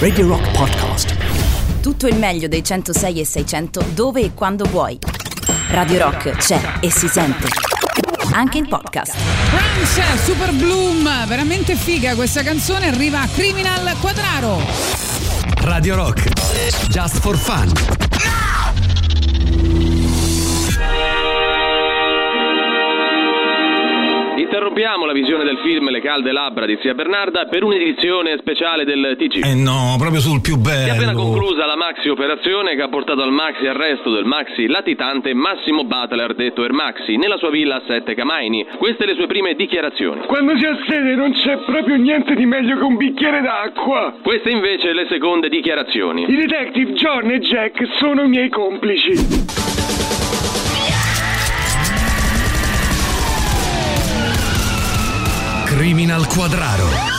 Radio Rock Podcast. Tutto il meglio dei 106 e 600 dove e quando vuoi. Radio Rock c'è e si sente. Anche in podcast. Prince, Super Bloom, veramente figa questa canzone, arriva Criminal Quadraro. Radio Rock. Just for fun. Interrompiamo la visione del film Le calde labbra di zia Bernarda per un'edizione speciale del TG. Eh no, proprio sul più Si è appena bello. conclusa la maxi operazione che ha portato al maxi arresto del maxi latitante Massimo Butler, detto Ermaxi, nella sua villa a Sette Camaini. Queste le sue prime dichiarazioni. Quando si ha sede non c'è proprio niente di meglio che un bicchiere d'acqua. Queste invece le seconde dichiarazioni. I detective John e Jack sono i miei complici. Criminal Quadraro.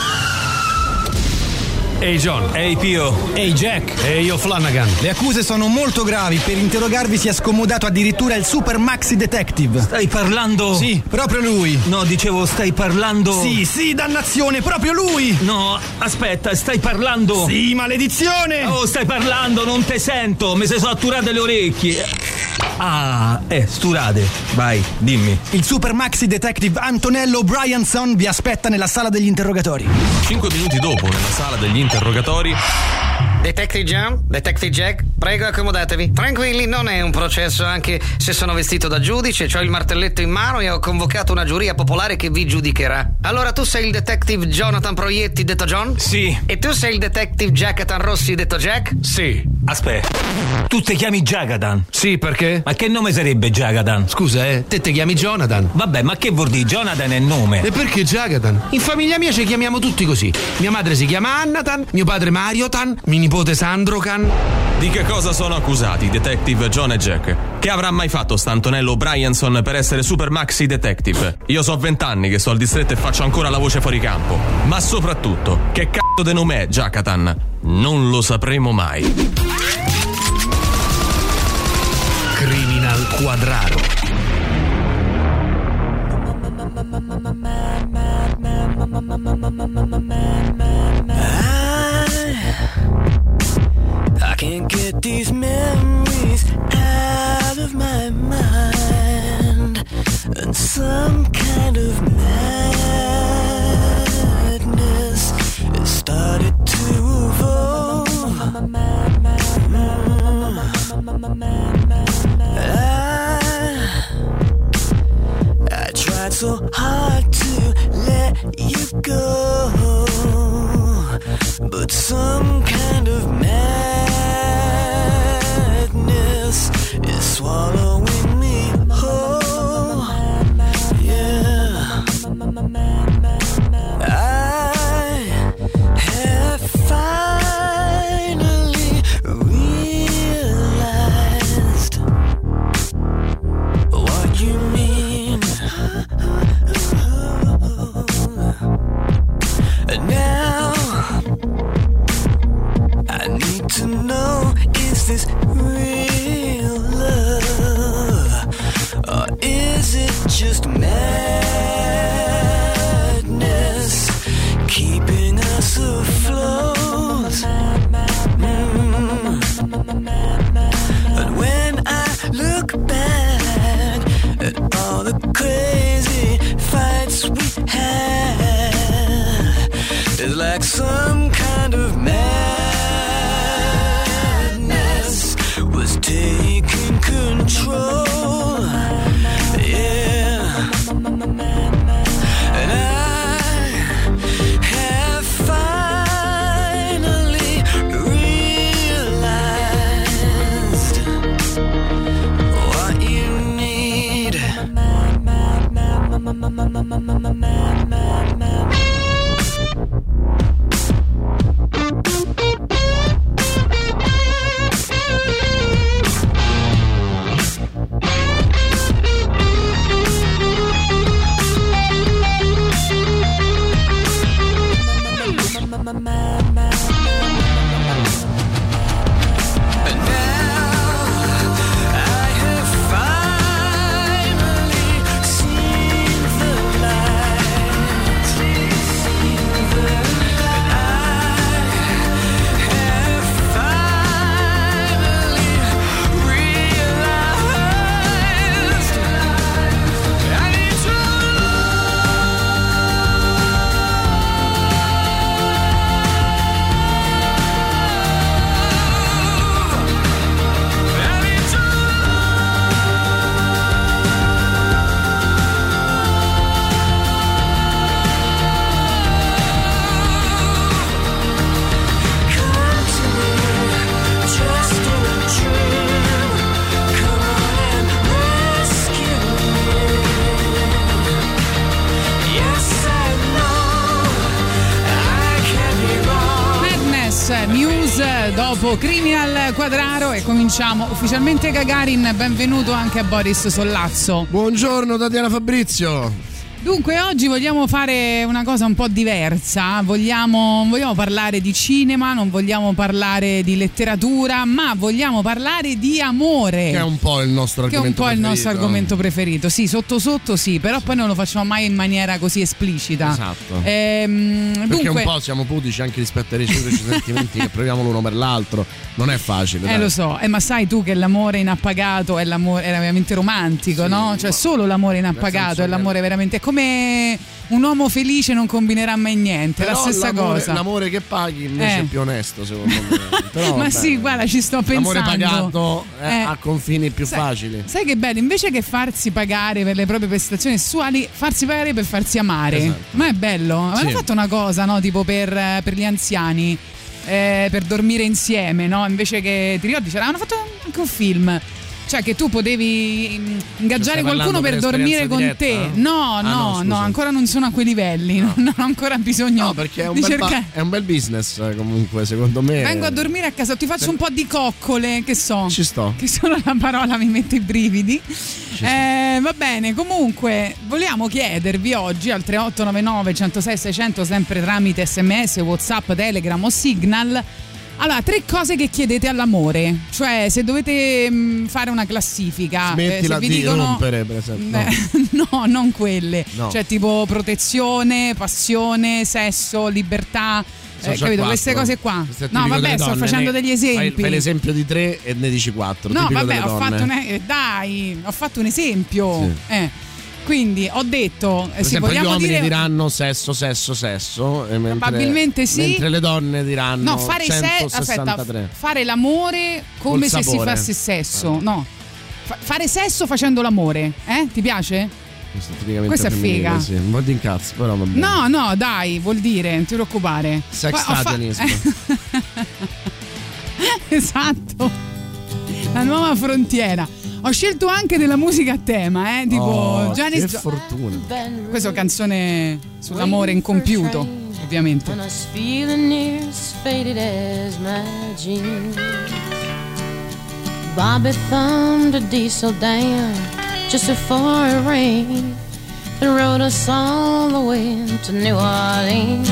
Ehi John, ehi Pio, ehi Jack, ehi io Flanagan. Le accuse sono molto gravi. Per interrogarvi si è scomodato addirittura il Super Maxi Detective. Stai parlando? Sì, proprio lui. No, dicevo, stai parlando? Sì, sì, dannazione, proprio lui. No, aspetta, stai parlando? Sì, maledizione. Oh, stai parlando, non te sento, mi sei sotturate le orecchie. Ah, eh, sturate. Vai, dimmi. Il Super Maxi Detective Antonello O'Brienson vi aspetta nella sala degli interrogatori. Cinque minuti dopo, nella sala degli interrogatori, Detective John, Detective Jack, prego accomodatevi. Tranquilli, non è un processo, anche se sono vestito da giudice, ho il martelletto in mano e ho convocato una giuria popolare che vi giudicherà. Allora tu sei il detective Jonathan Proietti, detto John? Sì. E tu sei il detective Jackatan Rossi, detto Jack? sì. Aspetta, tu ti chiami Jagadan? Sì, perché? Ma che nome sarebbe Jagadan? Scusa, eh, te ti chiami Jonathan. Vabbè, ma che vuol dire? Jonathan è nome. E perché Jagadan? In famiglia mia ci chiamiamo tutti così. Mia madre si chiama Annatan, mio padre Mariotan, mio nipote Sandrocan. Di che cosa sono accusati, detective John e Jack? Che avrà mai fatto Stantonello Bryanson per essere super maxi detective? Io so vent'anni che sto al distretto e faccio ancora la voce fuori campo. Ma soprattutto, che cazzo de nome è Jacatan? Non lo sapremo mai. Criminal Quadraro. I can't get these memories out of my mind. And some kind of madness has started to evolve. I, I tried so hard to let you go. But some kind of madness is swallowing like some kind of madness was taking control. Yeah. And I have finally realized what you need. Quadraro e cominciamo ufficialmente Gagarin. Benvenuto anche a Boris Sollazzo. Buongiorno Tatiana Fabrizio. Dunque, oggi vogliamo fare una cosa un po' diversa. Vogliamo, vogliamo, parlare di cinema, non vogliamo parlare di letteratura, ma vogliamo parlare di amore. Che è un po' il nostro che è argomento un po' il preferito. nostro argomento preferito. Sì, sotto sotto sì, però poi non lo facciamo mai in maniera così esplicita. Esatto. Ehm, Perché dunque, un po' siamo pudici anche rispetto ai reciproci sentimenti che proviamo l'uno per l'altro. Non è facile. Eh dai. lo so, eh, ma sai tu che l'amore inappagato è l'amore è veramente romantico, Sì, no? Cioè solo l'amore inappagato è l'amore veramente è come un uomo felice non combinerà mai niente, è la Però stessa l'amore, cosa. L'amore che paghi invece Eh. è più onesto, secondo me. Però, ma sì, guarda, ci sto pensando. L'amore pagato eh, Eh. ha confini più Sai- facili. Sai che bello, invece che farsi pagare per le proprie prestazioni sessuali, farsi pagare per farsi amare. Esatto. Ma è bello. Avevano Sì. fatto una cosa, no? Tipo per, per gli anziani, eh, per dormire insieme, no? Invece che ti ricordi, c'era, hanno fatto anche un film. Cioè che tu potevi ingaggiare qualcuno per per dormire con esperienza te. diretta? No, Ah, no, no, no, ancora non sono a quei livelli. Non ho ancora bisogno No, perché è un, di bel ba- è un bel business eh, comunque, secondo me. Vengo a dormire a casa, ti faccio un po' di coccole, che so. Ci sto. Che solo la parola mi mette i brividi. Eh, va bene, comunque vogliamo chiedervi oggi al 3899 106 600 sempre tramite sms, whatsapp, telegram o signal. Allora, tre cose che chiedete all'amore, cioè se dovete mh, fare una classifica, eh, Smettila se vi di dicono rompere, per esempio. Eh, no, non quelle, No. cioè tipo protezione, passione, sesso, libertà, eh, capito? Queste cose qua. No, vabbè, sto facendo ne- degli Fai, esempi. fai l'esempio di tre e ne dici quattro. No, vabbè, ho fatto un eh, dai, ho fatto un esempio. Eh, Quindi ho detto, eh, Per sì, esempio, gli uomini dire diranno sesso, sesso, sesso. mentre- Probabilmente sì. Mentre le donne diranno No, fare, se- 163. aspetta, fare l'amore come se si fosse sesso. No. Fa- fare sesso facendo l'amore, eh? Ti piace? Questo è Questa è figa. Sì, un po' di incazzo, però va bene. No, no, dai, vuol dire, non ti preoccupare. Sex ho fa- esatto. La nuova frontiera. Ho scelto anche della musica a tema, eh? Tipo Oh, Janis che fortuna. Questa è una canzone sull'amore incompiuto, ovviamente. Bobby thumbed a diesel down just before it rained and rode us all the way to New Orleans.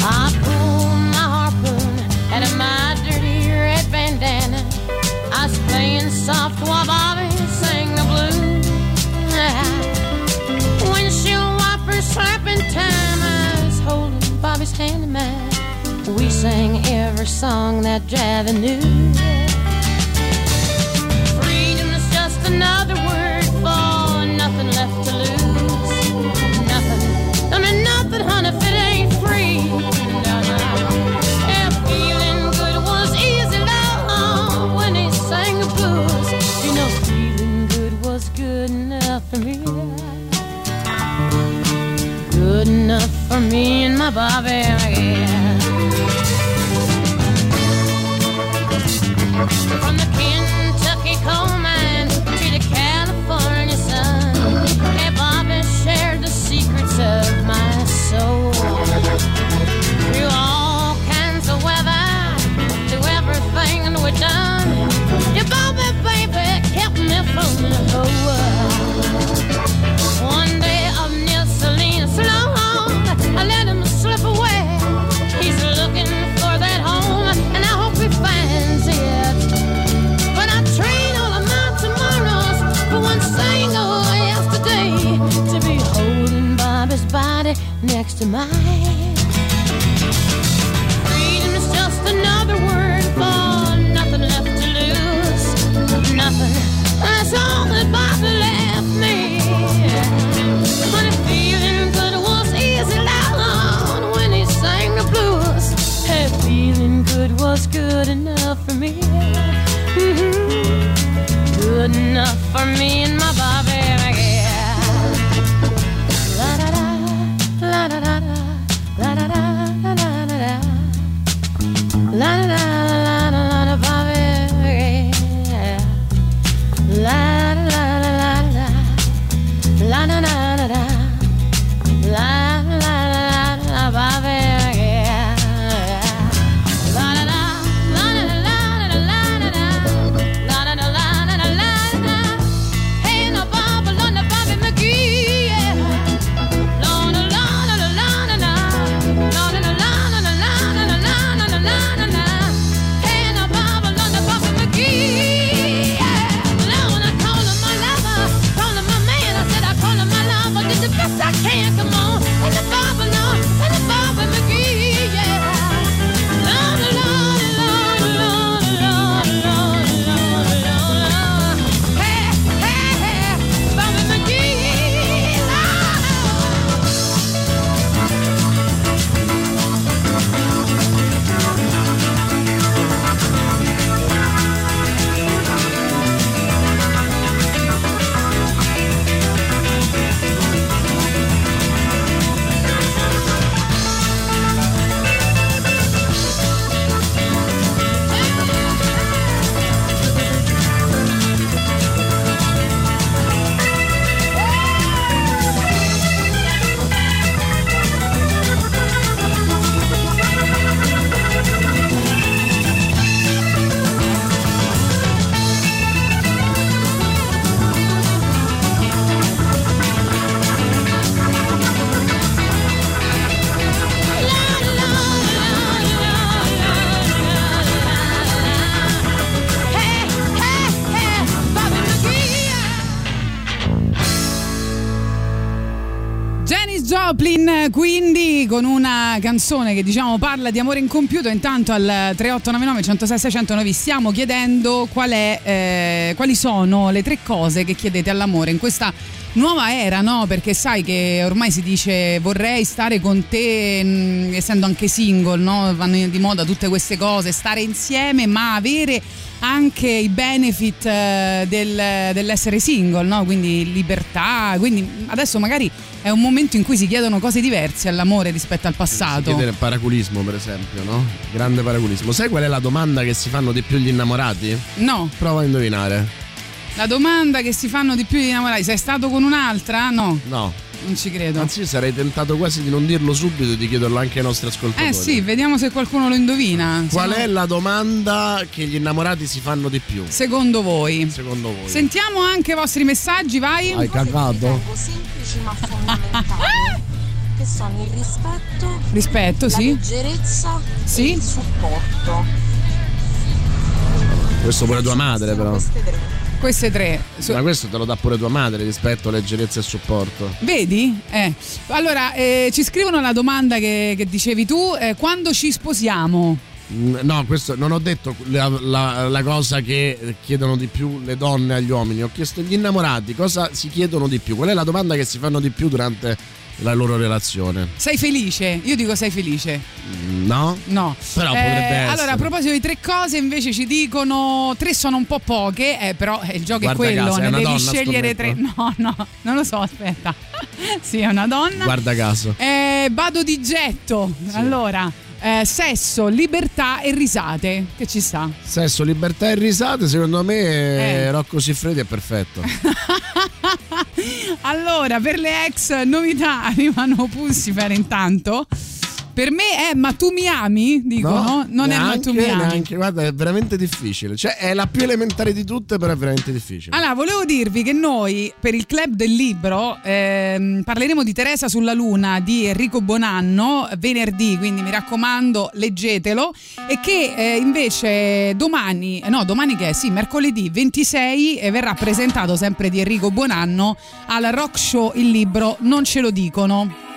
I soft while Bobby sang the blues. Windshield wipers slapping time. I was holding Bobby's hand in mine. We sang every song that Javi knew. Freedom is just another for me and my Bobby, yeah. Next to mine. Freedom is just another word for nothing left to lose. Nothing. That's all that Bobby left me. But feeling good was easy down when he sang the blues. Hey, feeling good was good enough for me. Mm-hmm. Good enough for me canzone che diciamo parla di amore incompiuto intanto al 3899 106 600 noi vi stiamo chiedendo qual è, eh, quali sono le tre cose che chiedete all'amore in questa nuova era no? Perché sai che ormai si dice vorrei stare con te mh, essendo anche single no? Vanno di moda tutte queste cose stare insieme ma avere anche i benefit eh, del- dell'essere single, no? quindi libertà, quindi adesso magari è un momento in cui si chiedono cose diverse all'amore rispetto al passato. Chiedere paraculismo, per esempio, no? Grande paraculismo. Sai qual è la domanda che si fanno di più gli innamorati? No, Prova a indovinare. la domanda che si fanno di più gli innamorati, sei stato con un'altra? No, No. Non ci credo. Anzi, sarei tentato quasi di non dirlo subito e di chiederlo anche ai nostri ascoltatori. Eh sì, vediamo se qualcuno lo indovina. Qual no- è la domanda che gli innamorati si fanno di più? Secondo voi? Secondo voi? Sentiamo anche i vostri messaggi, vai. Hai cagato? semplici ma fondamentali che sono il rispetto, Rispetto, la sì. leggerezza Sì. e il supporto. Questo pure tua madre, però. Queste tre. Su- Ma questo te lo dà pure tua madre rispetto, leggerezza e supporto. Vedi? Eh. Allora, eh, ci scrivono la domanda che, che dicevi tu, eh, quando ci sposiamo? No, questo non ho detto la, la- la cosa che chiedono di più le donne agli uomini, ho chiesto agli innamorati cosa si chiedono di più, qual è la domanda che si fanno di più durante la loro relazione. Sei felice? Io dico sei felice. Mm, No? No. Però Eh, potrebbe essere. Allora, a proposito di tre cose, invece ci dicono tre sono un po' poche, eh, però eh, il gioco Guarda è quello, caso, è ne una devi donna, scegliere tre. No, no, non lo so, aspetta. sì, è una donna. Guarda caso. Eh, vado di getto. Allora, eh, sesso, libertà e risate. Che ci sta? Sesso, libertà e risate, secondo me Eh. Rocco Siffredi è perfetto. Allora, per le ex novità arrivano Pussifer intanto. Per me è Ma tu mi ami? Dicono. non è Ma tu mi neanche, ami. neanche, guarda, è veramente difficile. Cioè, è la più elementare di tutte, però è veramente difficile. Allora, volevo dirvi che noi per il club del libro ehm, parleremo di Teresa sulla Luna di Enrico Bonanno venerdì, quindi mi raccomando, leggetelo. E che eh, invece domani, eh, no, domani che è? Sì, mercoledì 26 eh, verrà presentato sempre di Enrico Bonanno al rock show il libro Non ce lo dicono.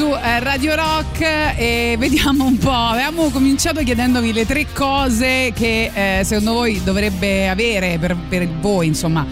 Su eh, Radio Rock e vediamo un po'. Avevamo cominciato chiedendovi le tre cose che eh, secondo voi dovrebbe avere per, per voi, insomma.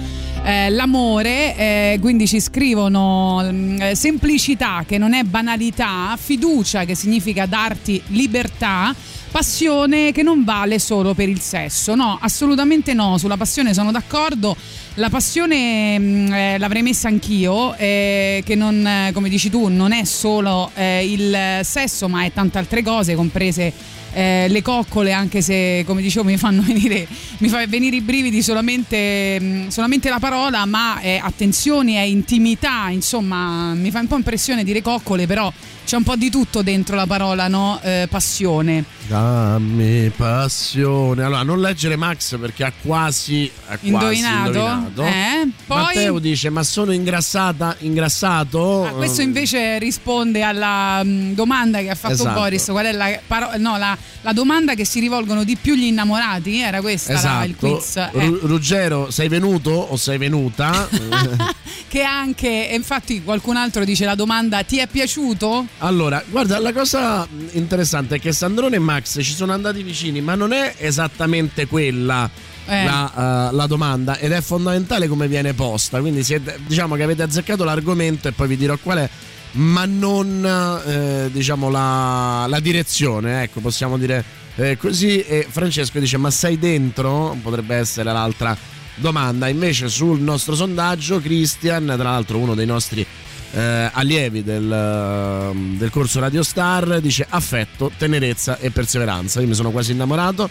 eh, l'amore, eh, quindi ci scrivono mm, eh, semplicità che non è banalità, fiducia che significa darti libertà, passione che non vale solo per il sesso. No, assolutamente no, sulla passione sono d'accordo. La passione mh, eh, l'avrei messa anch'io, eh, che non, eh, come dici tu, non è solo eh, il sesso, ma è tante altre cose, comprese eh, le coccole, anche se come dicevo mi fanno venire, mi fa venire i brividi solamente, mh, solamente la parola, ma è attenzioni, è intimità, insomma, mi fa un po' impressione dire coccole, però c'è un po' di tutto dentro la parola, no? Eh, passione. Dammi passione. Allora, non leggere Max perché ha quasi, ha quasi Indovinato? indovinato. Eh? Poi- Matteo dice: Ma sono ingrassata, ingrassato? Ah, questo invece risponde alla mh, domanda che ha fatto Esatto. Boris. Qual è la, paro- no, la, la domanda che si rivolgono di più gli innamorati? Era questa la- Esatto. il quiz. Eh, Ru- Ruggero, sei venuto o sei venuta? che anche, infatti, qualcun altro dice la domanda: ti è piaciuto? Allora, guarda, la cosa interessante è che Sandrone e Max ci sono andati vicini, ma non è esattamente quella Eh. la, eh, la domanda ed è fondamentale come viene posta. Quindi siete- diciamo che avete azzeccato l'argomento e poi vi dirò qual è, ma non eh, diciamo la, la direzione, ecco, possiamo dire eh, così. E Francesco dice: Ma sei dentro? Potrebbe essere l'altra domanda. Invece sul nostro sondaggio, Christian, tra l'altro uno dei nostri eh, allievi del, del corso Radio Star dice affetto, tenerezza e perseveranza. Io mi sono quasi innamorato.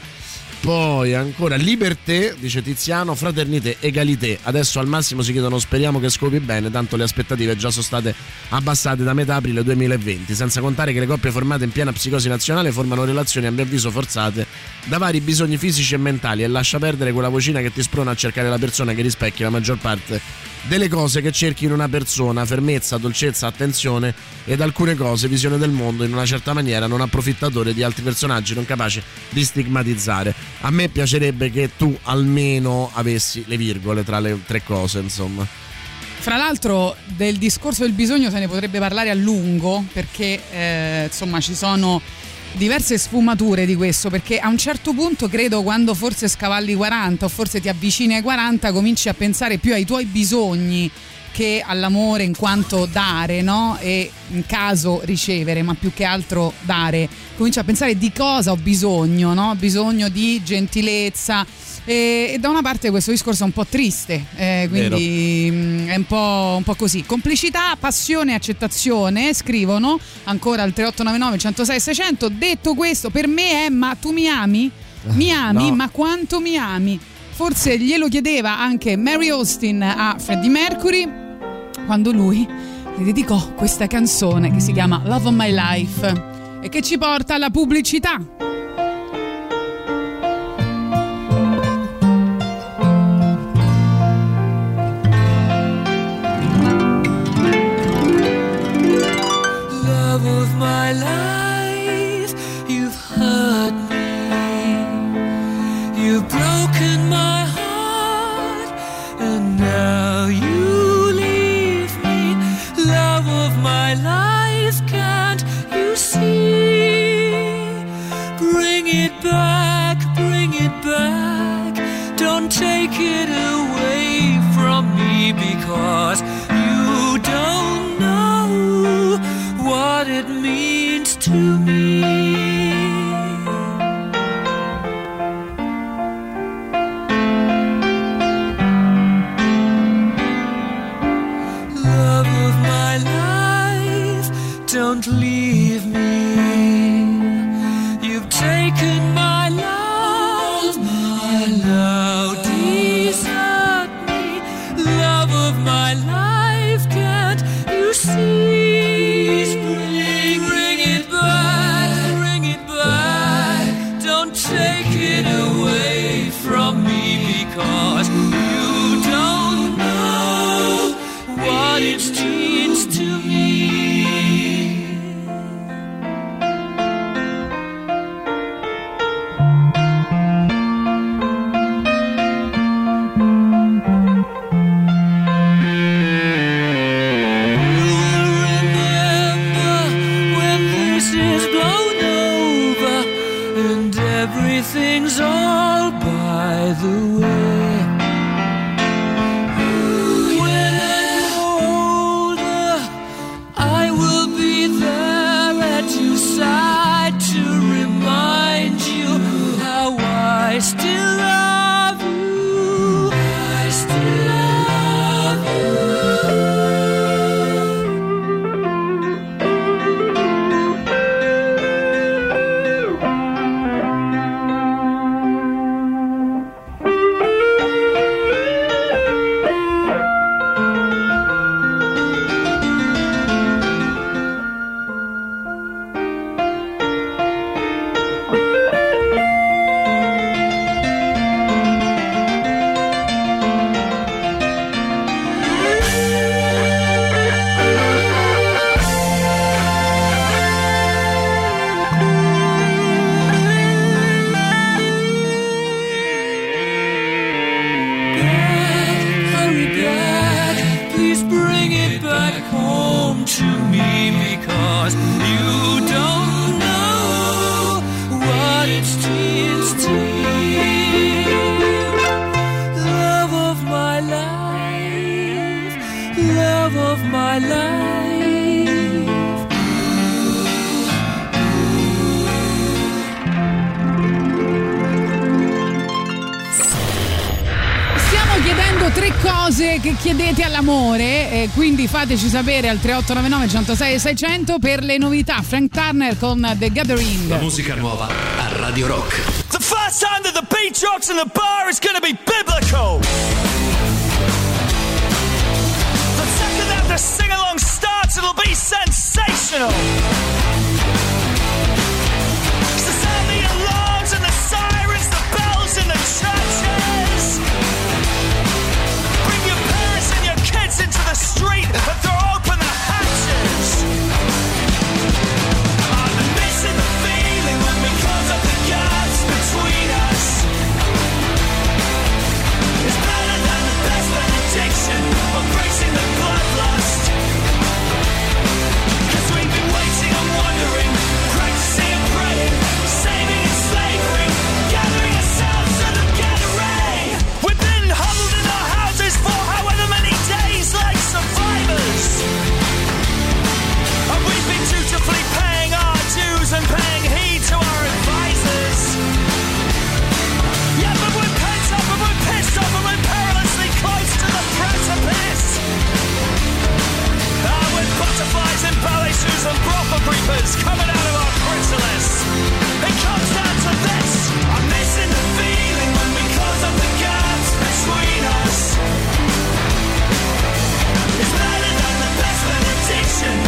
Poi ancora liberté, dice Tiziano, fraternité, egalité. Adesso al massimo si chiedono speriamo che scopi bene, tanto le aspettative già sono state abbassate da metà aprile 2020, senza contare che le coppie formate in piena psicosi nazionale formano relazioni a mio avviso forzate da vari bisogni fisici e mentali e lascia perdere quella vocina che ti sprona a cercare la persona che rispecchi la maggior parte delle cose che cerchi in una persona, fermezza, dolcezza, attenzione ed alcune cose, visione del mondo in una certa maniera, non approfittatore di altri personaggi non capaci di stigmatizzare. A me piacerebbe che tu almeno avessi le virgole tra le tre cose, insomma. Fra l'altro del discorso del bisogno se ne potrebbe parlare a lungo perché eh, insomma ci sono diverse sfumature di questo perché a un certo punto credo quando forse scavalli i 40 o forse ti avvicini ai 40 cominci a pensare più ai tuoi bisogni che all'amore in quanto dare, no? E in caso ricevere, ma più che altro dare. Cominci a pensare di cosa ho bisogno, no? Ho bisogno di gentilezza. E, e da una parte questo discorso è un po' triste, eh, quindi mm, è un po', un po' così. Complicità, passione, accettazione, scrivono ancora al 3899 106 600. Detto questo, per me è ma tu mi ami? Mi ami? No. Ma quanto mi ami? Forse glielo chiedeva anche Mary Austin a Freddie Mercury quando lui le dedicò questa canzone che si chiama Love of My Life e che ci porta alla pubblicità. love of my life. My life, can't you see? Bring it back, bring it back. Don't take it away from me because you don't know what it means to me. Quindi fateci sapere al 3899 106 e 600 per le novità. Frank Turner con The Gathering. La musica nuova a Radio Rock. The first time that the beat drops in the bar is gonna be biblical. The second that the sing along starts, it'll be sensational. Shoes and proper creepers coming out of our chrysalis. It comes down to this. I'm missing the feeling when we close up the gaps between us. It's better than the best benediction.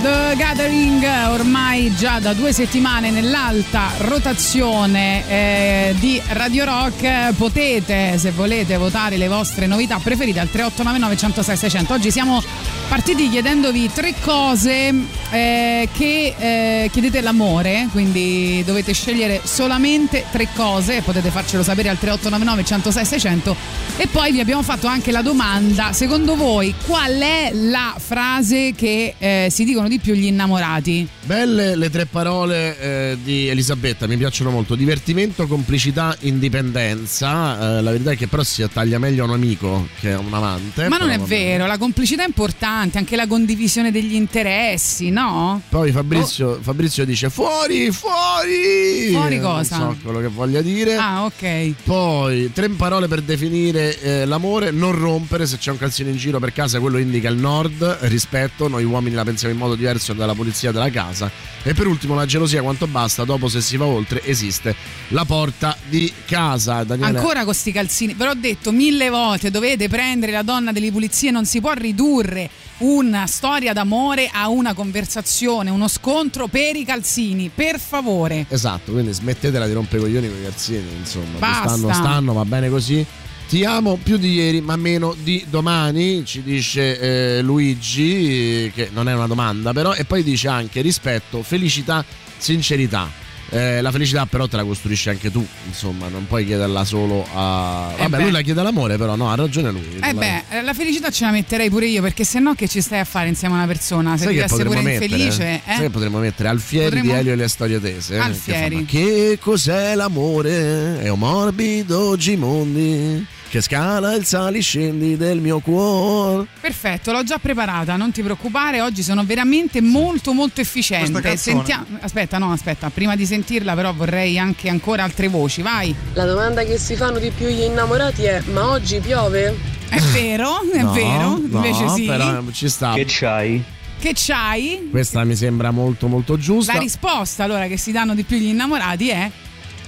The Gathering, ormai già da due settimane nell'alta rotazione eh, di Radio Rock. Potete, se volete, votare le vostre novità preferite al 3899 106 600. Oggi siamo partiti chiedendovi tre cose eh, che eh, chiedete l'amore, quindi dovete scegliere solamente tre cose, potete farcelo sapere al 3899 106 600 e poi vi abbiamo fatto anche la domanda, secondo voi qual è la frase che eh, si dicono di più gli innamorati? Belle le tre parole eh, di Elisabetta, mi piacciono molto. Divertimento, complicità, indipendenza. Eh, la verità è che però si attaglia meglio a un amico che a un amante. Ma non è vero, la complicità è importante, anche la condivisione degli interessi, no? Poi Fabrizio, Fabrizio dice fuori, fuori! Fuori cosa? Non so quello che voglia dire. Ah, ok. Poi tre parole per definire eh, l'amore, non rompere, se c'è un calzino in giro per casa quello indica il nord, rispetto, noi uomini la pensiamo in modo diverso dalla polizia della casa. E per ultimo la gelosia quanto basta, dopo se si va oltre esiste la porta di casa. Daniele. Ancora con sti calzini, ve l'ho detto mille volte, dovete prendere la donna delle pulizie, non si può ridurre una storia d'amore a una conversazione, uno scontro per i calzini, per favore. Esatto, quindi smettetela di rompere i coglioni con i calzini, insomma. Basta. Stanno, stanno, va bene così. Ti amo più di ieri, ma meno di domani, ci dice eh, Luigi, eh, che non è una domanda però, e poi dice anche rispetto, felicità, sincerità. Eh, la felicità però te la costruisci anche tu, insomma, non puoi chiederla solo a... Eh Vabbè, beh. lui la chiede all'amore, però no, ha ragione lui. Eh beh, la felicità ce la metterei pure io, perché se no che ci stai a fare insieme a una persona? Se Sai che devi essere potremmo pure mettere? infelice, Sai che eh? potremmo mettere Alfieri Potremmo- di Elio e le storie tese? eh, Alfieri. Che, fa, che cos'è l'amore? È un morbido gimondi che scala il saliscendi del mio cuore. Perfetto, l'ho già preparata, non ti preoccupare, oggi sono veramente molto molto efficiente. Sentiamo- Aspetta, no, aspetta, prima di sentirla però vorrei anche ancora altre voci, vai. La domanda che si fanno di più gli innamorati è: ma oggi piove? È vero, è No, vero, no, invece sì. però ci sta. Che c'hai? Che c'hai? Questa mi sembra molto molto giusta. La risposta allora che si danno di più gli innamorati è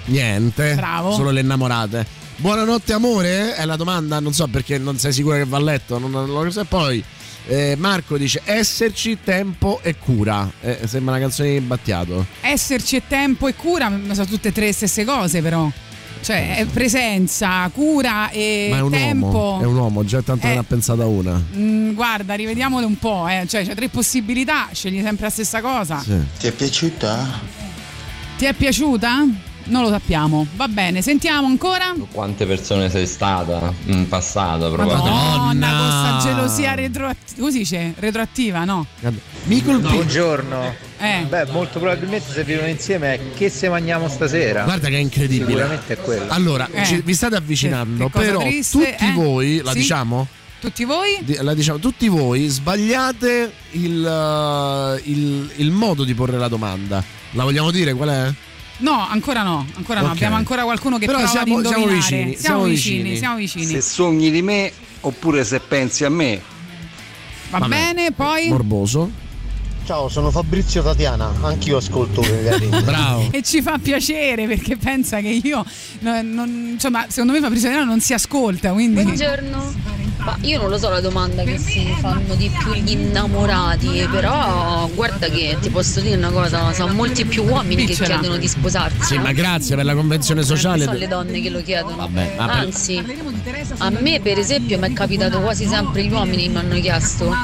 Niente. Bravo. Solo le innamorate. Buonanotte amore? È la domanda, non so perché non sei sicura che va a letto, non, lo so. E poi eh, Marco dice esserci, tempo e cura. Eh, sembra una canzone di Battiato. esserci e tempo e cura, ma sono tutte e tre le stesse cose però. Cioè, è presenza, cura e Ma è un tempo. uomo, è un uomo, già tanto Eh. ne ha pensata una. Mm, guarda, rivediamole un po', eh. Cioè, c'è tre possibilità, scegli sempre la stessa cosa. Ti è piaciuta? Ti è piaciuta? Non lo sappiamo. Va bene, sentiamo ancora. Quante persone sei stata in passato, probabilmente. Madonna, con sta gelosia retroattiva. Così c'è, retroattiva, no? Mi colpisce. Buongiorno. Eh. Beh, molto probabilmente se vivono insieme è che se mangiamo stasera. Guarda che è incredibile. Sicuramente è quello. Allora, Eh. ci- vi state avvicinando, Che- che però triste, tutti eh? voi, la Sì? diciamo? Tutti voi? La diciamo, tutti voi sbagliate il, uh, il- il modo di porre la domanda. La vogliamo dire qual è? No, ancora no, ancora no. Ok. Abbiamo ancora qualcuno che Però prova siamo- ad siamo indovinare. vicini, siamo siamo vicini, vicini. siamo vicini. Se sogni di me oppure se pensi a me. Va Vabbè. bene, poi. Morboso. Ciao, sono Fabrizio Tatiana, anch'io ascolto magari. Bravo. E ci fa piacere perché pensa che io, no- non- insomma, secondo me Fabrizio Adriano non si ascolta, quindi... Buongiorno. Ma io non lo so la domanda che si fanno di più gli innamorati, però guarda che ti posso dire una cosa, sono molti più uomini che chiedono di sposarsi. Sì, ma grazie per la convenzione Non sociale. sono le donne che lo chiedono. Vabbè, per- Anzi, a me per esempio mi è capitato quasi sempre gli uomini mi hanno chiesto.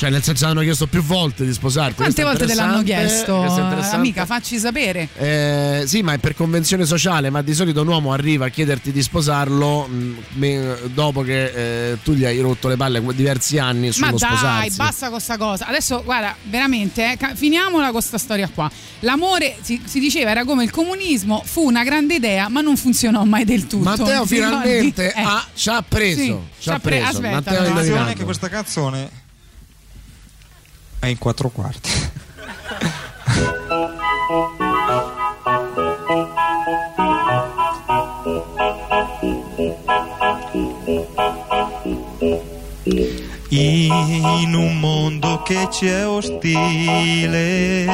Cioè, nel senso hanno chiesto più volte di sposarti. Quante volte te l'hanno chiesto? Amica, facci sapere. Eh, sì, ma è per convenzione sociale, ma di solito un uomo arriva a chiederti di sposarlo mh, me- dopo che eh, tu gli hai rotto le palle diversi anni Ma sullo dai, sposarsi. basta con sta cosa. Adesso, guarda, veramente, eh, finiamola con sta storia qua. L'amore, si, si diceva, era come il comunismo, fu una grande idea, ma non funzionò mai del tutto. Matteo finalmente Eh. ha- ci ha preso. Sì, ci ha ha pre- preso. aspetta, Matteo no. che questa canzone è in quattro quarti. In un mondo che ci è ostile,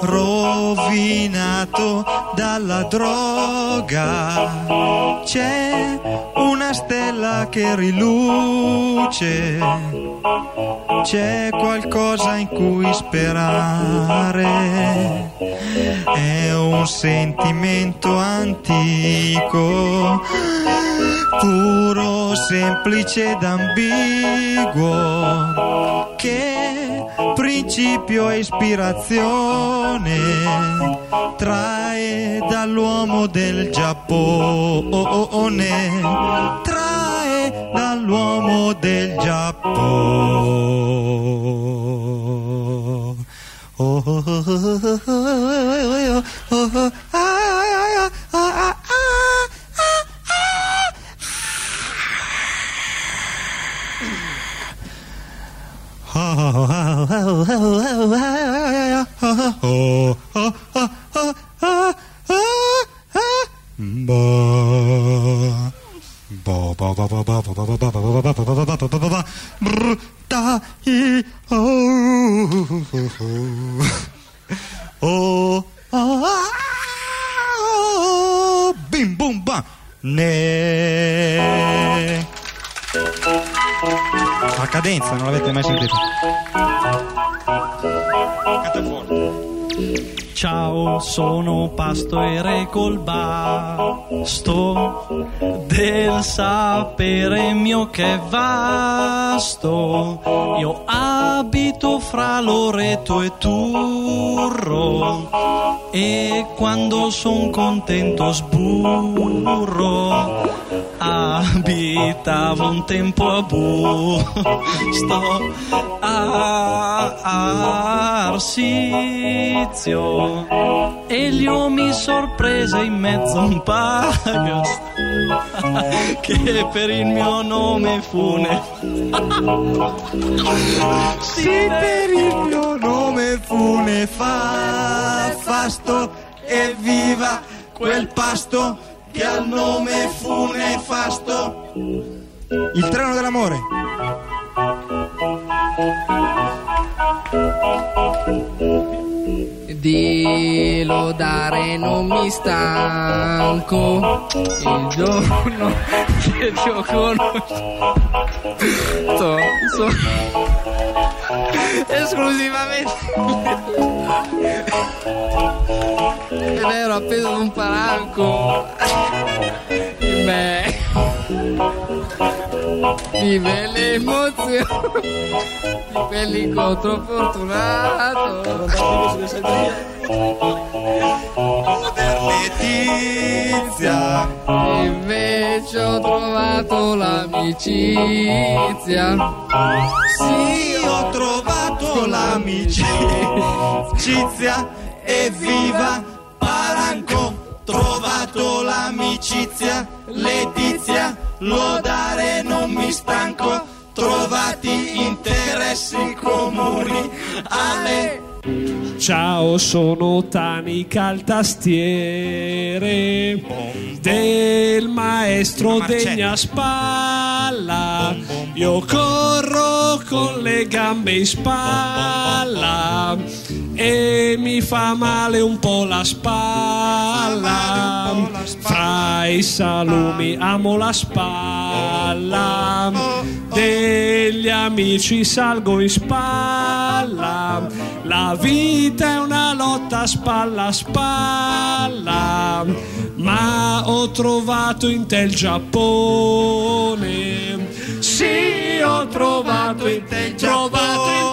rovinato dalla droga, c'è una stella che riluce, c'è qualcosa in cui sperare, è un sentimento antico, puro, semplice ed ambiguo, che principio e ispirazione trae dall'uomo del Giappone, trae dall'uomo del Giappone. Bim bum bam. Ne. La cadenza, non l'avete mai sentita? Ciao, sono pastore col basto del sapere mio che è vasto. Io abito fra Loreto e Turro e quando son contento sburro. Abitavo un tempo a Busto a Arsizio Elio mi sorprese in mezzo a un paio che per il mio nome fu ne Sì, per il mio nome fu nefasto e viva quel pasto che al nome fu nefasto. Il treno dell'amore. Di lodare non mi stanco. Il giorno che ti ho conosciuto so- esclusivamente. Ed ero appeso ad un palanco. Me di belle emozioni di fortunato. Letizia invece ho trovato l'amicizia. Sì, ho trovato l'amicizia. E viva Paranco, trovato l'amicizia, Letizia, lodare non mi stanco, trovati interessi comuni, Ale. Ciao, sono Tanica il tastiere del maestro Degna Spalla. Io corro con le gambe in spalla e mi fa male un po' la spalla. Fra i salumi amo la spalla. Degli amici salgo in spalla. La vita è una lotta spalla a spalla. Ma ho trovato in te il Giappone. Sì, ho trovato in te il Giappone.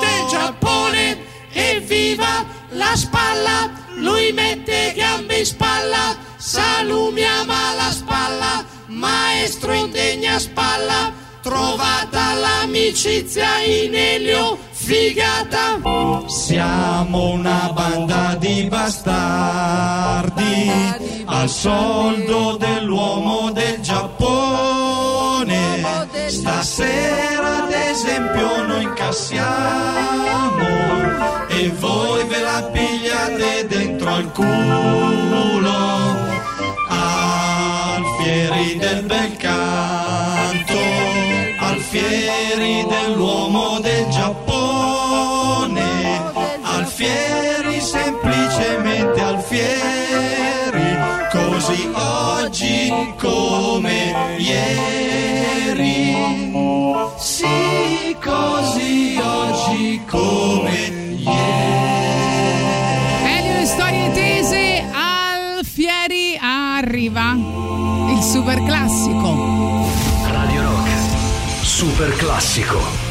Evviva la spalla, lui mette gambe in spalla, salumi ama la spalla, maestro in degna spalla, trovata l'amicizia in Elio, figata. Siamo una banda di bastardi al soldo dell'uomo del Giappone. Stasera ad esempio noi incassiamo e voi ve la pigliate dentro al culo. Alfieri del bel Sì, così oggi come Elio e storie tese Alfieri arriva il super classico. Radio Rock. Super classico.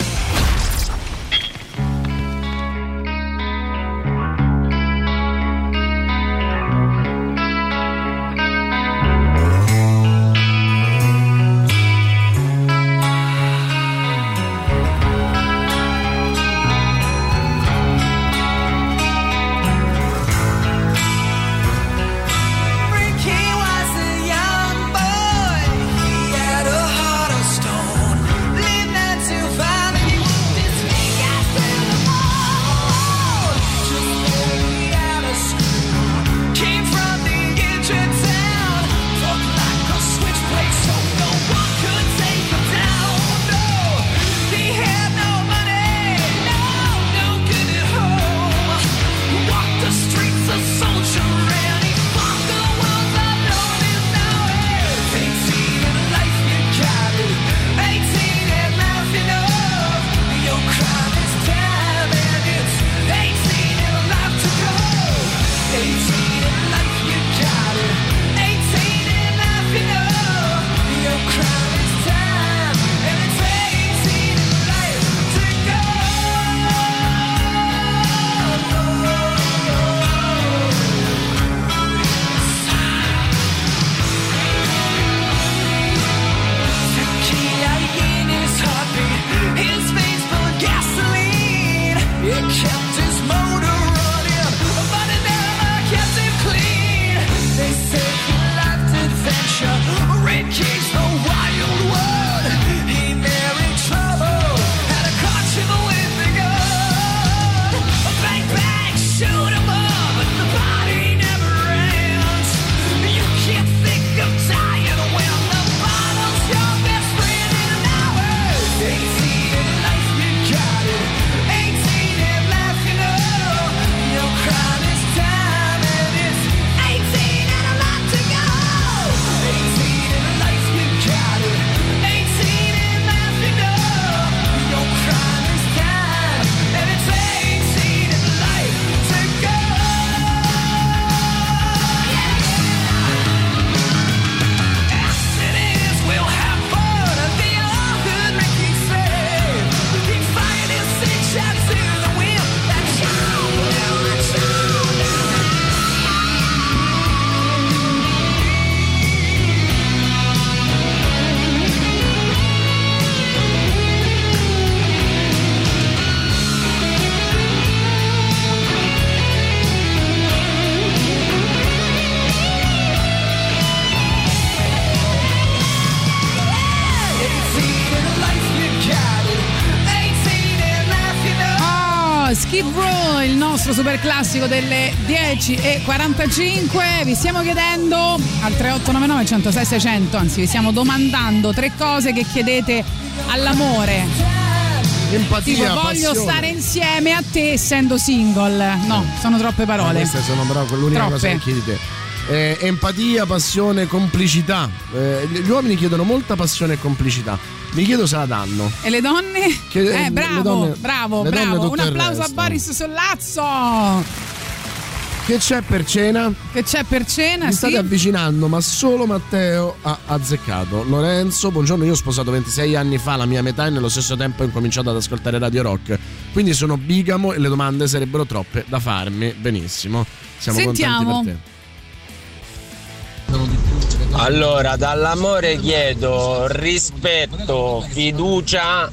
Classico delle 10.45. Vi stiamo chiedendo al 3899 106 600, anzi vi stiamo domandando tre cose che chiedete all'amore. Empatia, Tipo, voglio passione. stare insieme a te essendo single. No, sono troppe Ah, parole. queste sono però l'unica Troppe. cosa che chiedi te. Eh, empatia, passione, complicità. Eh, gli uomini chiedono molta passione e complicità. Mi chiedo se la danno. E le donne? Che- eh, le bravo, donne- bravo, le bravo. Un applauso a. Boris Sollazzo. Che c'è per cena? Che c'è per cena? Mi sì? state avvicinando, ma solo Matteo ha azzeccato. Lorenzo, buongiorno, io ho sposato 26 anni fa la mia metà e nello stesso tempo ho incominciato ad ascoltare Radio Rock. Quindi sono bigamo e le domande sarebbero troppe da farmi. Benissimo. Siamo Sentiamo. contenti per Allora, dall'amore chiedo rispetto, fiducia.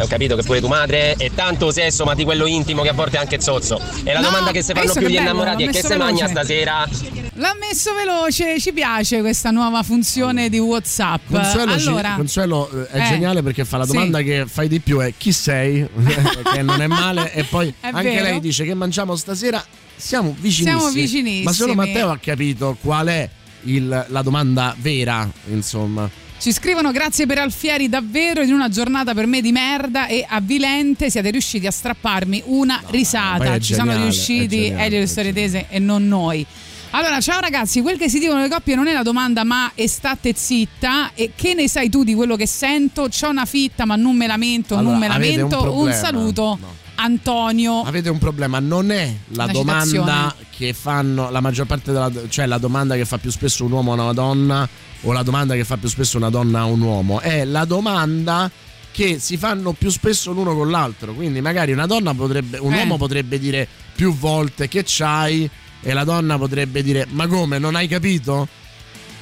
Ho capito che pure tu madre e tanto sesso, ma di quello intimo che a volte è anche zozzo. E la No, domanda che si fanno più gli bello, innamorati è che se magna stasera? L'ha messo veloce, ci piace questa nuova funzione di WhatsApp. Consuelo, ci- allora, Consuelo, eh, è Eh, geniale perché fa la sì. domanda che fai di più è chi sei, che non è male, e poi È anche vero. lei dice che mangiamo stasera. Siamo vicinissimi. Siamo vicinissimi. Ma solo Matteo ha capito qual è il- la domanda vera, insomma. ci scrivono grazie per Alfieri davvero in una giornata per me di merda e avvilente siete riusciti a strapparmi una poi risata. Ci sono geniale, è riusciti geniale, Elio e le è storie tese e non noi. Allora, ciao ragazzi, quel che si dicono le coppie non è la domanda ma e state zitta e che ne sai tu di quello che sento? C'ho una fitta ma non me lamento, Allora, non me un lamento. Un, problema. saluto Antonio. Avete un problema, non è la Una domanda citazione. che fanno la maggior parte della cioè la domanda che fa più spesso un uomo a una donna o la domanda che fa più spesso una donna a un uomo, è la domanda che si fanno più spesso l'uno con l'altro. Quindi magari una donna potrebbe un Eh. uomo potrebbe dire più volte che c'hai e la donna potrebbe dire "Ma come, non hai capito?"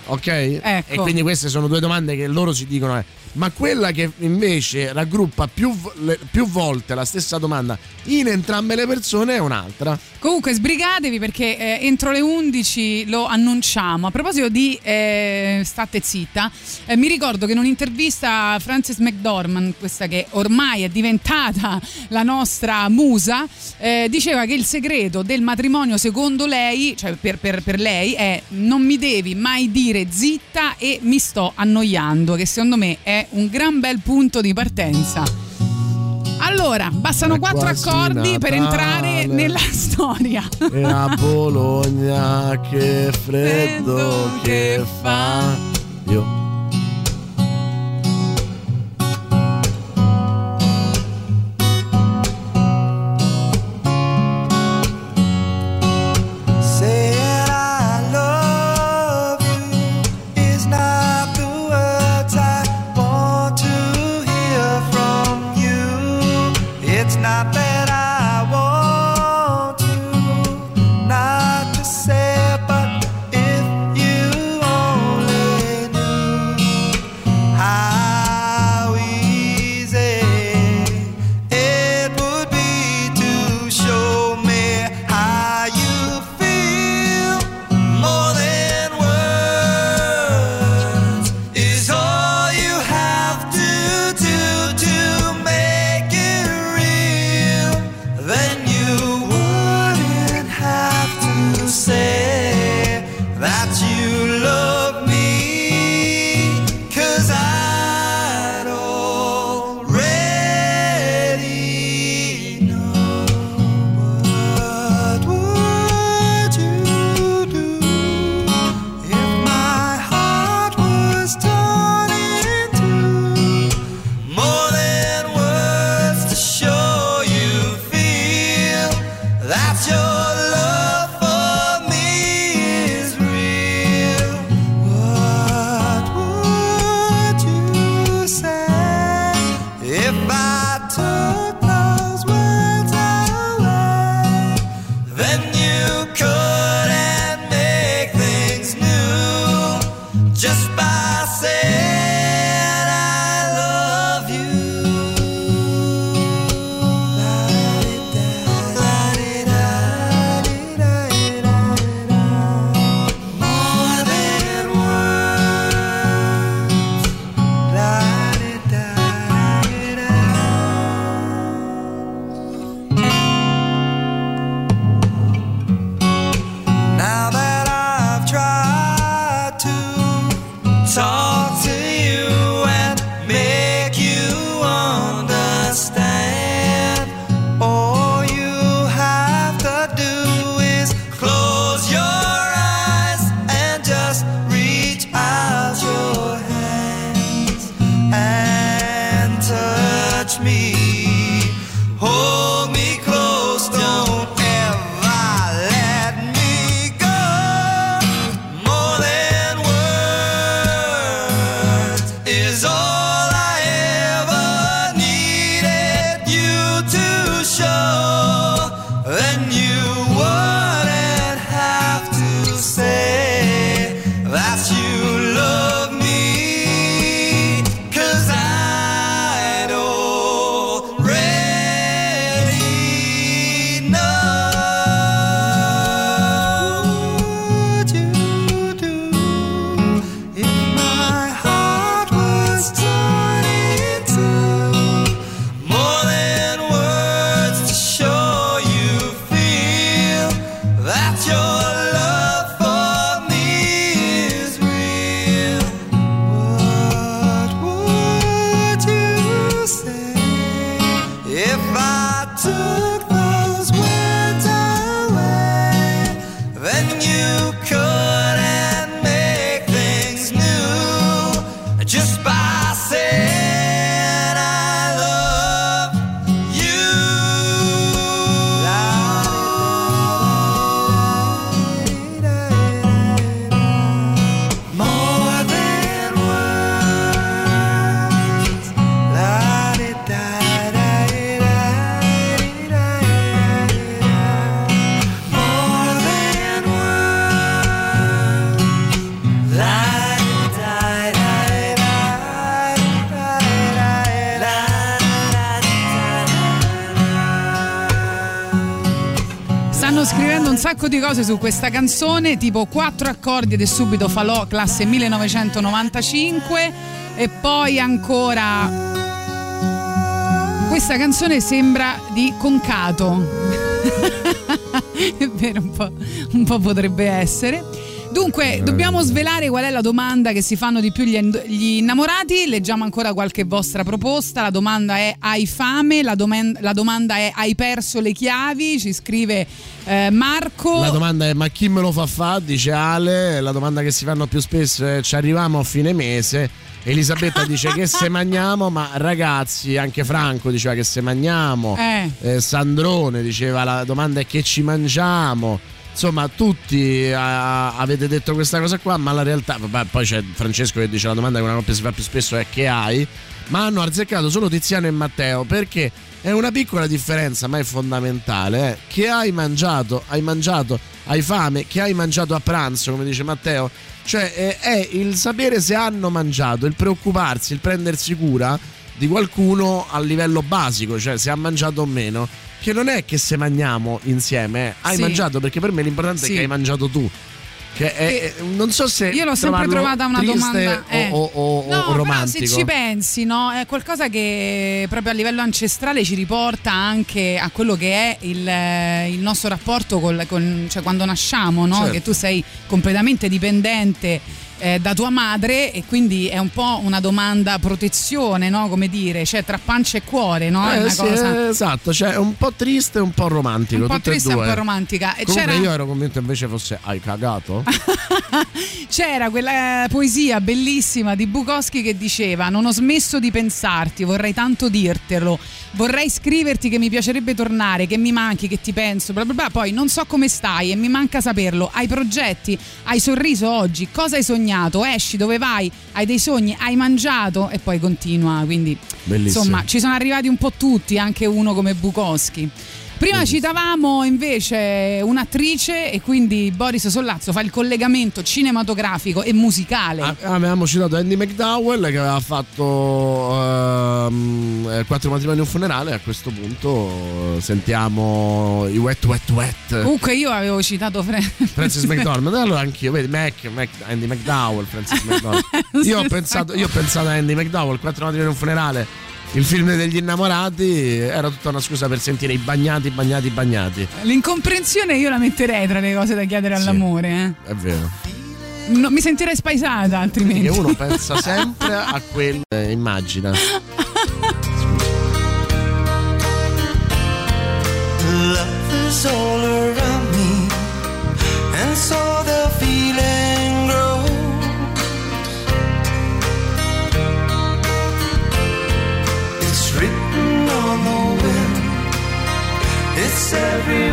Ok? E quindi queste sono due domande che loro si dicono. eh. Ma quella che invece raggruppa più, più volte la stessa domanda in entrambe le persone è un'altra. Comunque sbrigatevi perché eh, entro le 11 lo annunciamo. A proposito di eh, state zitta, eh, mi ricordo che in un'intervista a Frances McDormand, questa che ormai è diventata la nostra musa, eh, diceva che il segreto del matrimonio secondo lei, cioè per, per- per lei, è non mi devi mai dire zitta e mi sto annoiando, che secondo me è un gran bel punto di partenza. Allora, bastano quattro accordi per Natale. entrare nella storia. E a Bologna che freddo che fa. Io. Cose su questa canzone, tipo quattro accordi ed è subito falò classe 1995 e poi ancora questa canzone sembra di Concato. è vero, un po', un po' potrebbe essere. Dunque, dobbiamo svelare qual è la domanda che si fanno di più gli, gli innamorati. Leggiamo ancora qualche vostra proposta. La domanda è: hai fame? La, domen- la domanda è: hai perso le chiavi? Ci scrive eh, Marco. La domanda è: ma chi me lo fa fa? Dice Ale. La domanda che si fanno più spesso è: ci arriviamo a fine mese? Elisabetta dice che se mangiamo, ma ragazzi, anche Franco diceva che se mangiamo. Eh. Eh, Sandrone diceva la domanda è che ci mangiamo. Insomma, tutti eh, avete detto questa cosa qua, ma la realtà, vabbè, poi c'è Francesco che dice la domanda che una coppia si fa più spesso è che hai, ma hanno azzeccato solo Tiziano e Matteo perché è una piccola differenza, ma è fondamentale. eh. Che hai mangiato? Hai mangiato? Hai fame? Che hai mangiato a pranzo, come dice Matteo? Cioè eh, è il sapere se hanno mangiato, il preoccuparsi, il prendersi cura di qualcuno a livello basico, cioè se ha mangiato o meno. Che non è che se mangiamo insieme, eh. hai Sì. mangiato perché per me l'importante Sì. è che hai mangiato tu. Che è- non so se Io l'ho sempre trovata una domanda. o, eh. o- o- No, o romantico. se ci pensi, no? È qualcosa che proprio a livello ancestrale ci riporta anche a quello che è il, eh, il nostro rapporto col, con, cioè quando nasciamo, no? Certo. Che tu sei completamente dipendente. Eh, da tua madre e quindi è un po' una domanda protezione, no? Come dire, cioè tra pancia e cuore, no? Eh, sì, cosa esatto, cioè è un po' triste e un po' romantico. un po' triste e un po' romantica. E Comunque c'era, io ero convinto invece fosse hai cagato? c'era quella poesia bellissima di Bukowski che diceva: Non ho smesso di pensarti, vorrei tanto dirtelo. Vorrei scriverti che mi piacerebbe tornare, che mi manchi, che ti penso, bla bla bla. Poi non so come stai e mi manca saperlo. Hai progetti? Hai sorriso oggi? Cosa hai sognato? Esci? Dove vai? Hai dei sogni? Hai mangiato? E poi continua. Quindi, Bellissimo. insomma, ci sono arrivati un po' tutti, anche uno come Bukowski. Prima citavamo invece un'attrice e quindi Boris Sollazzo fa il collegamento cinematografico e musicale. Ah, Avevamo citato Andy McDowell che aveva fatto ehm, eh, Quattro matrimoni e un funerale. A questo punto eh, sentiamo i Wet Wet Wet. Comunque io avevo citato Fre- Francis McDormand, allora anch'io, vedi, Mac, Mac- Andy McDowell, Francis McDormand. Io ho, pensato, io ho pensato a Andy McDowell, Quattro matrimoni e un funerale, il film degli innamorati, era tutta una scusa per sentire i bagnati, bagnati, bagnati. L'incomprensione io la metterei tra le cose da chiedere all'amore. È vero. eh. No, mi sentirei spaesata altrimenti. Che uno pensa sempre a quello che immagina. Love is all around me, and so every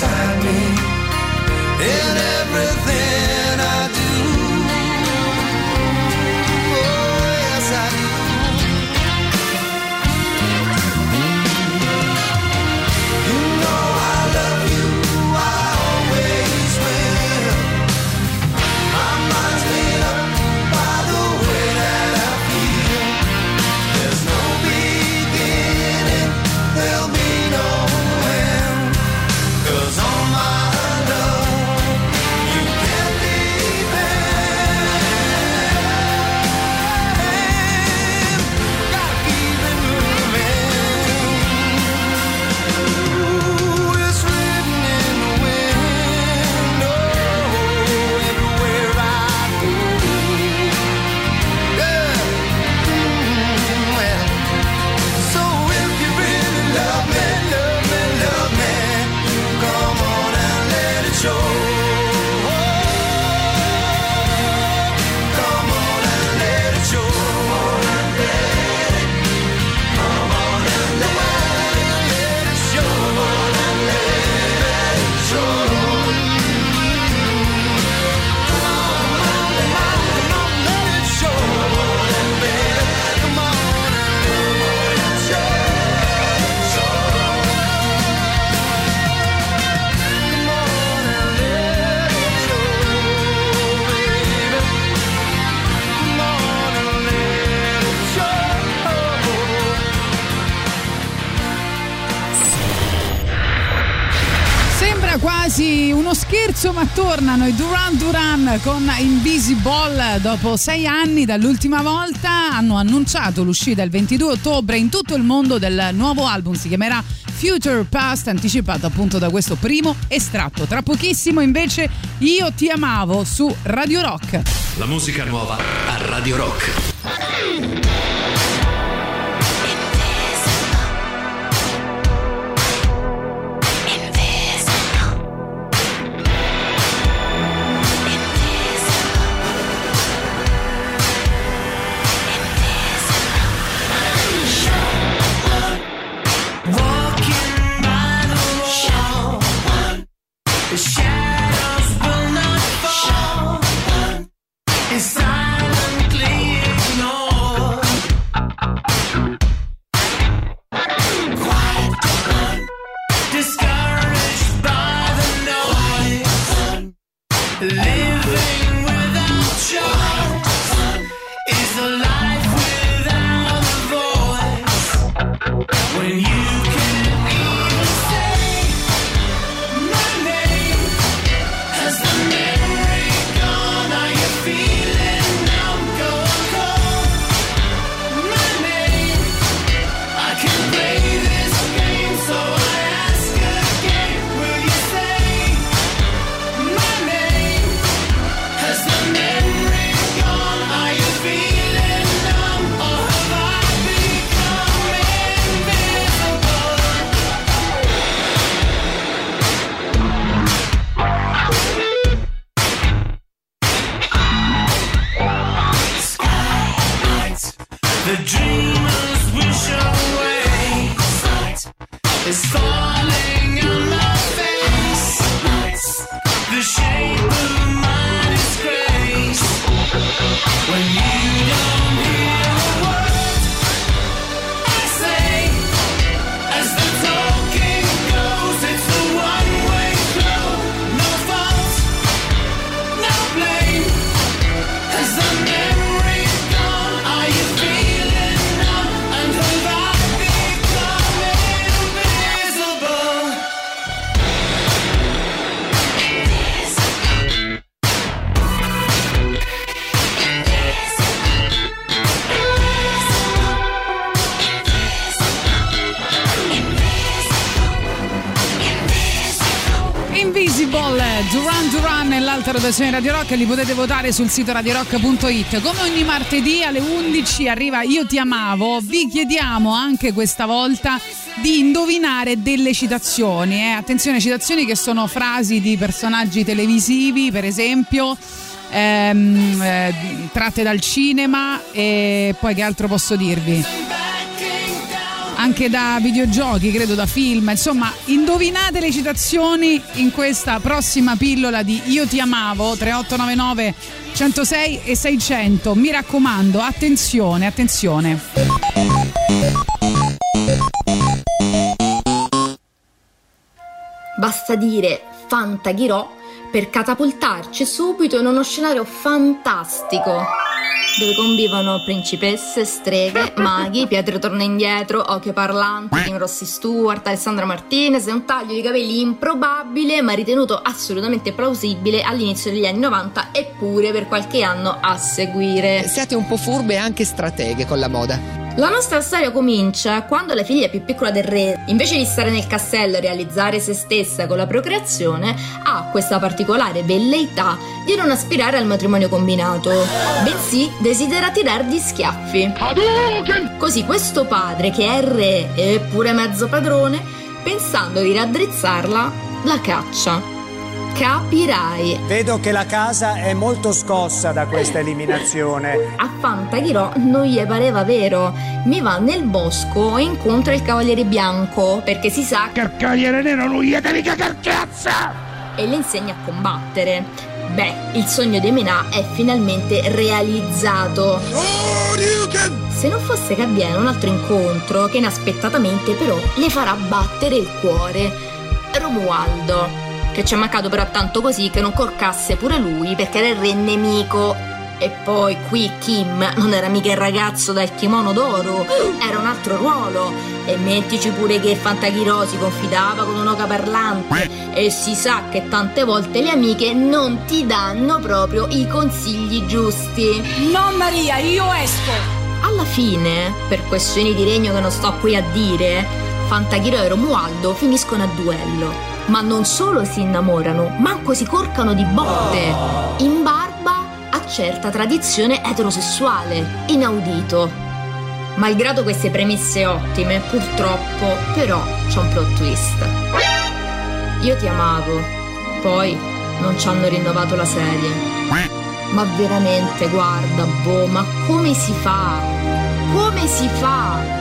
beside me quasi uno scherzo, ma tornano i Duran Duran con Invisible dopo sei anni dall'ultima volta. Hanno annunciato l'uscita il 22 ottobre in tutto il mondo del nuovo album. Si chiamerà Future Past, anticipato appunto da questo primo estratto. Tra pochissimo invece Io ti amavo su Radio Rock. La musica nuova a Radio Rock. Rotazione Radio Rock li potete votare sul sito radiorock.it. Come ogni martedì alle 11 arriva Io ti amavo, vi chiediamo anche questa volta di indovinare delle citazioni. eh. Attenzione, citazioni che sono frasi di personaggi televisivi, per esempio. ehm, eh, tratte dal cinema e poi che altro posso dirvi? Anche da videogiochi, credo da film, insomma, indovinate le citazioni in questa prossima pillola di Io ti amavo 3899 106 e 600. Mi raccomando, attenzione, attenzione. Basta dire Fantaghirò per catapultarci subito in uno scenario fantastico dove convivono principesse, streghe, maghi, Pietro torna indietro, occhio parlante, Kim Rossi Stewart, Alessandra Martinez un taglio di capelli improbabile ma ritenuto assolutamente plausibile all'inizio degli anni 90 eppure per qualche anno a seguire. Siate un po' furbe e anche strateghe con la moda. La nostra storia comincia quando la figlia più piccola del re, invece di stare nel castello e realizzare se stessa con la procreazione, ha questa particolare velleità di non aspirare al matrimonio combinato, bensì desidera tirargli schiaffi. Così questo padre, che è re e pure mezzo padrone, pensando di raddrizzarla, la caccia. Capirai. Vedo che la casa è molto scossa da questa eliminazione. A Fantaghirò non gli pareva vero. Mi va nel bosco e incontra il cavaliere bianco perché si sa che il cavaliere nero non gli deve cazzo! E le insegna a combattere. Beh, il sogno di Menà è finalmente realizzato. Se non fosse che avviene un altro incontro che inaspettatamente però le farà battere il cuore. Romualdo, che ci è mancato però tanto così che non corcasse pure lui perché era il re nemico. E poi qui Kim non era mica il ragazzo dal kimono d'oro, era un altro ruolo. E mettici pure che Fantachiro si confidava con un'oca parlante. E si sa che tante volte le amiche non ti danno proprio i consigli giusti. No Maria, io esco! Alla fine, per questioni di regno che non sto qui a dire, Fantachiro e Romualdo finiscono a duello. Ma non solo si innamorano, manco si corcano di botte. In barba a certa tradizione eterosessuale, inaudito. Malgrado queste premesse ottime, purtroppo, però, c'è un plot twist. Io ti amavo, poi non ci hanno rinnovato la serie. Ma veramente, guarda, boh, ma come si fa? Come si fa?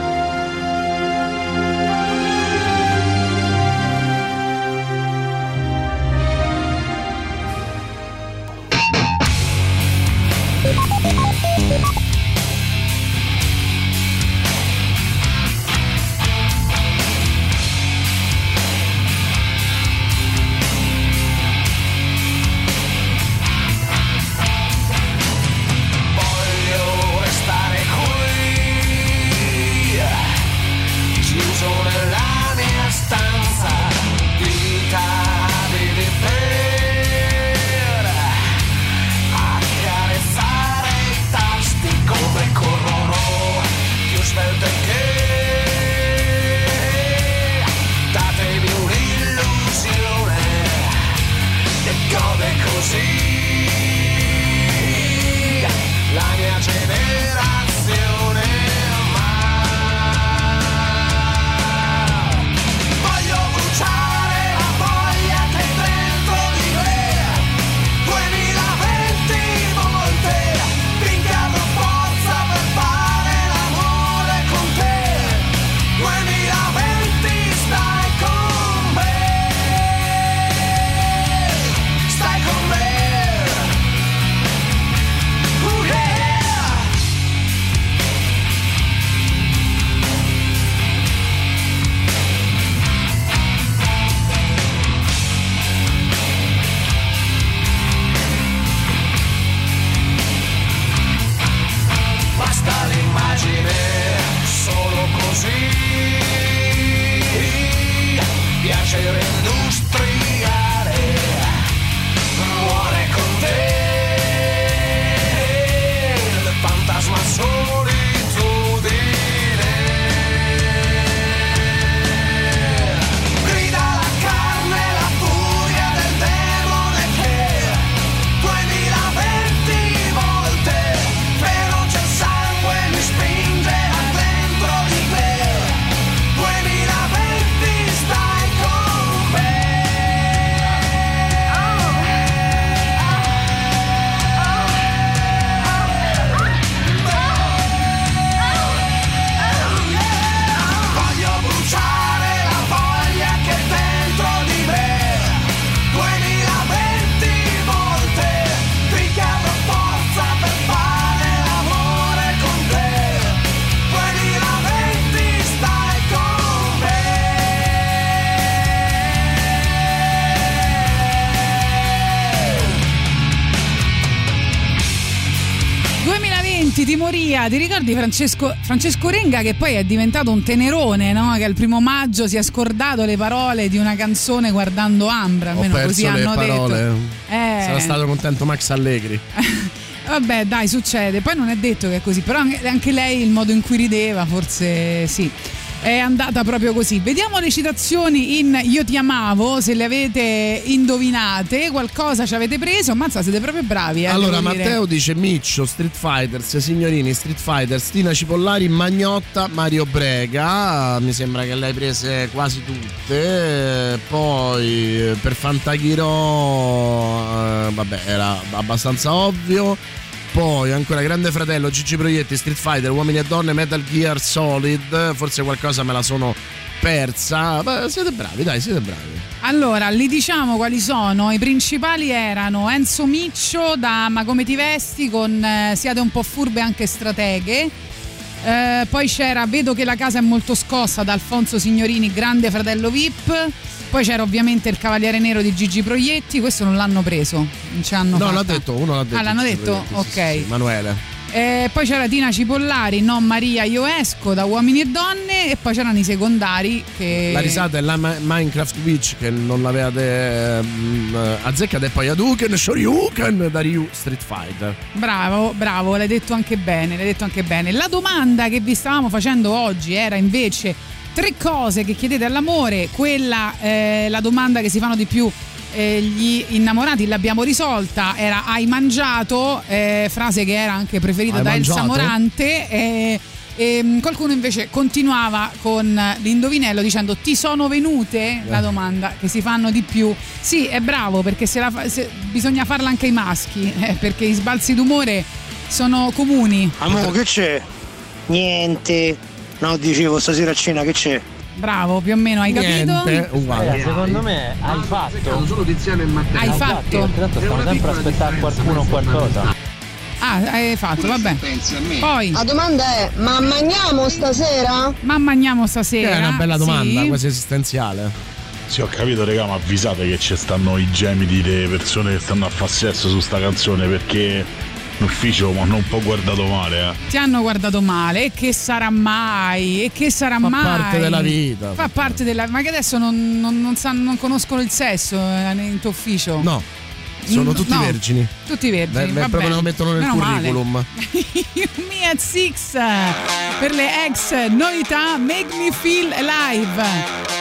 Ricordi Francesco, Francesco Renga che poi è diventato un tenerone, no? che al primo maggio si è scordato le parole di una canzone guardando Ambra, almeno così hanno parole. detto. Eh. Sarà stato contento Max Allegri. Vabbè, dai, succede. Poi non è detto che è così, però anche lei il modo in cui rideva, forse sì. È andata proprio così. Vediamo le citazioni in Io ti amavo, se le avete indovinate, qualcosa ci avete preso, ammazza, siete proprio bravi. Eh, allora. Matteo dice Miccio, Street Fighters, Signorini, Street Fighters, Tina Cipollari, Magnotta, Mario Brega. Mi sembra che le hai prese quasi tutte. Poi eh, per Fantachiro, eh, vabbè, era abbastanza ovvio. Poi ancora Grande Fratello, Gigi Proietti, Street Fighter, Uomini e Donne, Metal Gear Solid. Forse qualcosa me la sono persa. Beh, siete bravi, dai, siete bravi. Allora, li diciamo quali sono. I principali erano Enzo Miccio da Ma come ti vesti con eh, Siate un po' furbe anche strateghe. Eh, poi c'era Vedo che la casa è molto scossa da Alfonso Signorini, grande fratello VIP. Poi c'era ovviamente il Cavaliere Nero di Gigi Proietti, questo non l'hanno preso, non ci hanno No, fatta. l'ha detto, uno l'ha detto. Ah, l'hanno detto? Ok. sì, sì, Emanuele. Eh, poi c'era Tina Cipollari, non Maria Io esco da Uomini e Donne e poi c'erano i secondari che... La risata è la Ma- Minecraft Witch che non l'aveva de, mm, azzeccata e poi Hadouken, Shoryuken da Ryu Street Fighter. Bravo, bravo, l'hai detto anche bene, l'hai detto anche bene. La domanda che vi stavamo facendo oggi era invece tre cose che chiedete all'amore, quella eh, la domanda che si fanno di più eh, gli innamorati l'abbiamo risolta, era hai mangiato, eh, frase che era anche preferita Hai da Elsa mangiato? Morante. eh, e mm, qualcuno invece continuava con l'indovinello dicendo ti sono venute la domanda che si fanno di più sì è bravo perché se la fa- se- bisogna farla anche ai maschi eh, perché i sbalzi d'umore sono comuni Amo, che c'è? Niente. No, dicevo stasera a cena che c'è? bravo più o meno hai capito uguale. secondo me hai fatto. Solo Tiziano e Matteo. Hai fatto? Tanto stiamo sempre a aspettare qualcuno o qualcosa. ah hai fatto vabbè poi La domanda è: ma mangiamo stasera? ma mangiamo stasera Che è una bella domanda, Sì. quasi esistenziale. Sì, ho capito, raga, ma avvisate che ci stanno i gemiti delle persone che stanno a far sesso su sta canzone perché in ufficio ma non può guardato male, eh. ti hanno guardato male e che sarà mai e che sarà Fa mai parte della vita. fa parte della ma che adesso non, non, non sanno- non conoscono il sesso eh, nel tuo ufficio No, sono tutti no. vergini. tutti vergini Beh, proprio lo mettono nel Meno curriculum. Me at Six per le ex novità Make Me Feel Alive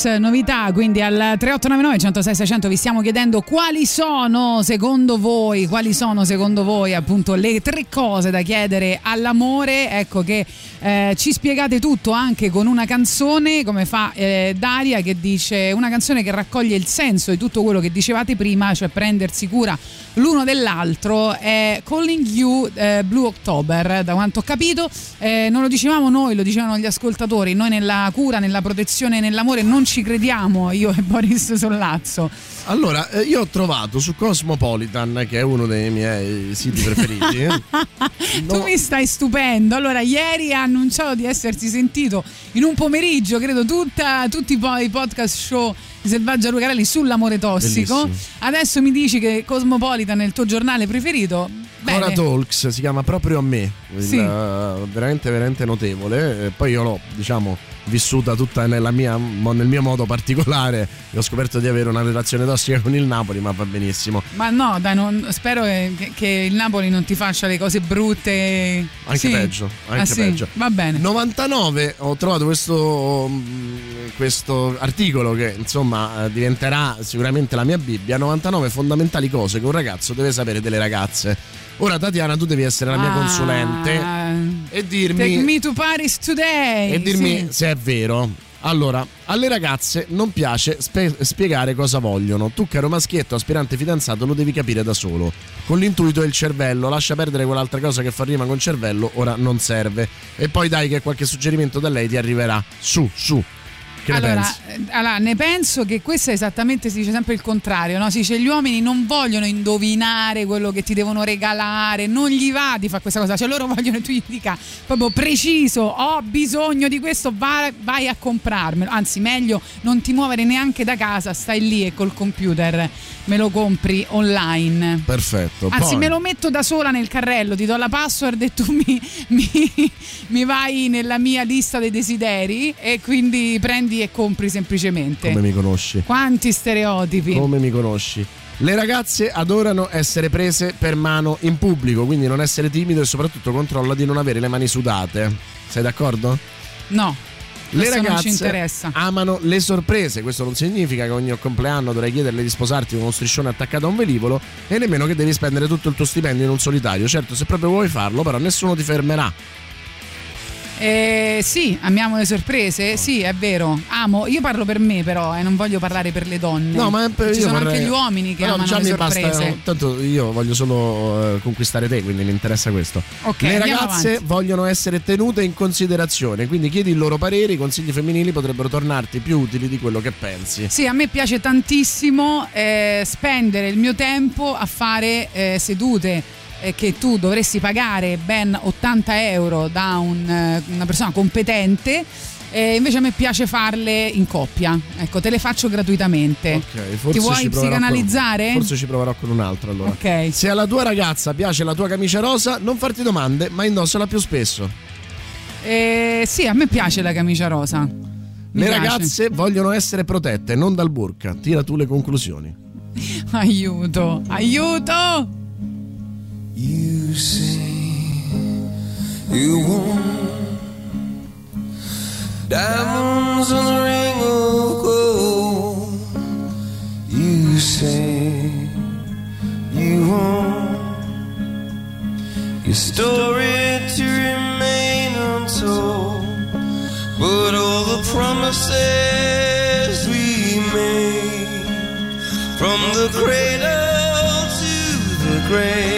ex novità, quindi al 3899 106 600 vi stiamo chiedendo quali sono secondo voi, quali sono secondo voi appunto le tre cose da chiedere all'amore, ecco che eh, ci spiegate tutto anche con una canzone come fa eh, Daria che dice una canzone che raccoglie il senso di tutto quello che dicevate prima, cioè prendersi cura l'uno dell'altro è Calling You eh, Blue October. Da quanto ho capito eh, non lo dicevamo noi lo dicevano gli ascoltatori noi nella cura nella protezione nell'amore non ci crediamo io e Boris Sollazzo Allora, eh, io ho trovato su Cosmopolitan, che è uno dei miei siti preferiti, tu mi stai stupendo allora ieri ha annunciato di essersi sentito in un pomeriggio credo tutta, tutti i po- i podcast show di Selvaggia Lucarelli sull'amore tossico Bellissimo. adesso mi dici che Cosmopolitan è il tuo giornale preferito Bene. Cora Talks si chiama proprio a me, il, Sì. eh, veramente veramente notevole. Eh, poi io l'ho, diciamo, vissuta tutta nella mia- nel mio modo particolare e ho scoperto di avere una relazione tossica con il Napoli, ma va benissimo. Ma no, dai, non- spero che, che il Napoli non ti faccia le cose brutte. Anche Sì. peggio, anche Ah, sì? peggio. Va bene. 99 ho trovato questo, mm, questo articolo che insomma eh, diventerà sicuramente la mia Bibbia. 99 fondamentali cose che un ragazzo deve sapere delle ragazze. Ora Tatiana tu devi essere la mia Ah, consulente e dirmi Take me to Paris today. e dirmi Sì. se è vero. Allora, alle ragazze non piace spe- spiegare cosa vogliono. Tu, caro maschietto, aspirante fidanzato, lo devi capire da solo. Con l'intuito e il cervello, lascia perdere quell'altra cosa che fa rima con cervello, ora non serve. E poi dai che qualche suggerimento da lei ti arriverà. Su, su. Che ne allora, pensi? eh, allora, ne penso che questo è esattamente, si dice sempre il contrario, no? Si dice gli uomini non vogliono indovinare quello che ti devono regalare, non gli va di fare questa cosa, cioè loro vogliono che tu gli dica proprio preciso, ho bisogno di questo, vai, vai a comprarmelo, anzi meglio non ti muovere neanche da casa, stai lì e col computer me lo compri online. Perfetto. Anzi, Poi- me lo metto da sola nel carrello, ti do la password e tu mi, mi- mi vai nella mia lista dei desideri e quindi prendi e compri semplicemente. Come mi conosci? Quanti stereotipi. Come mi conosci? Le ragazze adorano essere prese per mano in pubblico, quindi non essere timido e soprattutto controlla di non avere le mani sudate. Sei d'accordo? No. Le ragazze amano le sorprese, questo non significa che ogni compleanno dovrai chiederle di sposarti con uno striscione attaccato a un velivolo e nemmeno che devi spendere tutto il tuo stipendio in un solitario. Certo, se proprio vuoi farlo, però nessuno ti fermerà. Eh, sì, amiamo le sorprese. Sì, è vero. Amo. Io parlo per me, però, e non voglio parlare per le donne. No, ma per- ci io sono vorrei- anche gli uomini che No, amano già le mi sorprese. basta, tanto io voglio solo eh, conquistare te, quindi mi interessa questo. Ok, Le ragazze avanti. vogliono essere tenute in considerazione, quindi chiedi il loro parere, i consigli femminili potrebbero tornarti più utili di quello che pensi. Sì, a me piace tantissimo eh, spendere il mio tempo a fare eh, sedute eh, che tu dovresti pagare ben 80 euro da un, eh, una persona competente. E invece a me piace farle in coppia, ecco, te le faccio gratuitamente. Ok, forse Ti vuoi psicanalizzare? Con, forse ci proverò con un altro allora. Ok. Se alla tua ragazza piace la tua camicia rosa, non farti domande, ma indossala più spesso. Eh, sì, a me piace la camicia rosa. Mi Le piace. ragazze vogliono essere protette, non dal burka. Tira tu le conclusioni. Aiuto, aiuto! You say you want diamonds on the ring of gold. You say you want your story to remain untold, but all the promises we made from the cradle to the grave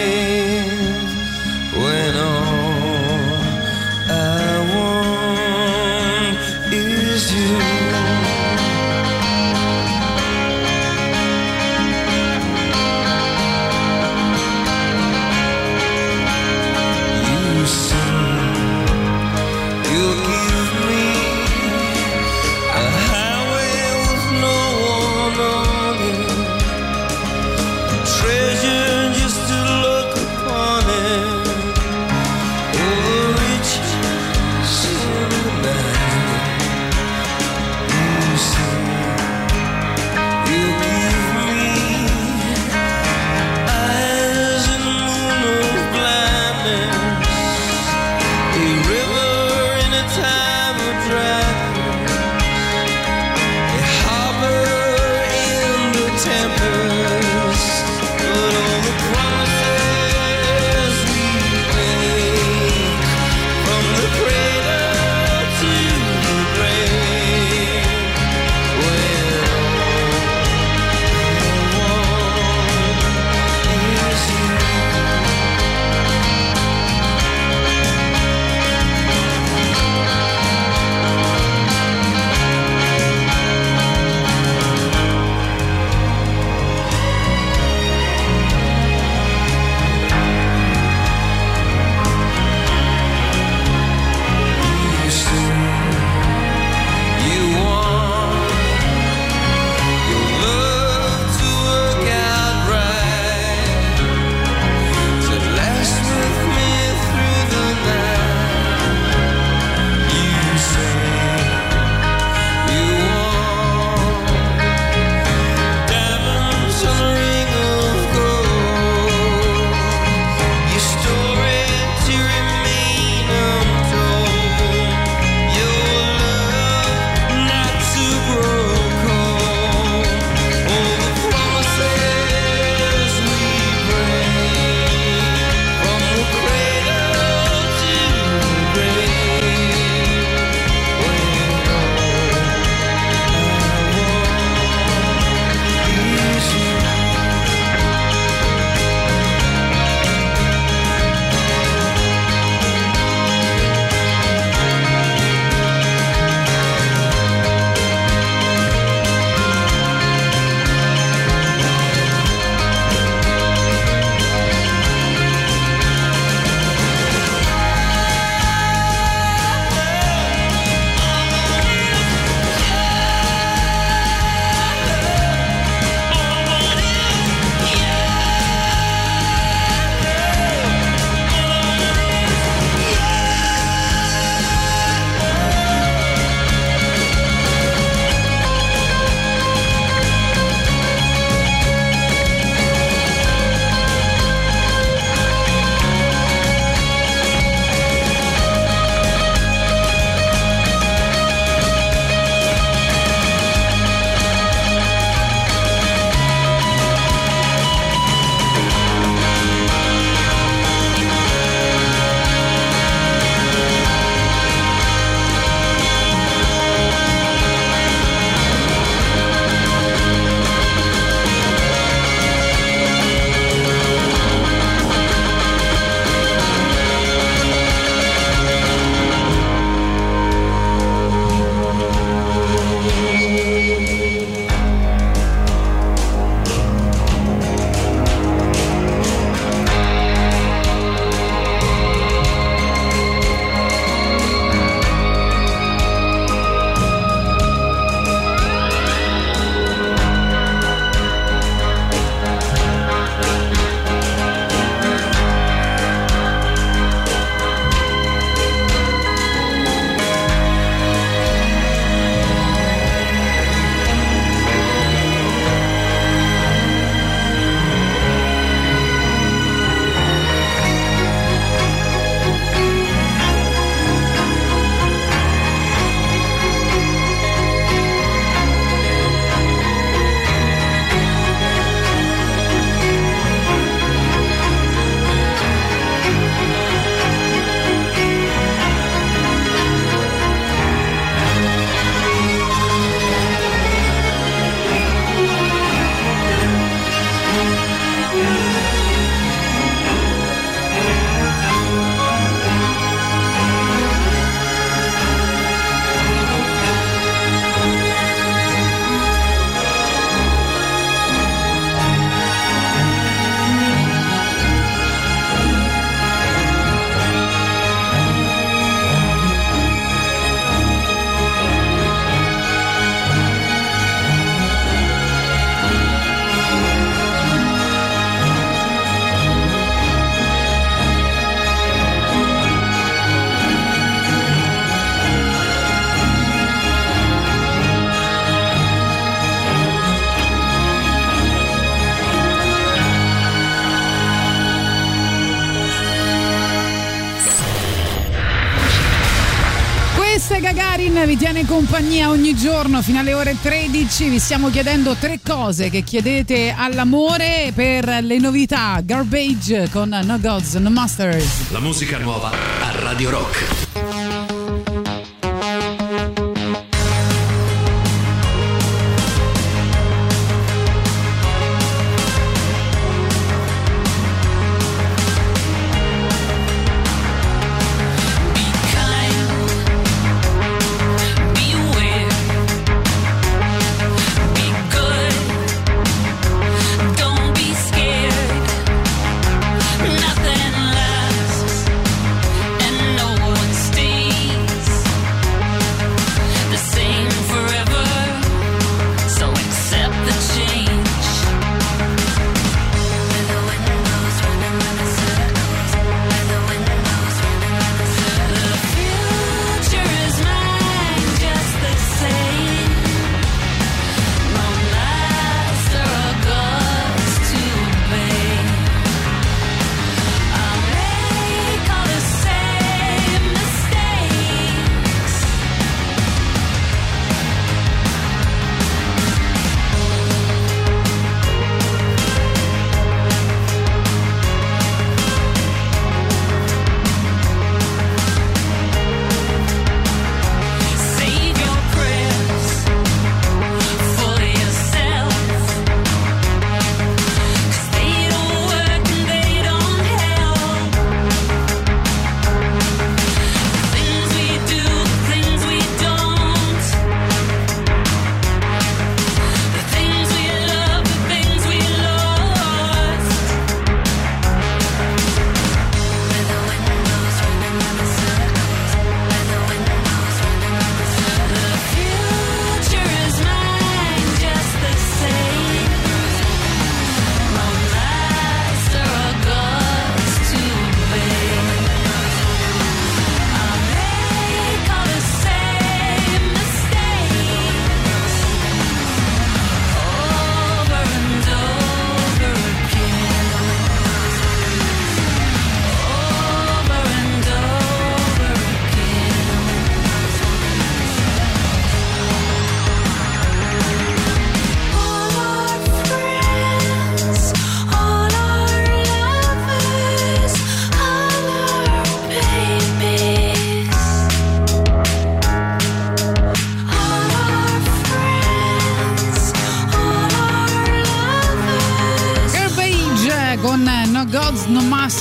compagnia ogni giorno fino alle ore 13. Vi stiamo chiedendo tre cose che chiedete all'amore per le novità. Garbage con No Gods, No Masters. La musica nuova a Radio Rock.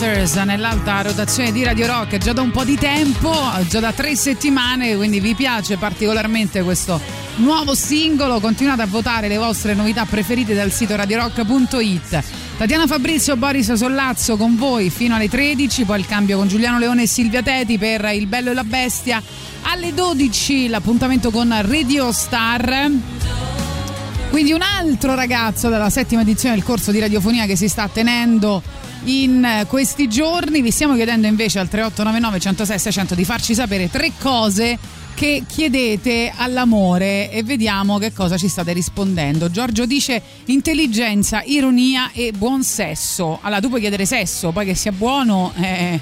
No Masters nell'alta rotazione di Radio Rock già da un po' di tempo, già da tre settimane, quindi vi piace particolarmente questo nuovo singolo. Continuate a votare le vostre novità preferite dal sito radiorock.it. Tatiana Fabrizio, Boris Sollazzo con voi fino alle 13, poi il cambio con Giuliano Leone e Silvia Teti per Il Bello e la Bestia. Alle 12 l'appuntamento con Radio Star. Quindi un altro ragazzo della settima edizione del corso di radiofonia che si sta tenendo in questi giorni. Vi stiamo chiedendo invece al 3899 106 600 di farci sapere tre cose che chiedete all'amore e vediamo che cosa ci state rispondendo. Giorgio dice intelligenza, ironia e buon sesso. Allora tu puoi chiedere sesso, poi che sia buono eh,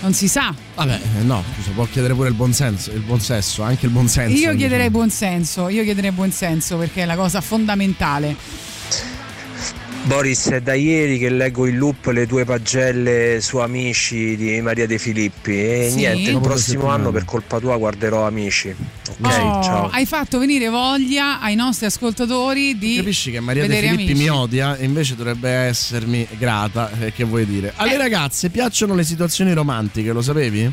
non si sa. Vabbè, eh, no, si può chiedere pure il buon senso, il buon sesso, anche il buon senso. Io chiederei buon senso, io chiederei buon senso perché è la cosa fondamentale. Boris, è da ieri che leggo in loop le tue pagelle su Amici di Maria De Filippi e Sì? niente, il prossimo anno per colpa tua guarderò Amici. Ok, Oh, ciao. Hai fatto venire voglia ai nostri ascoltatori di Capisci che Maria De Filippi amici. mi odia e invece dovrebbe essermi grata, eh, che vuoi dire? Alle ragazze piacciono le situazioni romantiche, lo sapevi?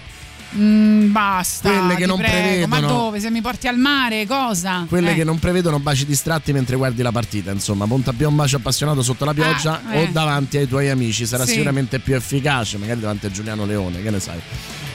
Mm, basta. Quelle che non prego. Ma prevedono- dove? Se mi porti al mare, cosa? Quelle Eh. che non prevedono baci distratti mentre guardi la partita, insomma, punta più un bacio appassionato sotto la pioggia Ah, eh. o davanti ai tuoi amici, sarà Sì. sicuramente più efficace, magari davanti a Giuliano Leone, che ne sai.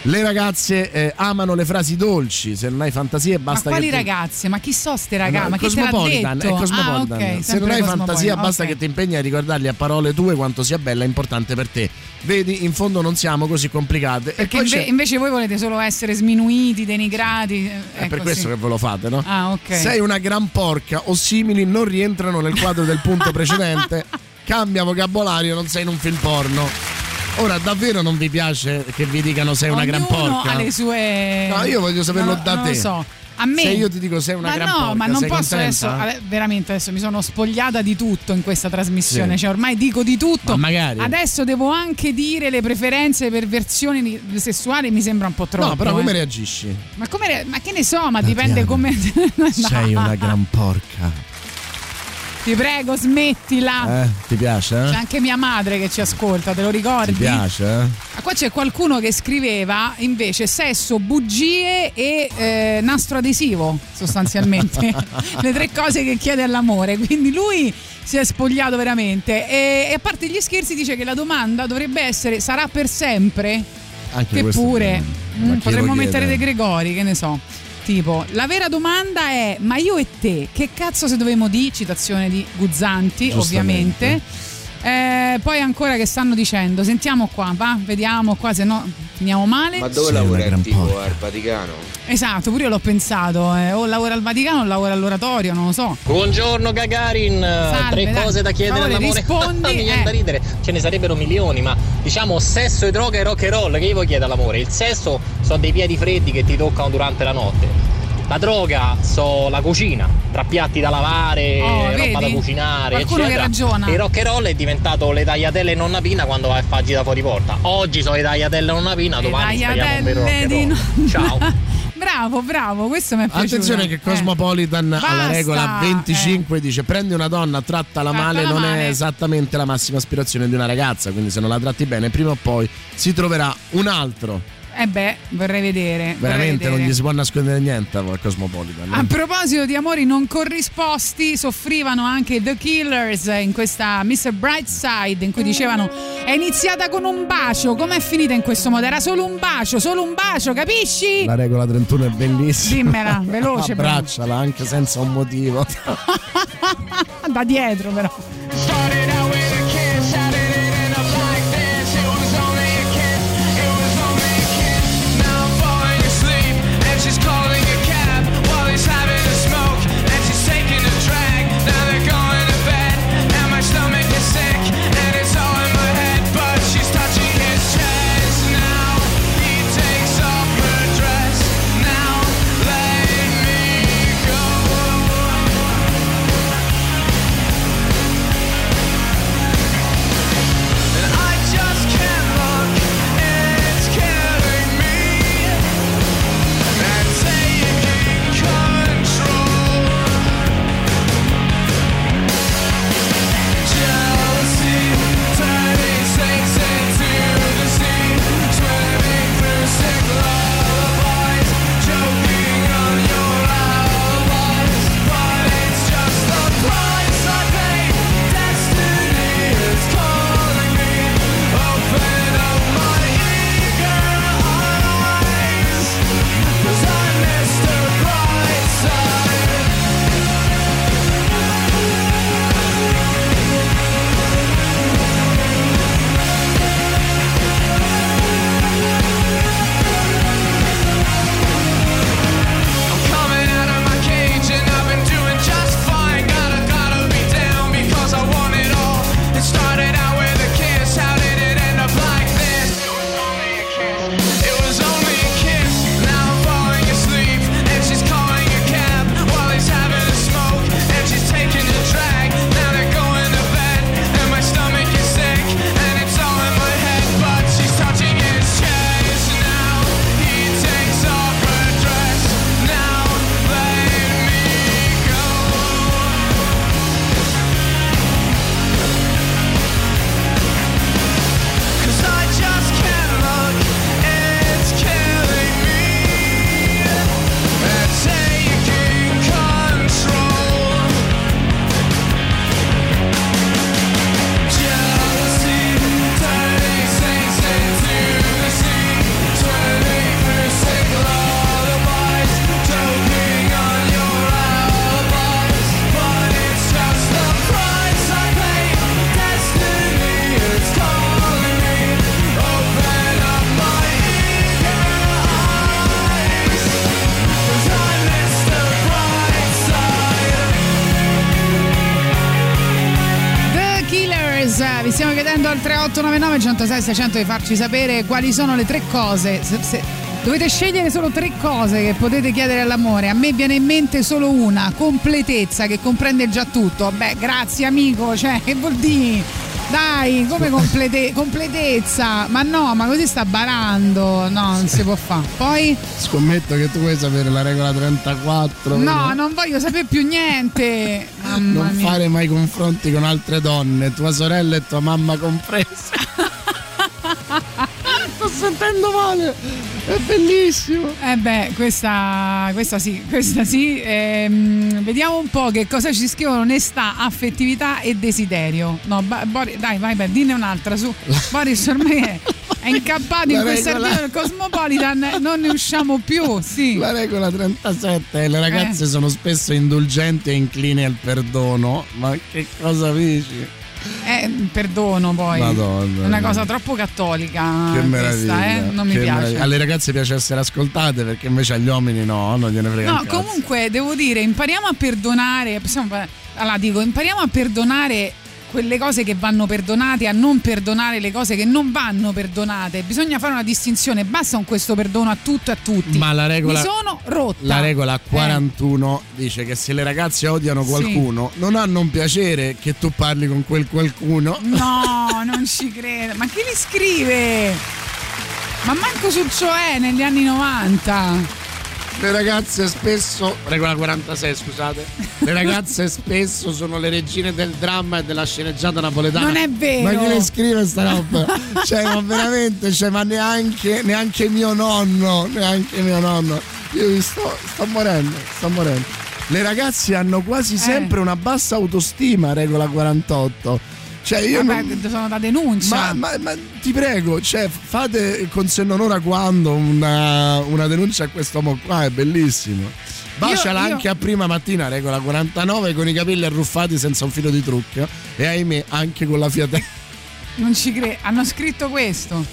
Le ragazze eh, amano le frasi dolci, se non hai fantasie Ma basta quali che tu- ragazze? Ma chi so ste ragazze? No, ma chi te l'ha detto? è Cosmopolitan. Ah, ok, se non hai fantasia basta che ti impegni a ricordargli a parole tue quanto sia bella e importante per te. Vedi, in fondo non siamo così complicate. Perché inve- invece voi volete solo essere sminuiti, denigrati. è per questo che ve lo fate, no? Ah, ok. Sei una gran porca o simili non rientrano nel quadro del punto precedente. Cambia vocabolario, non sei in un film porno. Ora davvero non vi piace che vi dicano sei una gran Ognuno porca? ha le sue. No, io voglio saperlo Non- da non te. lo so. A me. Se io ti dico sei una ma gran no, porca, ma non posso contenta? adesso. ade- Veramente adesso mi sono spogliata di tutto in questa trasmissione. Sì. Cioè, ormai dico di tutto. Ma magari. Adesso devo anche dire le preferenze per versioni sessuali. Mi sembra un po' troppo. No, però come eh. reagisci? Ma, come re- ma che ne so, ma dipende come. Sei una gran porca. Ti prego, smettila. Eh? Ti piace? C'è Eh? anche mia madre che ci ascolta, te lo ricordi? Ti piace? Eh? Ah, Qua c'è qualcuno che scriveva invece sesso, bugie e eh, nastro adesivo, sostanzialmente. Le tre cose che chiede all'amore. Quindi lui si è spogliato veramente. E, e a parte gli scherzi dice che la domanda dovrebbe essere sarà per sempre? Anche che pure mm, potremmo mettere? De Gregori, che ne so. Tipo, la vera domanda è: ma io e te, che cazzo se dovevamo di? Citazione di Guzzanti, ovviamente. Eh, poi ancora che stanno dicendo, sentiamo qua, va, vediamo qua, se no finiamo male. Ma dove lavora il tipo al Vaticano? Esatto, pure io l'ho pensato, eh, o lavora al Vaticano o lavora all'oratorio, non lo so. Buongiorno Gagarin, Salve, tre dai. cose da chiedere favore, all'amore. rispondi, Mi viene eh. da ridere, ce ne sarebbero milioni, ma diciamo sesso e droga e rock and roll, che io vuoi chiedere all'amore? Il sesso sono dei piedi freddi che ti toccano durante la notte. La droga so la cucina, tra piatti da lavare, Oh, roba vedi? da cucinare, Qualcuno che eccetera. ragiona. E il rock and roll è diventato le tagliatelle nonna Pina quando vai a fargi da fuori porta. Oggi sono le tagliatelle nonna Pina, domani speriamo un vero rock tagliatelle and di roll. Ciao. bravo, bravo, questo mi è piaciuto. Attenzione che Eh. Cosmopolitan alla Basta, regola 25 dice prendi una donna, trattala male, Trattala non male. è esattamente la massima aspirazione di una ragazza, quindi se non la tratti bene prima o poi si troverà un altro. Eh beh, vorrei vedere. vorrei Veramente non vedere. gli si può nascondere niente al Cosmopolitan. A proposito di amori non corrisposti, soffrivano anche The Killers in questa Mr. Brightside in cui dicevano è iniziata con un bacio, com'è finita in questo modo? Era solo un bacio, solo un bacio, capisci? La regola 31 è bellissima. Dimmela, veloce. Abbracciala anche senza un motivo. Da dietro però. 3899 106 600 di farci sapere quali sono le tre cose. Se- se- dovete scegliere solo tre cose che potete chiedere all'amore. A me viene in mente solo una, completezza, che comprende già tutto. Beh, grazie amico, cioè, che vuol dire? Dai, come complete- completezza? Ma no, ma così sta barando. No, non si può fare. Poi? Scommetto che tu vuoi sapere la regola 34. No, vero? non voglio sapere più niente. Mamma non mia. fare mai confronti con altre donne, tua sorella e tua mamma compresa. Male, è bellissimo. Eh beh, questa, questa sì, questa sì. Ehm, vediamo un po' che cosa ci scrivono onestà, affettività e desiderio. No, Ba- Boris, dai, vai, vai, dinne un'altra su. Boris ormai è, è incappato in La questo regola- articolo del Cosmopolitan, non ne usciamo più, sì. La regola 37, le ragazze Eh. sono spesso indulgenti e inclini al perdono. Ma che cosa dici? Eh, perdono poi. Madonna. È una cosa troppo cattolica. Che questa, meraviglia. eh? Non mi piace. meraviglia. Alle ragazze piace essere ascoltate perché invece agli uomini no, non gliene frega No, comunque devo dire, impariamo a perdonare. Possiamo, allora dico, impariamo a perdonare quelle cose che vanno perdonate, a non perdonare le cose che non vanno perdonate. Bisogna fare una distinzione. Basta con questo perdono a tutto e a tutti. Ma la regola- Mi sono rotta. La regola Eh. 41 dice che se le ragazze odiano Sì. qualcuno, non hanno un piacere che tu parli con quel qualcuno. No, non ci credo. Ma chi li scrive? Ma manco su Cioè negli anni 90. Le ragazze spesso, regola 46 scusate, le ragazze spesso sono le regine del dramma e della sceneggiata napoletana. Non è vero. Ma chi le scrive sta roba? cioè, ma veramente, cioè, ma neanche, neanche mio nonno, neanche mio nonno. Io mi sto, sto morendo, sto morendo. Le ragazze hanno Eh. quasi sempre una bassa autostima, regola 48. Cioè, io Vabbè, non- sono da denuncia. ma, ma- ma ti prego, cioè, fate con senno onora quando una, una denuncia a quest'uomo qua è bellissimo. Baciala Io- io- anche a prima mattina, regola 49, con i capelli arruffati senza un filo di trucco. E ahimè, anche con la fiatella. Non ci credo. Hanno scritto questo.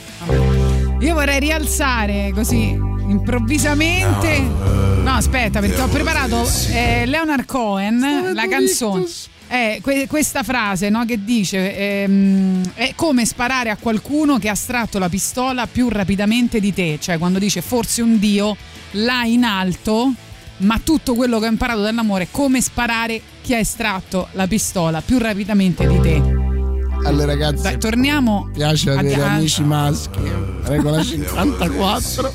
Io vorrei rialzare così improvvisamente. No, aspetta, perché ho preparato eh, Leonard Cohen, la canzone. Eh, que- questa frase no, che dice ehm, è come sparare a qualcuno che ha estratto la pistola più rapidamente di te, cioè quando dice forse un dio là in alto, ma tutto quello che ho imparato dall'amore è come sparare chi ha estratto la pistola più rapidamente di te. Alle ragazze Dai, torniamo piace avere a- amici maschi. Regola 54.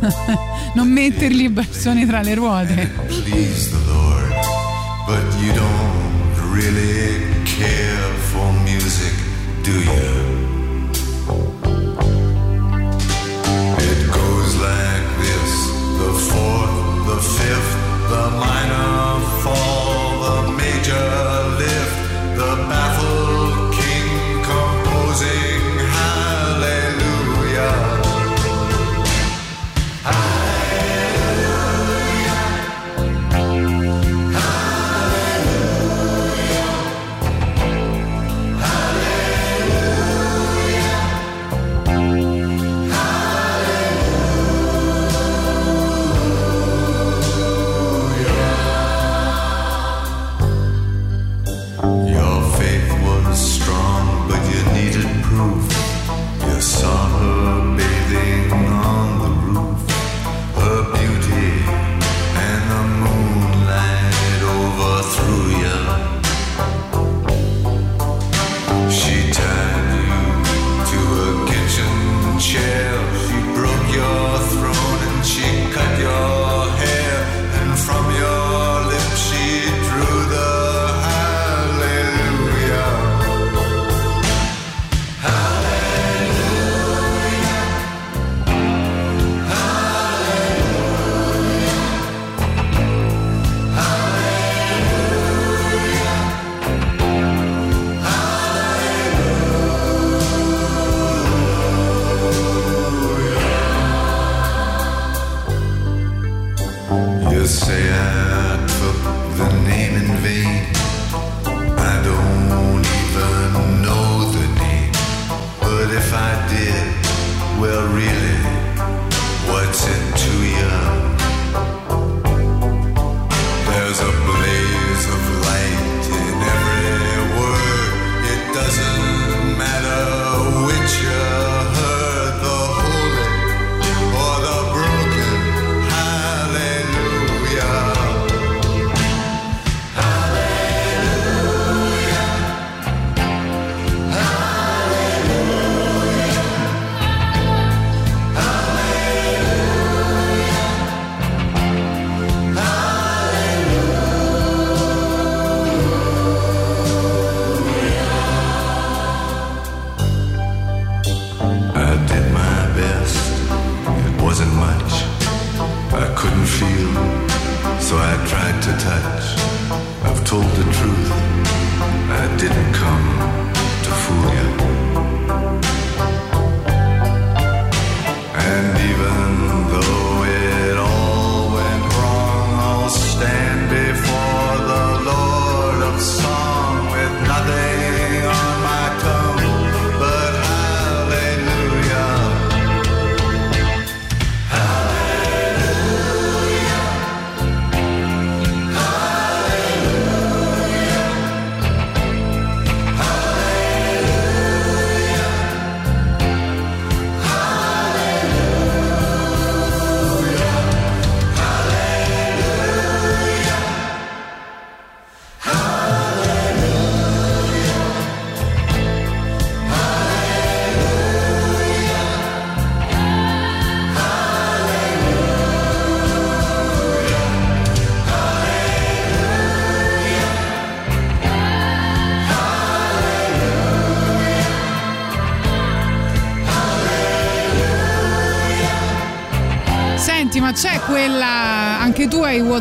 non mettergli i bastoni tra le ruote. Really care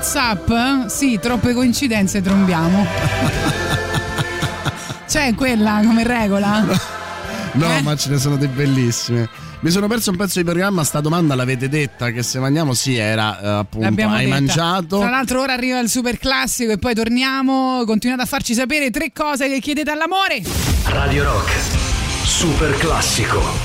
WhatsApp? Sì, troppe coincidenze trombiamo. c'è quella come regola? No, Eh? ma ce ne sono dei bellissime. Mi sono perso un pezzo di programma, sta domanda l'avete detta che se mangiamo sì era eh, appunto L'abbiamo hai detta. mangiato. Tra l'altro ora arriva il super classico e poi torniamo. Continuate a farci sapere tre cose che chiedete all'amore. Radio Rock. Super classico.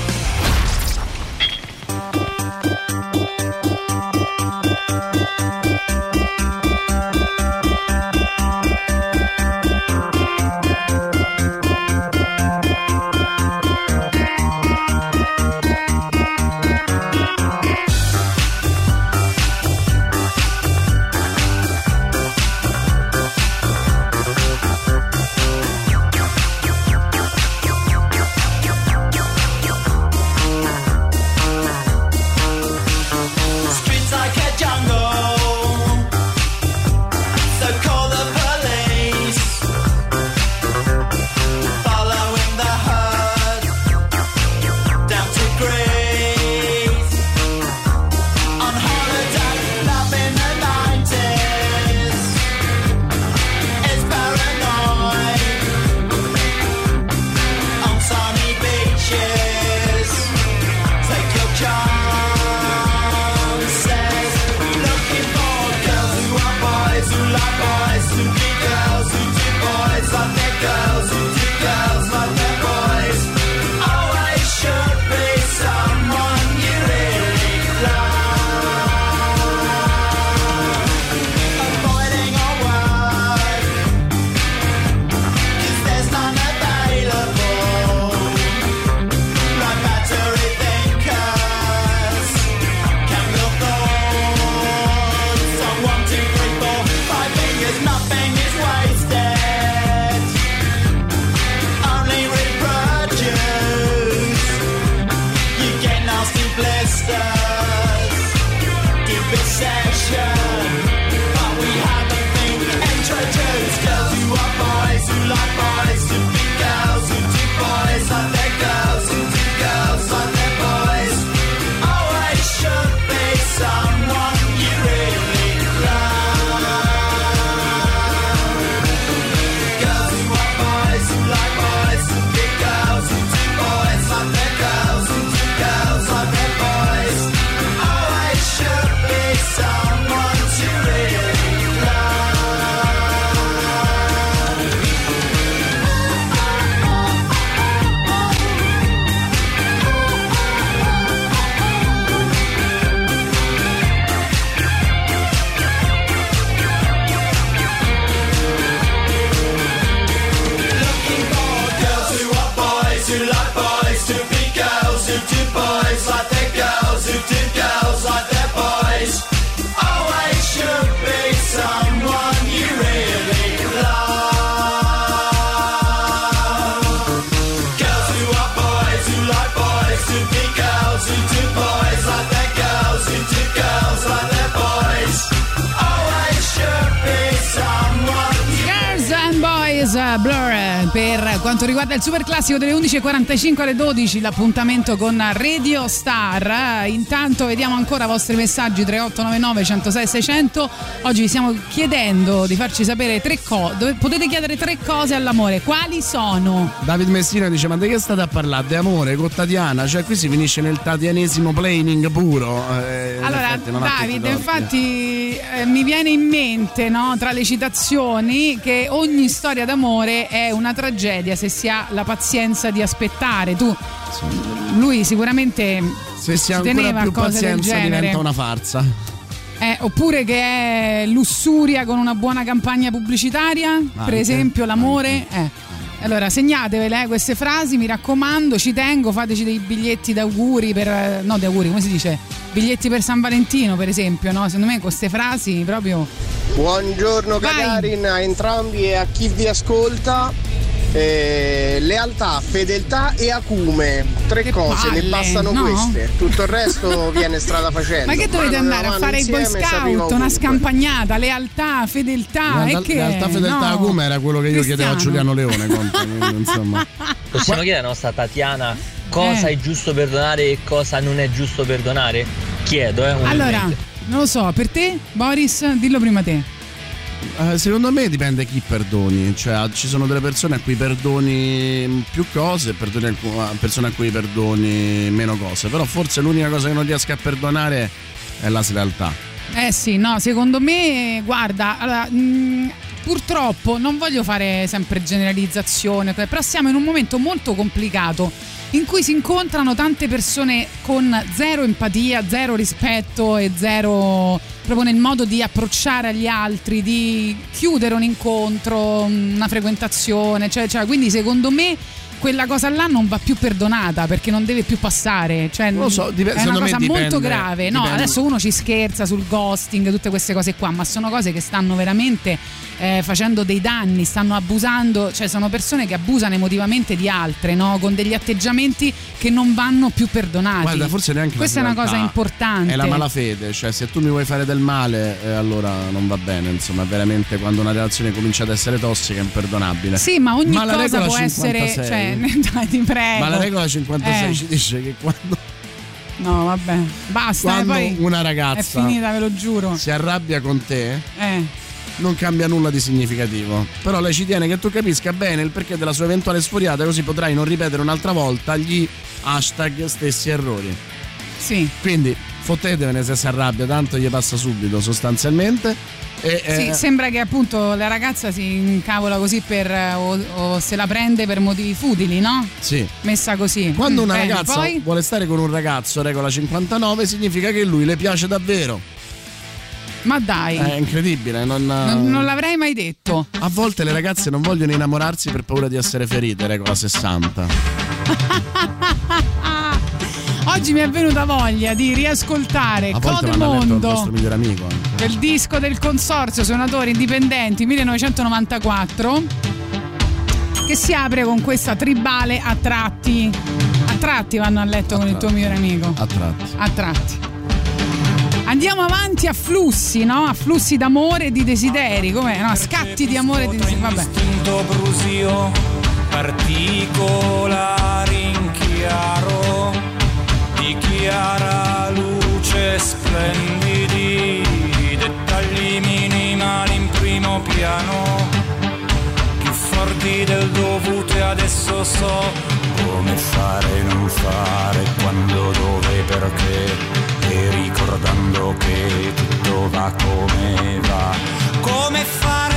Classico delle 11.45 alle 12, l'appuntamento con Radio Star. Intanto vediamo ancora i vostri messaggi 3899 106 600. Oggi vi stiamo chiedendo di farci sapere tre cose. Potete chiedere tre cose all'amore. Quali sono? David Messina dice: Ma di che state a parlare? Di amore con Tatiana? Cioè, qui si finisce nel tatianesimo planning puro. Eh, in Allora, effetti non ha tutti i Davide, torti. infatti eh, mi viene in mente no, tra le citazioni che ogni storia d'amore è una tragedia se si ha la pazienza di aspettare. Tu, lui sicuramente Se si ha ancora più pazienza, diventa una farsa. Eh, oppure che è lussuria con una buona campagna pubblicitaria, per Anche, esempio l'amore. Eh. Allora segnatevele eh, queste frasi, mi raccomando, ci tengo, fateci dei biglietti d'auguri per. eh, no, di auguri, come si dice? Biglietti per San Valentino, per esempio, no? Secondo me con queste frasi proprio. Buongiorno Vai. Gagarin a entrambi e a chi vi ascolta. Eh, lealtà, fedeltà e acume, tre cose, palle, ne bastano no? queste. Tutto il resto viene strada facendo. Ma che dovete Mano andare a fare i boy scout? Una scampagnata, lealtà, fedeltà. in e che realtà, fedeltà no. Acume era quello che io chiedevo a Cristiano. Giuliano Leone. quindi, insomma. Possiamo chiedere alla nostra Tatiana cosa Eh. è giusto perdonare e cosa non è giusto perdonare? Chiedo, eh. Allora, non lo so, per te, Boris, dillo prima te. Eh, secondo me dipende chi perdoni, cioè ci sono delle persone a cui perdoni più cose e persone a cui perdoni meno cose, però forse l'unica cosa che non riesco a perdonare è la slealtà. Eh sì, no, secondo me, guarda, allora, mh, purtroppo non voglio fare sempre generalizzazione, però siamo in un momento molto complicato in cui si incontrano tante persone con zero empatia, zero rispetto e zero proprio nel modo di approcciare agli altri, di chiudere un incontro, una frequentazione, cioè, cioè, quindi secondo me quella cosa là non va più perdonata perché non deve più passare, cioè, lo so, dip- è una cosa molto dipende- grave. No, dipende. adesso uno ci scherza sul ghosting, tutte queste cose qua, ma sono cose che stanno veramente eh, facendo dei danni, stanno abusando, cioè sono persone che abusano emotivamente di altre, no? con degli atteggiamenti che non vanno più perdonati. Guarda, forse neanche Questa è una cosa importante. È la malafede, cioè se tu mi vuoi fare del male, eh, allora non va bene, insomma, veramente quando una relazione comincia ad essere tossica è imperdonabile. Sì, ma ogni Ma cosa può essere, 56 dai, ti prego. Ma la regola 56 Eh. ci dice che quando, No, vabbè, basta, eh, quando poi una è ragazza finita, ve lo giuro. si arrabbia con te, Eh. non cambia nulla di significativo. Però lei ci tiene che tu capisca bene il perché della sua eventuale sfuriata, così potrai non ripetere un'altra volta gli hashtag stessi errori. Sì. Quindi fottetevene se si arrabbia, tanto gli passa subito sostanzialmente. E, Sì, eh, sembra che appunto la ragazza si incavola così per eh, o, o se la prende per motivi futili, no? sì. Messa così. Quando Mm, una bene, ragazza poi vuole stare con un ragazzo, regola 59, significa che lui le piace davvero. Ma dai, È incredibile. Non, non, non l'avrei mai detto. A volte le ragazze non vogliono innamorarsi per paura di essere ferite, regola 60. Oggi mi è venuta voglia di riascoltare A volte Code vanno a letto il Mondo vostro migliore amico. anche. del disco del Consorzio Suonatori Indipendenti 1994 che si apre con questa tribale a tratti. A tratti vanno a letto con il tuo migliore amico. A tratti. A tratti. Andiamo avanti a flussi, no? A flussi d'amore e di desideri, come no? A scatti di amore e di desideri. Vabbè. Istinto brusio, particolari in chiaro, chiara luce splendidi, dettagli minimali in primo piano, più forti del dovuto e adesso so come fare e non fare, quando, dove, perché, e ricordando che tutto va come va. Come fare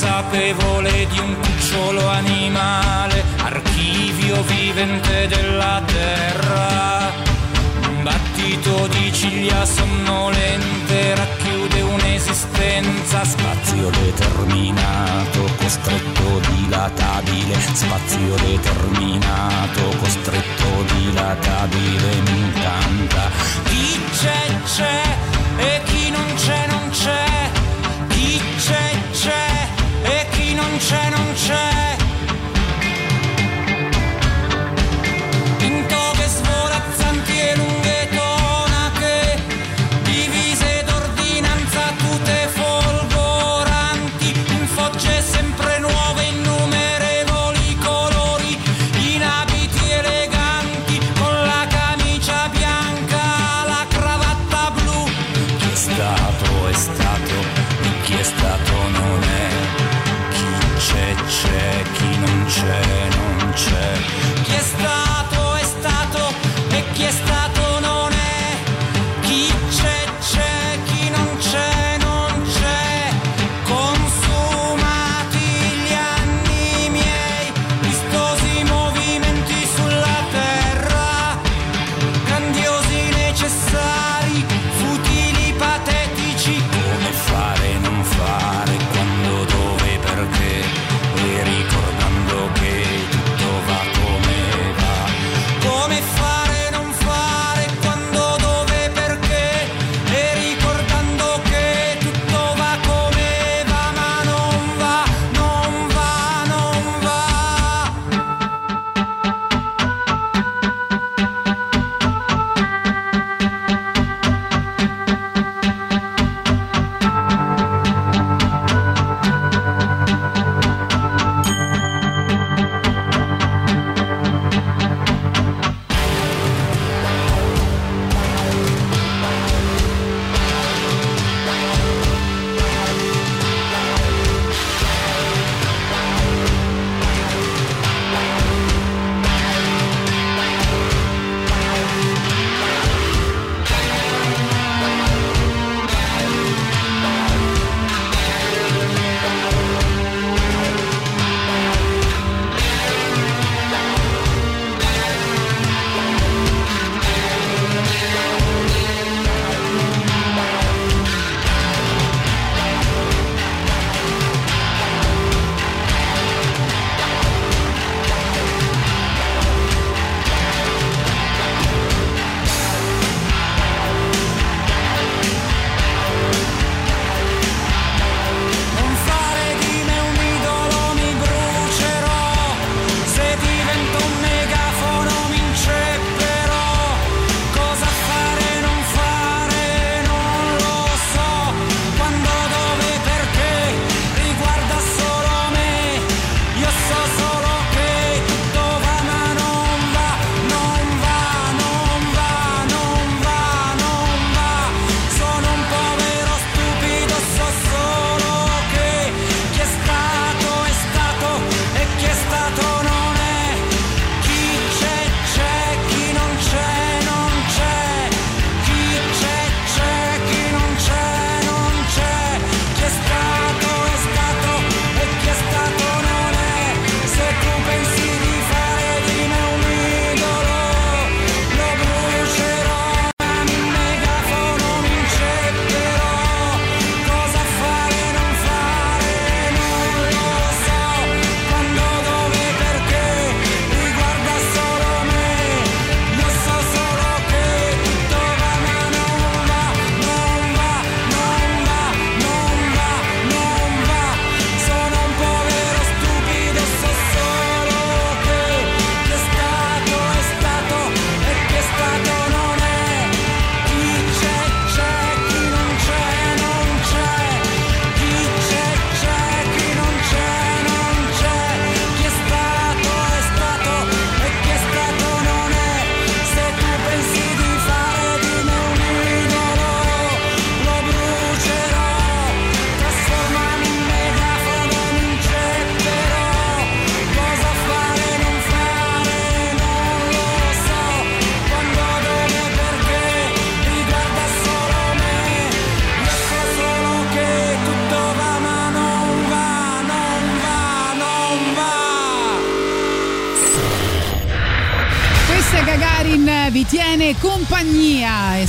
Inconsapevole di un cucciolo animale, archivio vivente della terra, battito di ciglia sonnolente racchiude un'esistenza, spazio determinato, costretto dilatabile, spazio determinato, costretto dilatabile, mi incanta. Chi c'è c'è e non c'è non c'è.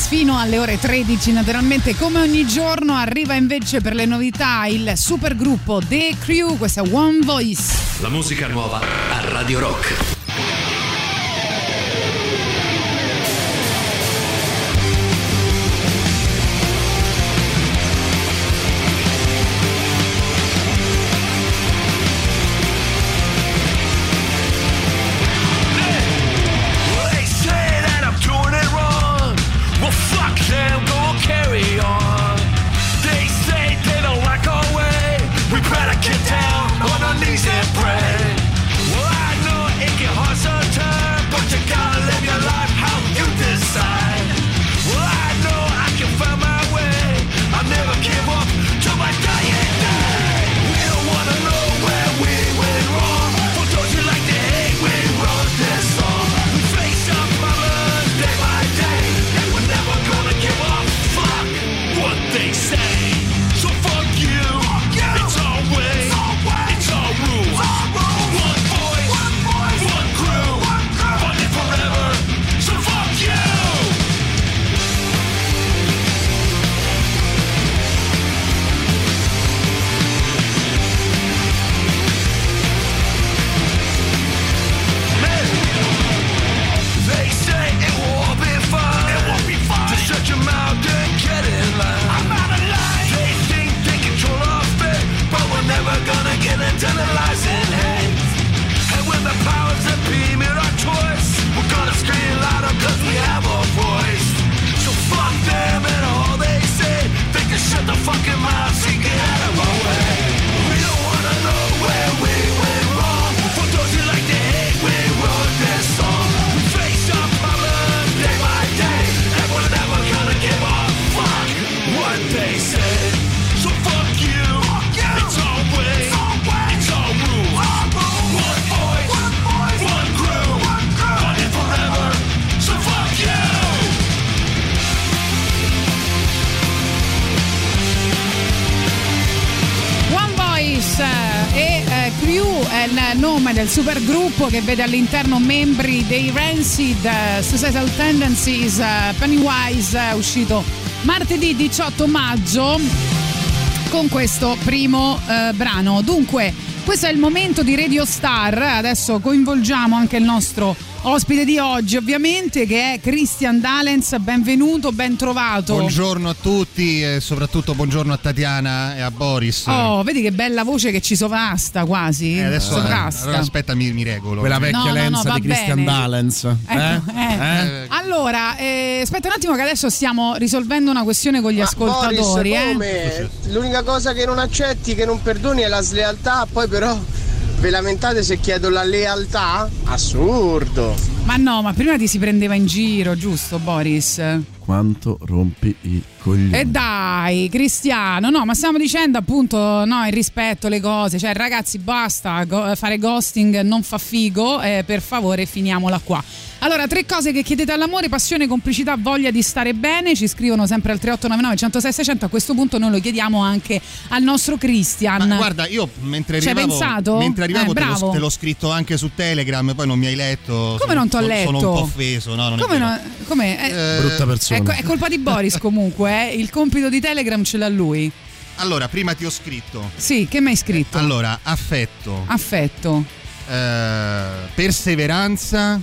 Fino alle ore 13 naturalmente come ogni giorno arriva invece per le novità il supergruppo The Crew, questa One Voice. La musica nuova a Radio Rock. things that nome del supergruppo che vede all'interno membri dei Rancid, eh, Suicidal Tendencies, eh, Pennywise, eh, uscito martedì 18 maggio con questo primo brano. Dunque, questo è il momento di Radio Star. Adesso coinvolgiamo anche il nostro ospite di oggi, ovviamente, che è Christian Dalens. Benvenuto, ben trovato. Buongiorno a tutti e soprattutto buongiorno a Tatiana e a Boris. Oh, vedi che bella voce che ci sovrasta quasi. Eh, adesso sovrasta. allora aspetta, mi, mi regolo. Quella vecchia No, no, lenza no, va di Christian bene. Dalens. Ecco, eh? eh. Eh? Allora, eh, aspetta un attimo che adesso stiamo risolvendo una questione con gli ascoltatori. Boris, eh. come? L'unica cosa che non accetti, che non perdoni è la slealtà, poi però ve lamentate se chiedo la lealtà? Assurdo. Ma no, ma prima ti si prendeva in giro, giusto Boris? Quanto rompi i coglioni. E dai, Cristiano, no, ma stiamo dicendo appunto, no, il rispetto, le cose, cioè ragazzi basta go- fare ghosting non fa figo, eh, per favore finiamola qua. Allora, tre cose che chiedete all'amore, passione, complicità, voglia di stare bene, ci scrivono sempre al 3899 106 600, a questo punto noi lo chiediamo anche al nostro Christian. Ma guarda, io mentre arrivavo, pensato? mentre arrivavo Eh, te, l'ho, bravo. te l'ho scritto anche su Telegram, poi non mi hai letto. Come non t'ho sono- letto? Sono un po' offeso, no? Non Come no? Come? Eh, Brutta persona. Ecco, è colpa di Boris comunque, eh. il compito di Telegram ce l'ha lui. Allora, prima ti ho scritto. Sì, che mi hai scritto? Allora, affetto, Affetto. eh, perseveranza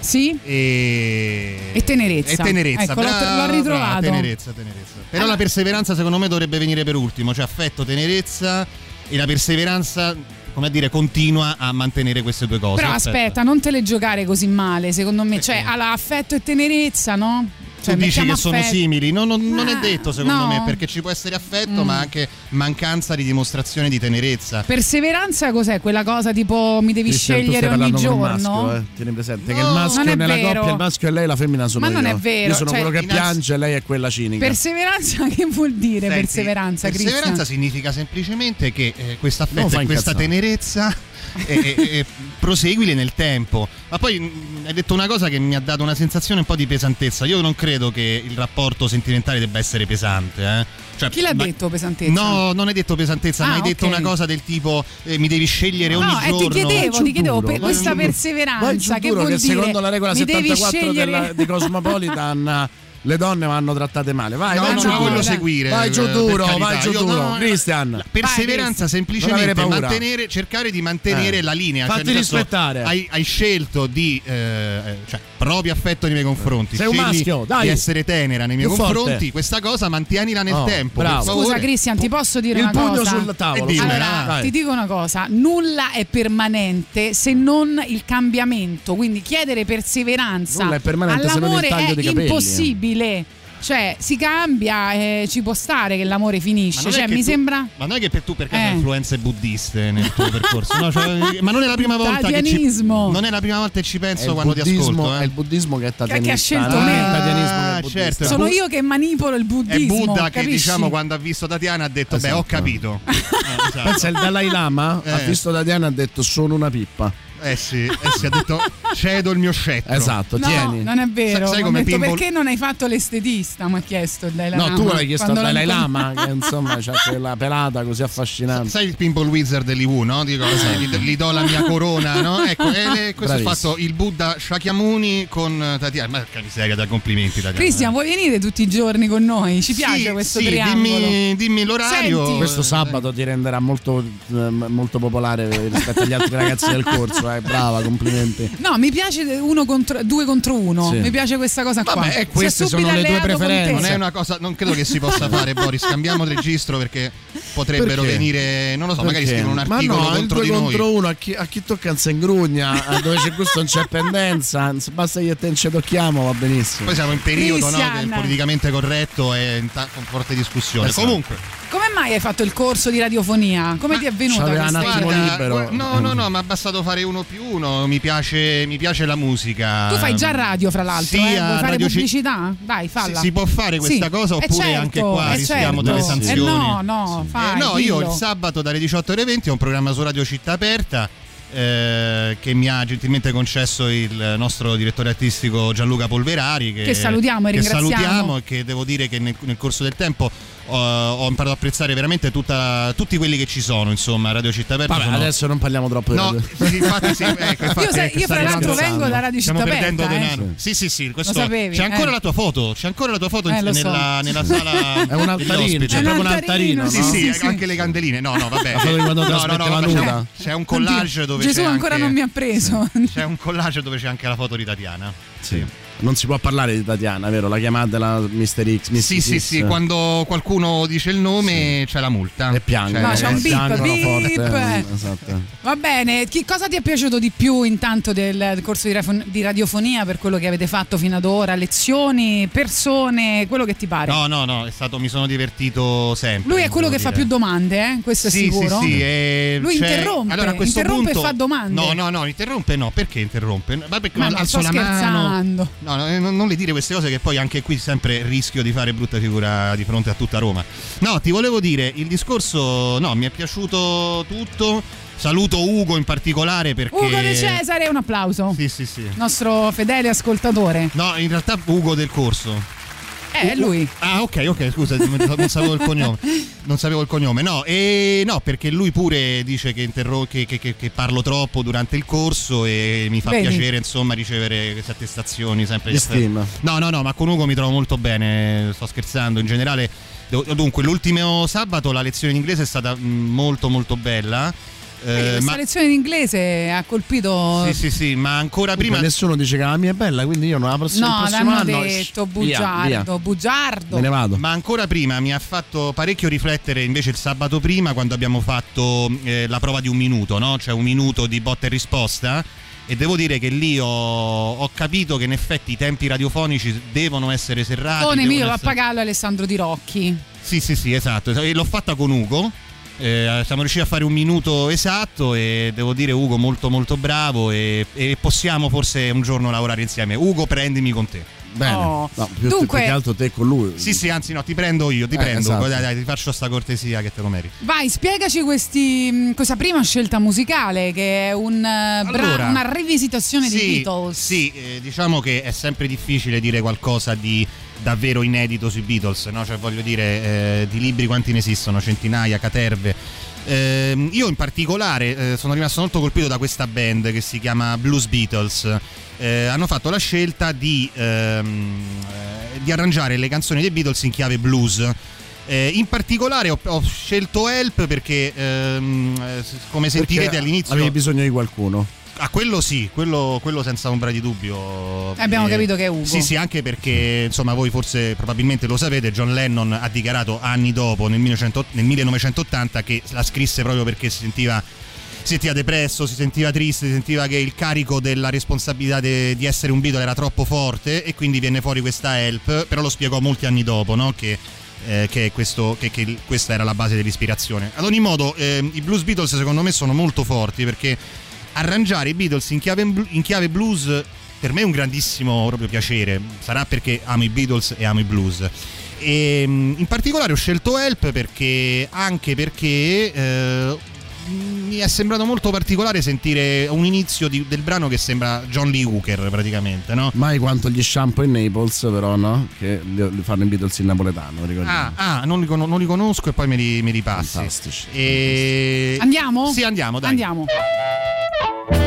Sì? e... E tenerezza. E tenerezza, Ecco, l'ho- brava, l'ho ritrovato. brava, tenerezza, tenerezza. Però la perseveranza secondo me dovrebbe venire per ultimo, cioè affetto, tenerezza e la perseveranza, come a dire, continua a mantenere queste due cose. Però aspetta, non te le giocare così male, secondo me. Cioè, alla affetto e tenerezza, no? Tu Cioè, dici mettiamo che sono affetto. simili? No, non, non è Ah, detto secondo no. me, perché ci può essere affetto, Mm. ma anche mancanza di dimostrazione di tenerezza. Perseveranza cos'è? Quella cosa tipo mi devi Cristian, tu scegliere ogni giorno? maschio, eh. Tieni presente che No, il maschio non è nella vero. coppia, il maschio è lei, la femmina sono Ma non io. è vero, Io sono cioè- quello che Innanzi- piange, lei è quella cinica. Perseveranza che vuol dire Senti, perseveranza, Perseveranza significa semplicemente che eh, questo Non affetto fa e questa tenerezza e, e- e proseguili nel tempo. Ma poi mh, hai detto una cosa che mi ha dato una sensazione un po' di pesantezza. Io non credo che il rapporto sentimentale debba essere pesante. Eh. Cioè, Chi l'ha ma- detto pesantezza? No, non hai detto pesantezza, Ah, ma hai detto ok. una cosa del tipo eh, mi devi scegliere ogni No, giorno. ti chiedevo, ti chiedevo per questa perseveranza che vuol che dire secondo la regola mi devi 74 scegliere della- di Cosmopolitan le donne vanno trattate male. Vai, No, vai no, giù no, voglio seguire, Vai giù eh, duro, vai giù duro. Cristian. Perseveranza semplicemente mantenere, cercare di mantenere Eh. la linea. Fatti cioè, nel senso, rispettare. Hai, hai scelto di eh, eh, cioè, provi affetto nei miei confronti. Sei un maschio, dai. Di essere tenera nei miei Più confronti. forte. Questa cosa mantienila nel Oh, tempo. Scusa Cristian, ti posso dire Il una pugno cosa? sul tavolo. E dimmela, Allora, ti dico una cosa, nulla è permanente se non il cambiamento, quindi chiedere perseveranza il all'amore è di impossibile. Cioè, si cambia, eh, ci può stare che l'amore finisce. è Cioè, che mi tu- sembra. Ma non è che per tu per caso Eh. hai influenze buddiste nel tuo percorso, no? Cioè, ma non è la prima volta che ci, non è la prima volta che ci È penso quando ti ascolto. È Eh. il buddismo che è Che- che ha tatianista. scelto non me. è il tatianismo che è Ah, buddista. certo. Sono io che manipolo il È buddismo. Buddha che capisci? diciamo quando ha visto Tatiana ha detto beh ho Esatto. capito. Eh, esatto. Pensa il Dalai Lama ha Eh. visto Tatiana e ha detto sono una pippa. Eh sì, eh sì, ha detto cedo il mio scettro. Esatto, No, tieni. non è vero. Sai- sai come detto, perché non hai fatto l'estetista? Mi ha chiesto il Dalai No, Lama. tu l'hai chiesto al Dalai. Lama, che insomma c'ha quella pelata così affascinante. Sai il Pimple Wizard dell'Iwu, no? Dico, gli, gli do la mia corona, no? Ecco, e le- questo è Bravissimo. fatto il Buddha Shakyamuni con eh, Tatiana. Ma che miseria, da complimenti Tatiana. Cristian, vuoi venire tutti i giorni con noi? Ci Sì, piace questo sì, triangolo. dimmi, dimmi l'orario. Senti. Questo sabato ti renderà molto, eh, molto popolare rispetto agli altri ragazzi del corso, eh. Brava, complimenti. No, mi piace uno contro, due contro uno. Sì. Mi piace questa cosa qua. Vabbè, e Si è queste sono le tue preferenze. Non è una cosa, non credo che si possa fare, Boris. Cambiamo il registro perché potrebbero Perché? venire, non lo so, magari scrivono un Ma articolo no, il contro due di noi. contro uno a chi, a chi tocca non si ingrugna, a dove c'è gusto non c'è pendenza, basta che te ci tocchiamo va benissimo. Poi siamo in periodo no, politicamente corretto e in ta- con forte discussione. Esatto. Comunque, Come mai hai fatto il corso di radiofonia? Come ti è venuta c'aveva questa un attimo idea? no, no, no, ma è bastato fare uno più uno. Mi piace, mi piace la musica. Tu fai già radio, fra l'altro, Sì, eh? a Vuoi fare Radio Ci- pubblicità? Dai, falla. Si, si può fare questa Sì. cosa Eh, oppure certo, anche qua eh, rischiamo certo. delle Sì. sanzioni? Eh no, no, Eh, fai, no, io dillo. il sabato dalle 18 alle 20 ho un programma su Radio Città Aperta eh, che mi ha gentilmente concesso il nostro direttore artistico Gianluca Polverari che, Che salutiamo e che ringraziamo. salutiamo e che devo dire che nel, nel corso del tempo ho, ho imparato ad apprezzare veramente tutta- tutti quelli che ci sono insomma Radio Città Aperta Vabbè, sono- adesso non parliamo troppo di No, radio. infatti sì, ecco, infatti, Io, sai- ecco, io fra l'altro vengo da Radio Stiamo Città perdendo Aperta, eh. denaro. Sì, sì, sì, questo Lo sapevi, c'è ancora eh. la tua foto, c'è ancora la tua foto Eh, lo so. nella, nella sala È un altarino, c'è proprio un altarino, Sì, no? sì, Sì, sì. anche le candeline. No, no, vabbè. No, no, no, c'è, c'è un collage dove Gesù ancora non mi ha preso. C'è un collage dove c'è anche la foto di Tatiana. Sì. Non si può parlare di Tatiana, vero? La chiamate la Mr. X. Mrs. Sì, sì, X. sì, quando qualcuno dice il nome c'è la multa. E piangono. No, c'è un eh, beep, beep. forte. Esatto. Va bene, chi, cosa ti è piaciuto di più intanto del, corso di, radiofonia per quello che avete fatto fino ad ora? Lezioni, persone, quello che ti pare? No, no, no, è stato, mi sono divertito sempre. Lui è quello che fa dire. più domande, eh? questo sì, è sicuro. Sì, sì, e Lui c'è- interrompe, allora, a questo interrompe punto... e fa domande. No, no, no, interrompe no, perché interrompe? Ma perché Ma alzo sto la mano. No, no, eh, non, non le dire queste cose che poi anche qui sempre rischio di fare brutta figura di fronte a tutta Roma. No, ti volevo dire, il discorso, no, mi è piaciuto tutto. Saluto Ugo in particolare perché... Ugo De Cesare, un applauso. Sì, sì, sì. Nostro fedele ascoltatore. No, in realtà Ugo del corso. Eh, è lui. Ah, ok, ok, scusa, non sapevo il cognome. Non sapevo il cognome, no, e no, perché lui pure dice che, interro- che- che- che- che parlo troppo durante il corso e mi fa Vedi? piacere, insomma, ricevere queste attestazioni sempre Di stima. No, no, no, ma con Ugo mi trovo molto bene, sto scherzando, in generale. Dunque, l'ultimo sabato la lezione in inglese è stata molto molto bella. Eh, questa ma, lezione di inglese ha colpito. sì, sì, sì, ma ancora Prima prima nessuno dice che la mia è bella, quindi io non la prossima, il No, prossimo l'hanno anno detto, shh, via, bugiardo, via. bugiardo. Me ne vado. Ma ancora prima mi ha fatto parecchio riflettere invece il sabato prima quando abbiamo fatto eh, la prova di un minuto, no? Cioè un minuto di botta e risposta. E devo dire che lì ho, ho capito che in effetti i tempi radiofonici devono essere serrati. Con Emilio essere- Pappagallo e Alessandro Di Rocchi. Sì, sì, sì, esatto. E l'ho fatta con Ugo. Eh, siamo riusciti a fare un minuto esatto e devo dire Ugo molto molto bravo e, e possiamo forse un giorno lavorare insieme. Ugo prendimi con te. Bene. Oh. No, più, Dunque- più che altro te con lui. Sì, sì, anzi no, ti prendo io, ti Eh, prendo. esatto. Dai, dai, ti faccio sta cortesia che te lo meriti. Vai, spiegaci questi, mh, questa prima scelta musicale che è un, eh, bra- Allora, una rivisitazione sì, di Beatles. Sì, eh, diciamo che è sempre difficile dire qualcosa di davvero inedito sui Beatles, no? Cioè voglio dire, eh, di libri quanti ne esistono? Centinaia, caterve. Ehm, io in particolare eh, sono rimasto molto colpito da questa band che si chiama Blues Beatles. Eh, hanno fatto la scelta di, ehm, eh, di arrangiare le canzoni dei Beatles in chiave blues. Eh, in particolare ho, ho scelto Help perché, ehm, eh, come sentirete Perché all'inizio, Avevi bisogno di qualcuno. Ah, quello sì, quello, quello senza ombra di dubbio. Eh, abbiamo Eh, capito che è Ugo. Sì, sì, anche perché, insomma, voi forse probabilmente lo sapete, John Lennon ha dichiarato anni dopo, nel, 1900 nel 1980, che la scrisse proprio perché si sentiva, si sentiva depresso, si sentiva triste, si sentiva che il carico della responsabilità de- di essere un Beatle era troppo forte e quindi viene fuori questa help, però lo spiegò molti anni dopo, no? Che eh, che, questo- che- che questa era la base dell'ispirazione. Ad ogni modo, ehm, i Blues Beatles secondo me sono molto forti perché arrangiare i Beatles in chiave, in chiave blues per me è un grandissimo proprio piacere. Sarà perché amo i Beatles e amo i blues. E, mm, in particolare ho scelto Help perché anche perché eh, mi è sembrato molto particolare sentire un inizio di- del brano che sembra John Lee Hooker praticamente, no? Mai quanto gli shampoo in Naples, però, no? Che li, li fanno i Beatles in napoletano, ricordiamo. Ah, ah, non, li, non li conosco e poi me li, me li passi. Fantastici. E... Andiamo? Sì, andiamo, dai. Andiamo. Bye.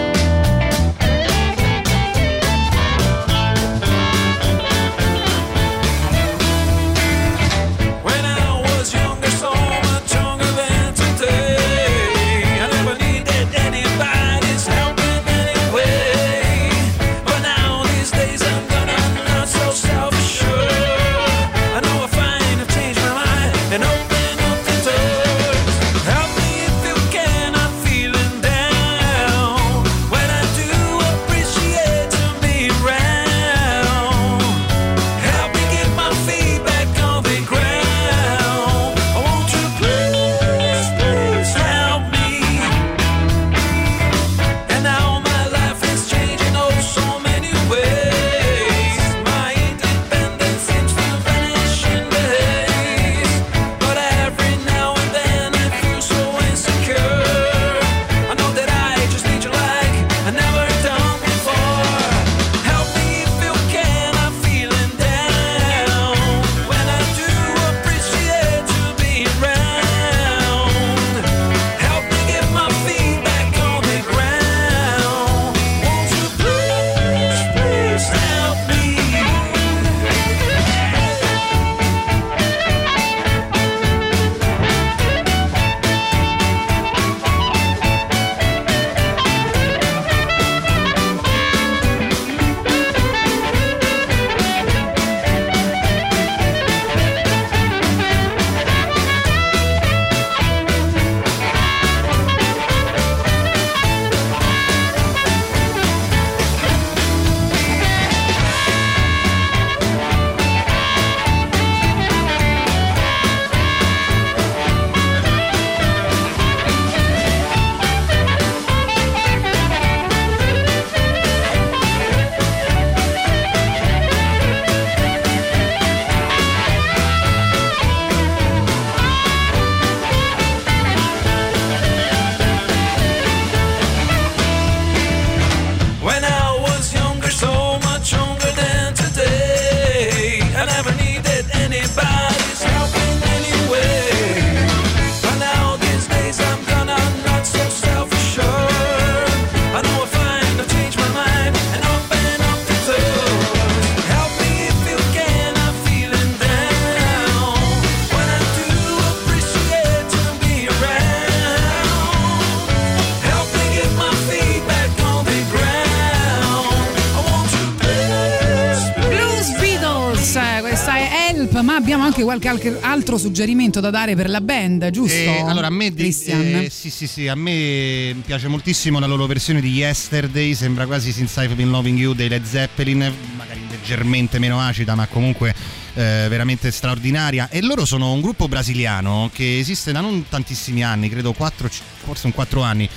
Qualche al- altro suggerimento da dare per la band, giusto? Eh, allora a me di- eh, sì, sì, sì, a me piace moltissimo la loro versione di Yesterday, sembra quasi Since I've Been Loving You dei Led Zeppelin, magari leggermente meno acida, ma comunque eh, veramente straordinaria. E loro sono un gruppo brasiliano che esiste da non tantissimi anni, credo 4, forse un 4 anni.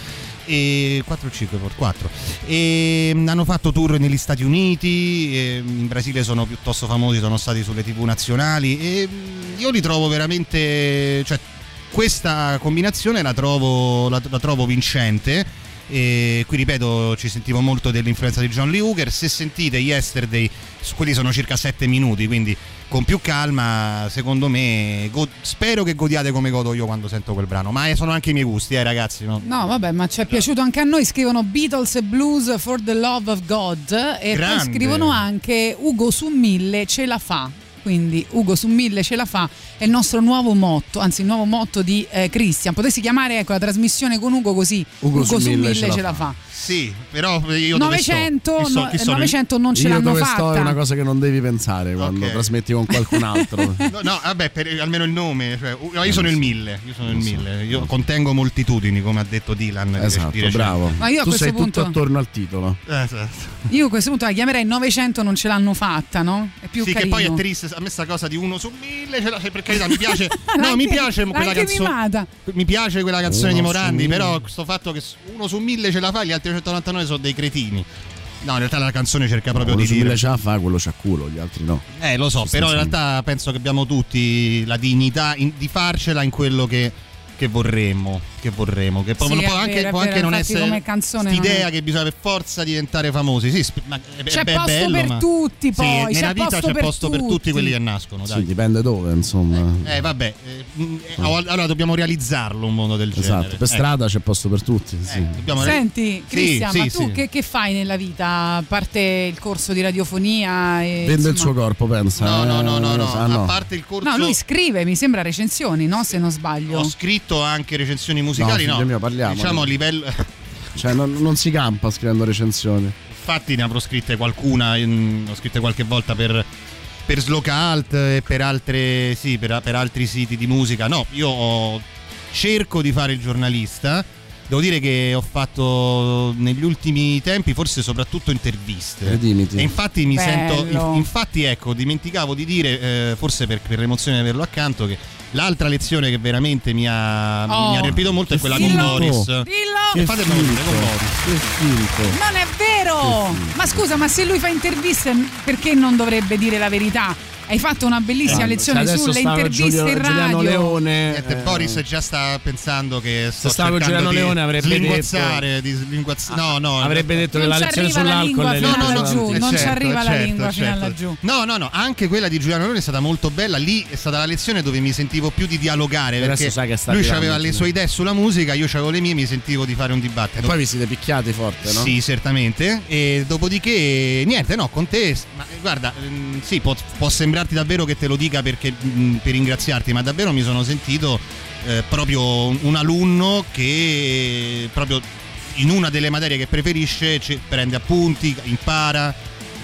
E 4 o 5 4 e mm, hanno fatto tour negli Stati Uniti e in Brasile sono piuttosto famosi sono stati sulle tv nazionali. E mm, io li trovo veramente cioè questa combinazione la trovo, la, la trovo vincente. E qui ripeto, ci sentivo molto dell'influenza di John Lee Hooker. Se sentite Yesterday, quelli sono circa 7 minuti, quindi con più calma, secondo me, go- spero che godiate come godo io quando sento quel brano. Ma eh, sono anche i miei gusti, eh, ragazzi. no? No, vabbè, ma ci è piaciuto anche a noi. Scrivono Beatles e Blues for the Love of God. E Grande. poi scrivono anche Ugo su mille ce la fa. Quindi Ugo su mille ce la fa è il nostro nuovo motto, anzi il nuovo motto di eh, Christian. Potessi chiamare ecco, la trasmissione con Ugo così. Ugo su mille ce la fa. Sì, però io dove sto? 900, Chi so- chi sono? 900 non ce Io l'hanno dove fatta. sto è una cosa che non devi pensare quando Ok. trasmetti con qualcun altro. No, no, vabbè, per almeno il nome. cioè, no, io sono il mille. Io sono il mille. Io contengo moltitudini, come ha detto Dylan. esatto, bravo. Ma io a tu questo sei punto- tutto attorno al titolo. Eh, esatto. Io a questo punto la chiamerei 900 non ce l'hanno fatta, no? È più sì, carino. che poi è triste. A me sta cosa di uno su mille. Ce la, cioè, per carità, mi piace. no, mi piace quella canzone. Mi piace quella canzone Uno di Morandi. Però questo fatto che uno su mille ce la fa, gli altri 199 sono dei cretini. No, in realtà la canzone cerca proprio Quello di su dire. mille ce la fa, quello c'ha culo, gli altri no. Eh, lo so, però in realtà penso che abbiamo tutti la dignità in- di farcela in quello che, che vorremmo. Che vorremmo. Che può, Sì, può anche, vero, è può vero, anche non infatti essere come canzone non l'idea è- che bisogna per forza diventare famosi. Sì, sp- ma è, C'è be- posto bello, per ma- tutti, Sì, poi, c'è nella vita posto c'è per posto per tutti. tutti quelli che nascono. Sì, Dai. dipende dove, insomma. Eh, vabbè, eh, mm, eh, allora dobbiamo realizzarlo un mondo del genere. esatto, per Eh, strada c'è posto per tutti. sì. dobbiamo- Senti, Sì, Cristian, sì, ma tu sì. Che, che fai nella vita? A parte il corso di radiofonia e, Vende il insomma- suo corpo, pensa. No, no, no, no, no. Ah, no. A parte il corso. No, lui scrive, mi sembra recensioni, no? Se non sbaglio. Ho scritto anche recensioni musicali, No, no? mio, parliamo. Diciamo a livello. Cioè, non, non si campa scrivendo recensioni. Infatti ne avrò scritte qualcuna, in- ho scritte qualche volta per, per Slocalt e per altre sì, per, per altri siti di musica. No, io ho- cerco di fare il giornalista. Devo dire che ho fatto negli ultimi tempi forse soprattutto interviste. Dimiti. E infatti mi Bello. sento. in- infatti, ecco, dimenticavo di dire, eh, forse per, per l'emozione di averlo accanto, che l'altra lezione che veramente mi ha, Oh. mi ha riempito molto è quella con Dillo. Boris. Dillo! E fatemelo dire, con. Boris. Che. Non è vero! Ma scusa, ma se lui fa interviste, perché non dovrebbe dire la verità? Hai fatto una bellissima Eh, lezione adesso sulle interviste Giulio- in radio. Giuliano Leone. Niente, eh, Boris già sta pensando che sto Se stava con cercando Giuliano di Leone avrebbe slinguazzare, di slinguazz- no, no, avrebbe detto che Non la ci lezione arriva la sull'alcol giù, Eh, non ci certo, arriva la certo, lingua fino certo. alla giù. No, no, no, anche quella di Giuliano Leone è stata molto bella. Lì è stata la lezione dove mi sentivo più di dialogare. Perché lui aveva le sue idee sulla musica, io avevo le mie, mi sentivo di fare un E dibattito. poi vi siete picchiati forte, no? Sì, certamente. E dopodiché, niente, no, con te, ma guarda, ehm, sì, può, può sembrarti davvero che te lo dica perché, mh, per ringraziarti, ma davvero mi sono sentito eh, proprio un, un alunno che proprio in una delle materie che preferisce prende appunti, impara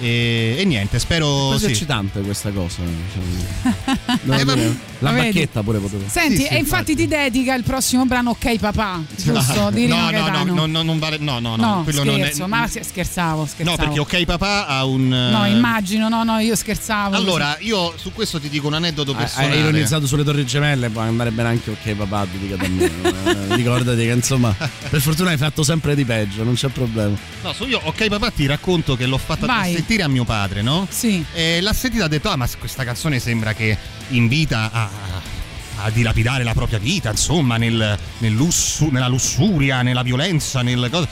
e, e niente, spero... È Sì. eccitante questa cosa. cioè, Eh, la bacchetta pure potevo. Senti, Sì, sì, e infatti ti dedica il prossimo brano Ok papà, giusto? Di no, no, no, no, no, non vale, no, no, no, No, quello non è- scherzo, ma scherzavo, scherzavo. No, perché Ok Papà ha un... No, eh, immagino, no, no, io scherzavo. Allora, io su questo ti dico un aneddoto personale. Hai ironizzato sulle torri gemelle, può andare bene anche ok papà, dedicate a me. Eh, Ricordati che insomma, per fortuna hai fatto sempre di peggio, non c'è problema. No, su io, ok papà, ti racconto che l'ho fatta Vai. Sentire a mio padre, no? Sì. E l'ha sentita e ha detto, ah ma questa canzone sembra che invita a, a dilapidare la propria vita, insomma, nel, nel lussu- nella lussuria, nella violenza, nel... cosa.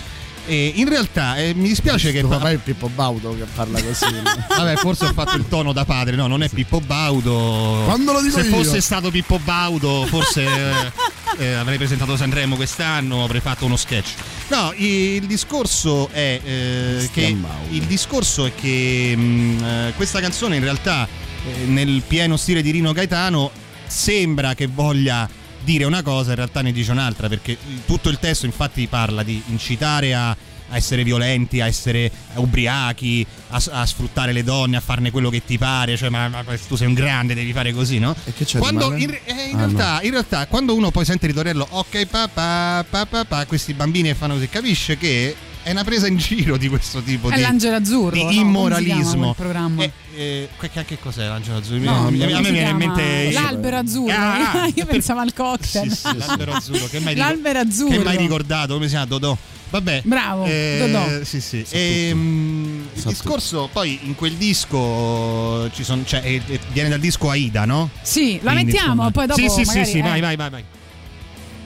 E in realtà eh, mi dispiace che... Papà è Pippo Baudo che parla così. Vabbè, forse ho fatto il tono da padre, no, non è Pippo Baudo. Quando lo dico Se io. fosse stato Pippo Baudo, forse eh, eh, avrei presentato Sanremo quest'anno, avrei fatto uno sketch. No, il discorso è eh, che il discorso è che mh, eh, questa canzone in realtà eh, nel pieno stile di Rino Gaetano sembra che voglia dire una cosa, in realtà ne dice un'altra, perché tutto il testo infatti parla di incitare a, a essere violenti, a essere ubriachi, a, a sfruttare le donne, a farne quello che ti pare, cioè ma, ma tu sei un grande, devi fare così, no? E che c'è di Quando male? in, eh, in Ah, realtà, in realtà, quando uno poi sente il ritornello, ok papà, papà, papà, questi bambini fanno così, capisce che è una presa in giro di questo tipo È di, l'angelo azzurro. di no? Immoralismo. programma. Eh, eh, che, che- cos'è l'angelo azzurro? No, a come me viene in mente L'albero azzurro. Ah, Io pensavo al cocktail. sì, sì, l'albero azzurro. Che mai, L'albero azzurro. Che mai ricordato? Come si chiama? Dodò. Vabbè. Bravo, Eh, Dodò. Sì, sì. Ehm, il discorso, poi in quel disco ci sono, cioè, eh, eh, viene dal disco Aida, no? Sì, la Quindi, mettiamo, insomma- poi dopo Sì, sì, magari, sì, sì, eh. vai, vai, vai, vai.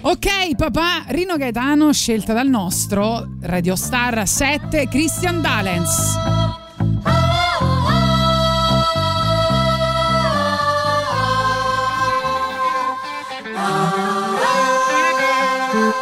Ok, papà, Rino Gaetano, scelta dal nostro Radio Star 7, Christian Dalens. Il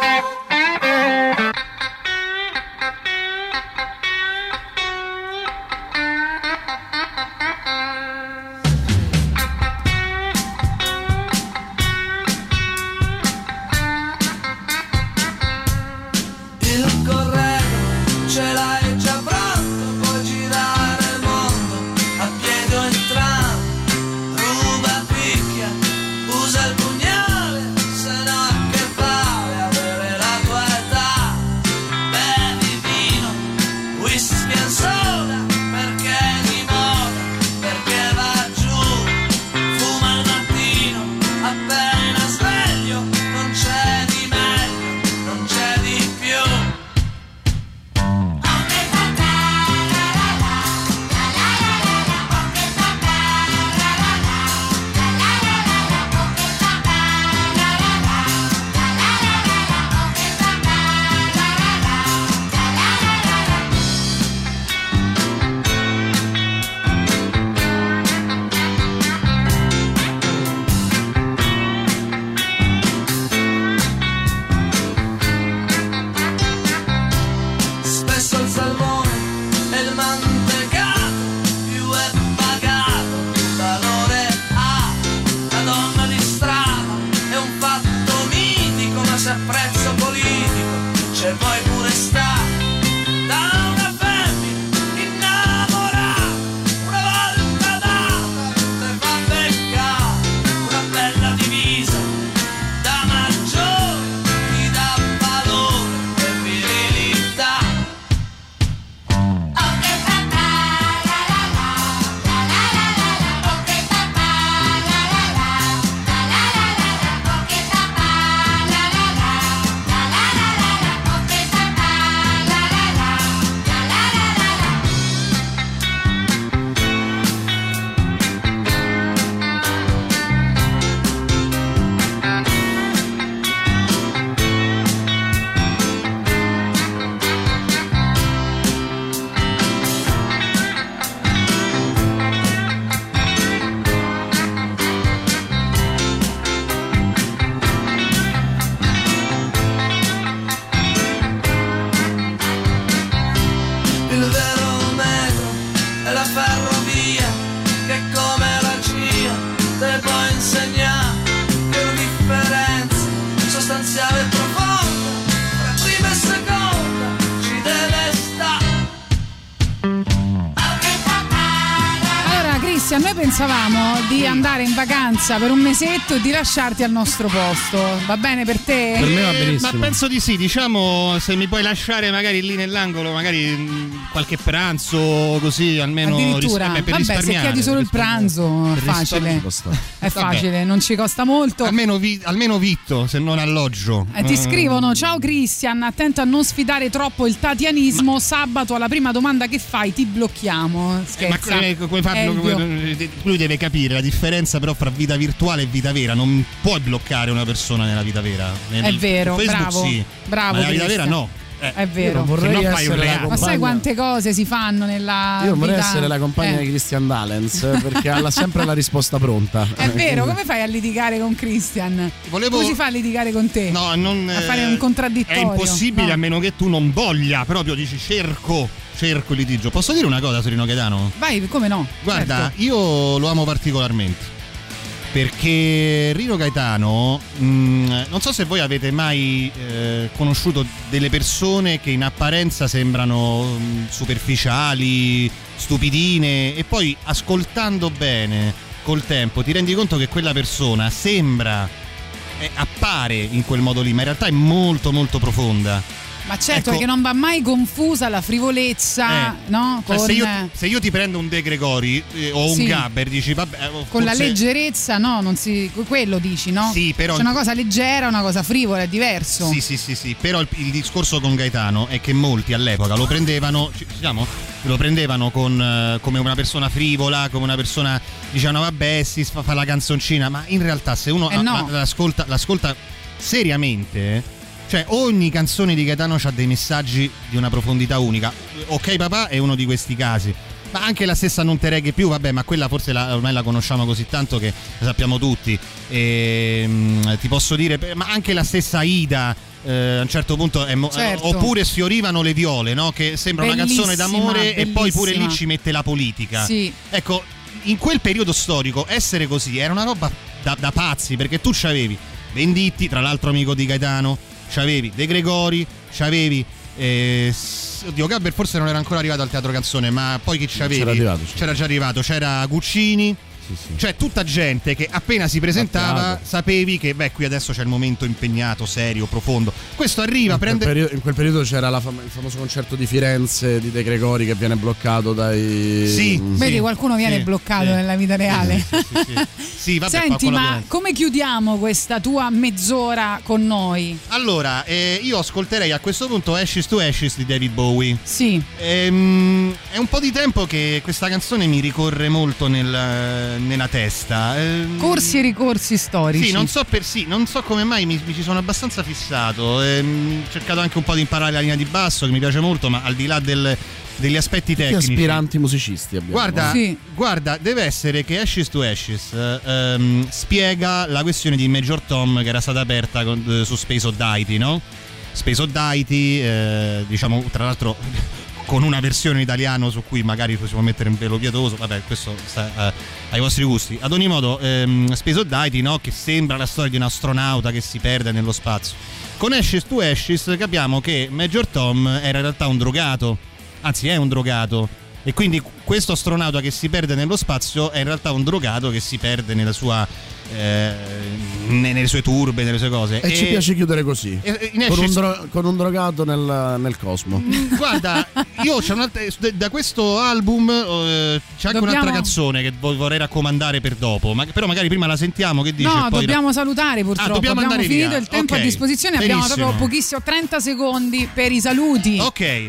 di andare in vacanza per un mesetto e di lasciarti al nostro posto. Va bene per te? Eh, Ma penso di sì, diciamo, se mi puoi lasciare magari lì nell'angolo, magari mh, qualche pranzo così almeno Addirittura, ris- eh, per vabbè, se risparmiare, chiedi solo per il pranzo, è per facile. È Vabbè. facile, non ci costa molto. Almeno, vi- almeno vitto, se non alloggio. Eh, ti Eh, scrivono: Ciao Cristian, attento a non sfidare troppo il tatianismo. Sabato alla prima domanda che fai ti blocchiamo. eh, Ma Scherza. come, come fa- Elvio. come- lui deve capire la differenza però fra vita virtuale e vita vera. Non puoi bloccare una persona nella vita vera. Nel- È vero, Facebook bravo, sì, bravo, Ma nella vita vera no. Eh, È vero. vorrei essere la reato. Ma sai compagna- quante cose si fanno nella. Io vorrei vita? essere la compagna Eh. di Christian Dalens perché ha sempre la risposta pronta. È vero, come fai a litigare con Christian? Volevo- Come si fa a litigare con te? No, non, a fare eh, un contraddittorio. È impossibile No. a meno che tu non voglia, proprio dici cerco, cerco il litigio. Posso dire una cosa, Sorino Gaetano? Vai, come no? Guarda, Certo. io lo amo particolarmente. Perché Rino Gaetano, mh, non so se voi avete mai eh, conosciuto delle persone che in apparenza sembrano mh, superficiali, stupidine, e poi ascoltando bene col tempo ti rendi conto che quella persona sembra, eh, appare in quel modo lì, ma in realtà è molto molto profonda. Ma certo, Ecco. perché non va mai confusa la frivolezza, no? Cioè, Con, se, io, eh, se io ti prendo un De Gregori eh, o un Sì. Gabber, dici vabbè. eh, con la forse- leggerezza, no? Non si, quello dici, no? Sì, però- C'è una cosa leggera, una cosa frivola, è diverso. Sì, sì, sì, sì, però il, il discorso con Gaetano è che molti all'epoca lo prendevano, ci- ci siamo? Lo prendevano con, eh, come una persona frivola, come una persona dicevano vabbè si fa, fa la canzoncina, ma in realtà se uno Eh no. la- l'ascolta, l'ascolta seriamente, cioè ogni canzone di Gaetano ha dei messaggi di una profondità unica. Ok papà è uno di questi casi. Ma anche la stessa Non te reghe più, vabbè, ma quella forse la- ormai la conosciamo così tanto che la sappiamo tutti. Ehm, ti posso dire, ma anche la stessa Ida. eh, a un certo punto è mo- Certo. oppure sfiorivano le viole no? che sembra una canzone Bellissima, d'amore e poi pure lì bellissima. ci mette la politica Sì. ecco in quel periodo storico essere così era una roba da, da pazzi perché tu c'avevi Venditti tra l'altro amico di Gaetano c'avevi De Gregori c'avevi eh, oddio Gabber forse non era ancora arrivato al teatro canzone ma poi chi c'avevi c'era arrivato, sì. c'era già arrivato c'era Guccini cioè tutta gente che appena si presentava teatro. sapevi che beh qui adesso c'è il momento impegnato, serio, profondo. Questo arriva, In quel, prende... periodo, in quel periodo c'era la fam- il famoso concerto di Firenze di De Gregori che viene bloccato dai. Sì. Mm. Vedi, qualcuno viene sì, bloccato sì. nella vita reale. Sì, vabbè, Senti, ma come chiudiamo questa tua mezz'ora con noi? Allora, eh, io ascolterei a questo punto Ashes to Ashes di David Bowie. Sì. Ehm, è un po' di tempo che questa canzone mi ricorre molto nel- nella testa. Ehm, Corsi e ricorsi storici. Sì, non so, per, sì, non so come mai mi, mi ci sono abbastanza fissato. Ehm, ho cercato anche un po' di imparare la linea di basso, che mi piace molto, ma al di là del- degli aspetti Tutti tecnici. aspiranti musicisti abbiamo. Guarda, Sì. guarda, deve essere che Ashes to Ashes eh, ehm, spiega la questione di Major Tom che era stata aperta con- eh, su Space Oddity, no? Space Oddity, eh, diciamo, tra l'altro con una versione in italiano su cui magari possiamo mettere un velo pietoso, vabbè, questo sta eh, ai vostri gusti. Ad ogni modo, ehm, Space Oddity, no? Che sembra la storia di un astronauta che si perde nello spazio. Con Ashes to Ashes capiamo che Major Tom era in realtà un drogato, anzi è un drogato. E quindi questo astronauta che si perde nello spazio è in realtà un drogato che si perde nella sua, eh, ne- nelle sue turbe, nelle sue cose. E, ci piace chiudere così. e- e con, un dro- con un drogato nel, nel cosmo. Guarda, io c'è un'altra, da questo album eh, c'è anche Dobbiamo- un'altra canzone che vo- vorrei raccomandare per dopo, ma, però magari prima la sentiamo che dice No, e poi dobbiamo salutare purtroppo. Ah, dobbiamo abbiamo finito via. il tempo Ok, a disposizione. Abbiamo benissimo. proprio pochissimo, 30 secondi per i saluti. Ok,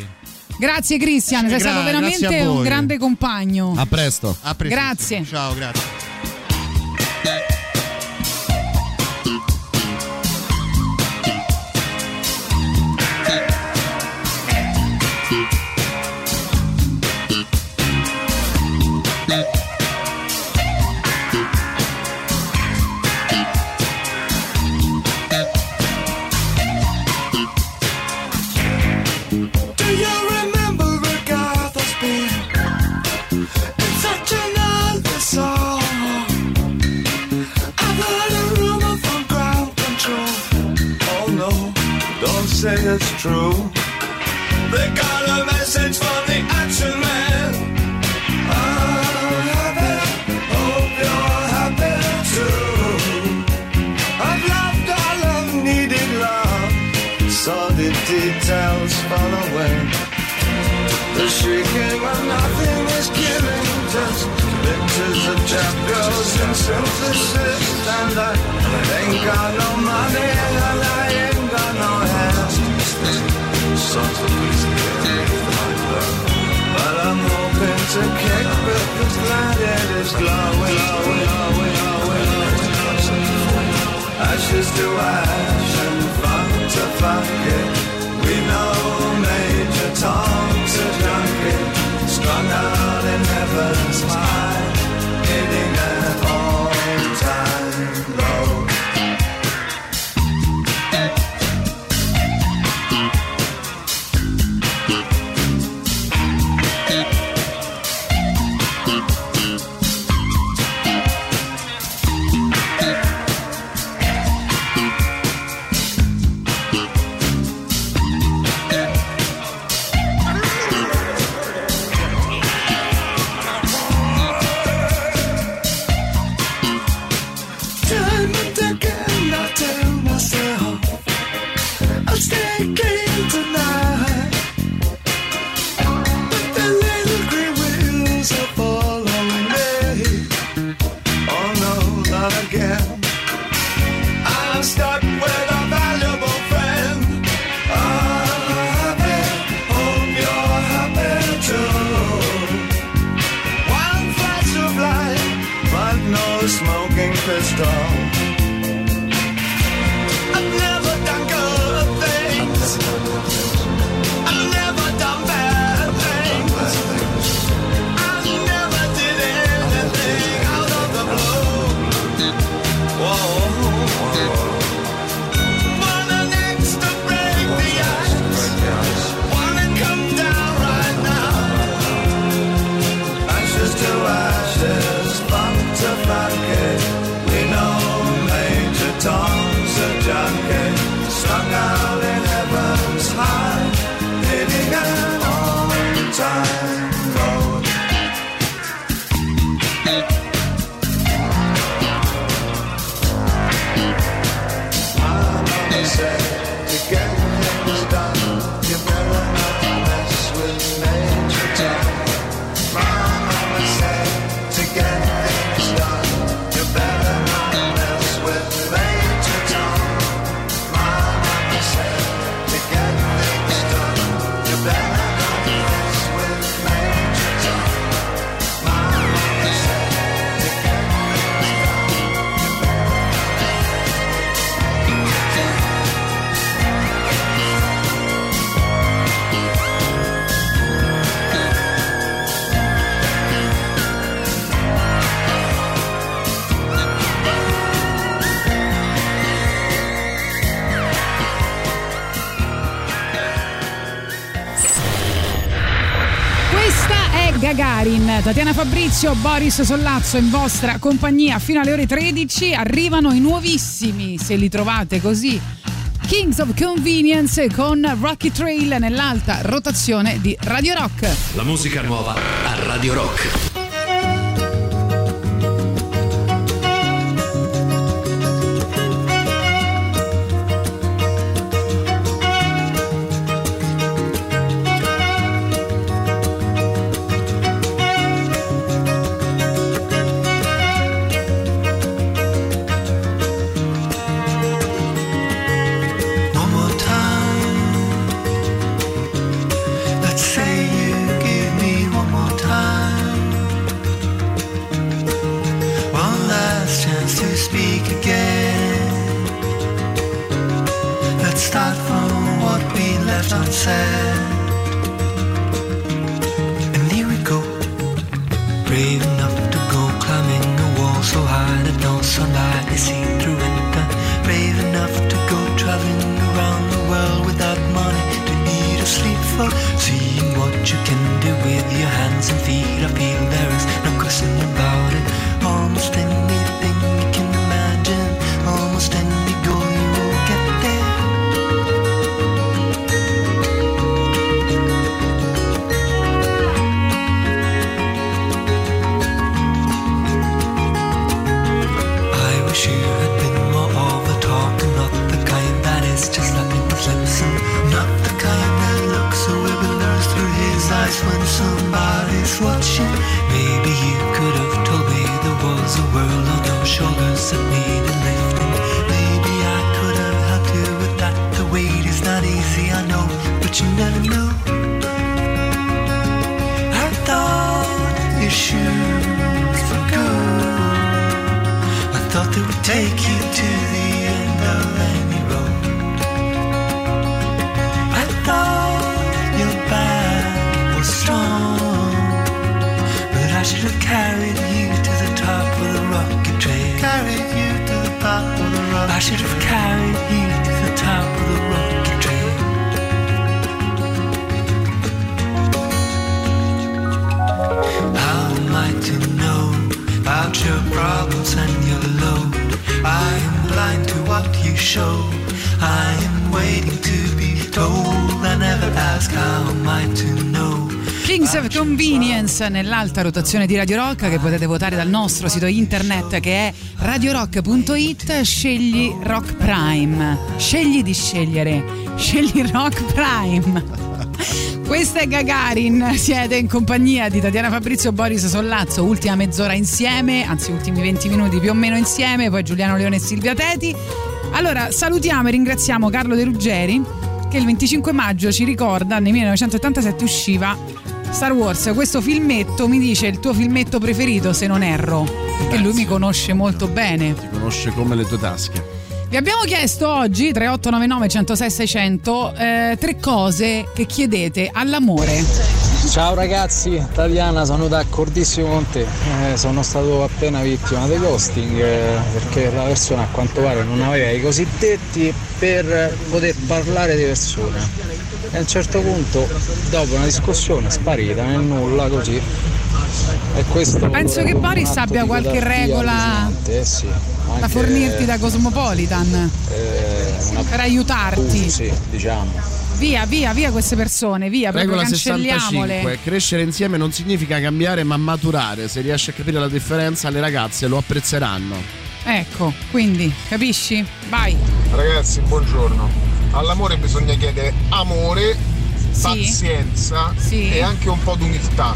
Grazie Cristian, sei Gra- stato grazie veramente a voi. un grande compagno. A presto. a prestissimo. Grazie. Ciao, grazie. Say it's true. They got a message from the action man. I'm happy, hope you're happy too. I've loved all I've needed love. Saw the details fall away. The shrieking when nothing is given, just pictures of chap girls and synthesis. And I ain't got no money Sort of but I'm hoping to kick but the planet is glowing, glowing, glowing, glowing. Ashes to ash and funk to funk it. We know Major Tom's a junkie, strung out in heaven's high, Tatiana Fabrizio, Boris Sollazzo in vostra compagnia fino alle ore 13. Arrivano i nuovissimi, se li trovate così. Kings of Convenience con Rocky Trail nell'alta rotazione di Radio Rock. La musica nuova a Radio Rock. Kings of Convenience nell'alta rotazione di Radio Rock che potete votare dal nostro sito internet che è radiorock.it scegli Rock Prime. Scegli di scegliere. Scegli Rock Prime. Questa è Gagarin. Siete in compagnia di Tatiana Fabrizio Boris Sollazzo. Ultima mezz'ora insieme anzi ultimi 20 minuti più o meno insieme poi Giuliano Leone e Silvia Teti. Allora salutiamo e ringraziamo Carlo De Ruggeri che il 25 maggio ci ricorda nel 1987 usciva Star Wars, questo filmetto mi dice il tuo filmetto preferito se non erro, perché lui mi conosce molto bene. Ti conosce come le tue tasche. Vi abbiamo chiesto oggi 3899 106 600 eh, tre cose che chiedete all'amore. Ciao ragazzi, Tatiana, sono d'accordissimo con te. Eh, sono stato appena vittima del ghosting eh, perché la persona a quanto pare non aveva i cosiddetti per poter parlare di persone. E a un certo punto, dopo una discussione, è sparita nel nulla così. E questo Penso che Boris abbia qualche regola eh sì, da fornirti da Cosmopolitan eh, una- per aiutarti. Sì, diciamo. Via, via, via queste persone, via, proprio Regola cancelliamole. 65. Crescere insieme non significa cambiare ma maturare. Se riesci a capire la differenza, le ragazze lo apprezzeranno. Ecco, quindi, capisci? Vai. Ragazzi, buongiorno. All'amore bisogna chiedere amore, pazienza e anche un po' d'umiltà.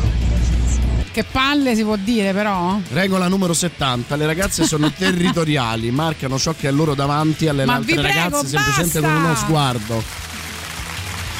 Che palle si può dire però? Regola numero 70. Le ragazze sono territoriali, marcano ciò che è loro davanti alle Ma altre prego, ragazze semplicemente basta! con uno sguardo.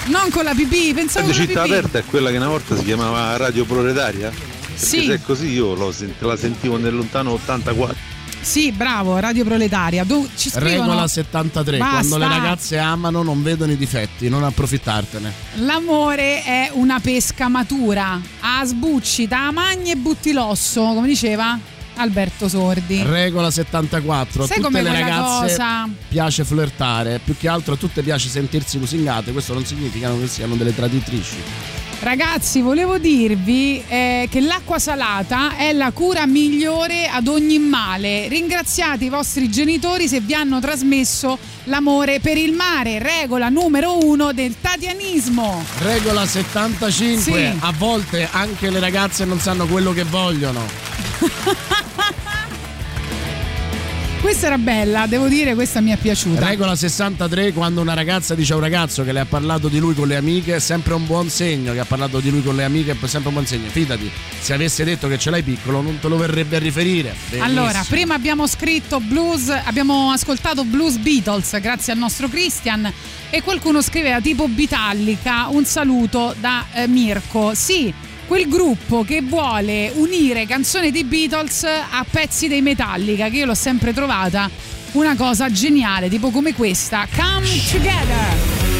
Non con la pipì, pensavo Radio Città la pipì. Aperta è quella che una volta si chiamava Radio Proletaria? Perché Sì. se è così io l'ho sent- la sentivo nel lontano 84. Sì, bravo, Radio Proletaria. Tu ci scrivono Regola 73. Basta. Quando le ragazze amano non vedono i difetti, non approfittartene. L'amore è una pesca matura. A sbucci, da magni e butti l'osso, come diceva Alberto Sordi. Regola 74. Sai tutte come le ragazze cosa? piace flirtare, più che altro a tutte piace sentirsi lusingate. Questo non significa che siano delle traditrici. Ragazzi, volevo dirvi eh, che l'acqua salata è la cura migliore ad ogni male. Ringraziate i vostri genitori se vi hanno trasmesso l'amore per il mare, regola numero uno del tatianismo. Regola 75. Sì. A volte anche le ragazze non sanno quello che vogliono. Questa era bella, devo dire, questa mi è piaciuta. Regola 63, quando una ragazza dice a un ragazzo che le ha parlato di lui con le amiche, è sempre un buon segno, che ha parlato di lui con le amiche, è sempre un buon segno. Fidati, se avesse detto che ce l'hai piccolo non te lo verrebbe a riferire. Benissimo. Allora, prima abbiamo scritto blues, abbiamo ascoltato Blues Beatles grazie al nostro Christian e qualcuno scriveva tipo Bitallica, un saluto da eh, Mirko. Sì, quel gruppo che vuole unire canzoni dei Beatles a pezzi dei Metallica, che io l'ho sempre trovata una cosa geniale, tipo come questa, Come Together.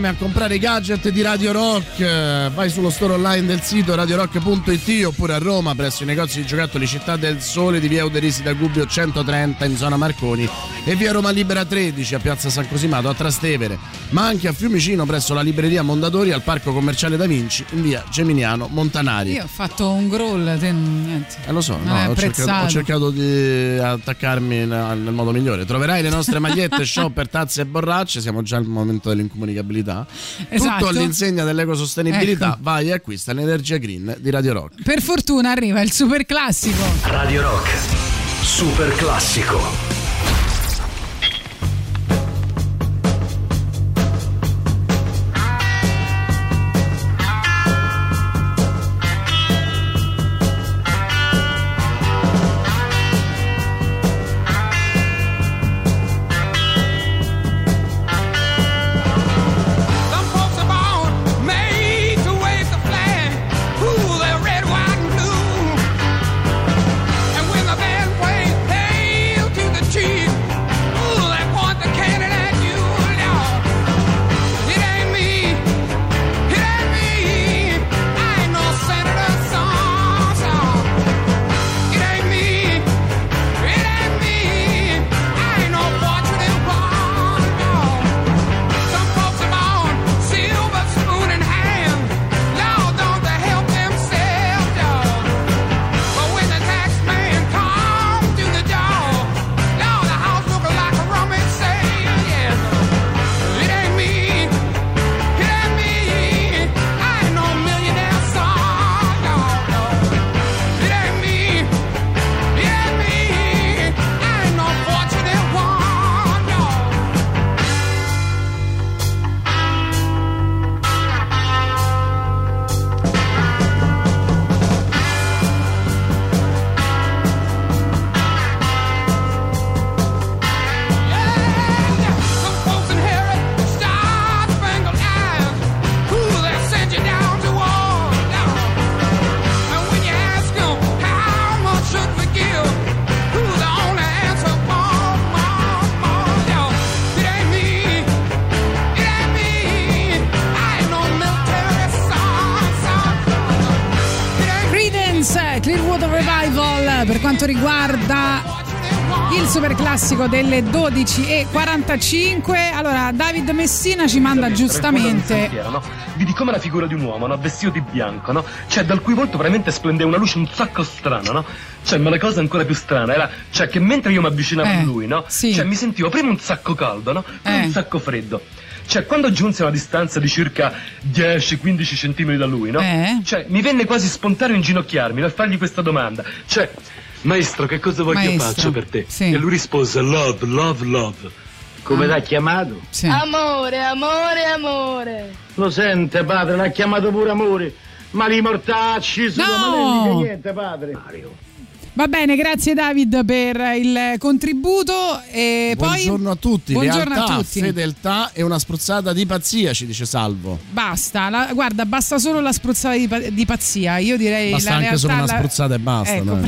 Insieme a comprare i gadget di Radio Rock. Vai sullo store online del sito radiorock.it oppure a Roma presso i negozi di giocattoli Città del Sole di via Uderisi da Gubbio 130 in zona Marconi e via Roma Libera 13 a piazza San Cosimato a Trastevere, ma anche a Fiumicino presso la libreria Mondadori al parco commerciale Da Vinci in via Geminiano Montanari. Io ho fatto un growl, te niente. Eh, lo so, no, ho, cercato, ho cercato di attaccarmi nel, nel modo migliore. Troverai le nostre magliette, shopper, tazze e borracce. Siamo già al momento dell'incomunicabilità. Esatto. Tutto all'insegna dell'ecosostenibilità. Ecco. Vai e acquista l'energia green di Radio Rock. Per fortuna arriva il super classico. Radio Rock. Super classico. Per quanto riguarda il super classico delle 12.45. Allora, David Messina ci manda giustamente. no? Vidi come la figura di un uomo, no? Vestito di bianco, no? Cioè, dal cui volto veramente splendeva una luce un sacco strana, no? Cioè, ma la cosa ancora più strana era, cioè, che mentre io mi avvicinavo Eh, a lui, no? sì. Cioè, mi sentivo prima un sacco caldo, no? Poi Eh. un sacco freddo. Cioè, quando giunse a una distanza di circa 10-15 centimetri da lui, no? Eh. Cioè, mi venne quasi spontaneo inginocchiarmi no? e fargli questa domanda. Cioè, maestro, che cosa voglio Maestro, faccio per te? sì. E lui rispose, love, love, love. Come l'ha chiamato? Amore, amore, amore. Lo sente, padre, l'ha chiamato pure amore. Ma li mortacci sono, No! ma non dica niente, padre. Va bene, grazie David per il contributo. E Buongiorno poi... a tutti, Buongiorno lealtà, a tutti. fedeltà e una spruzzata di pazzia, ci dice Salvo. Basta, la- guarda, basta solo la spruzzata di, di pazzia. Io direi Basta la anche realtà, solo una la- spruzzata e basta. Ecco.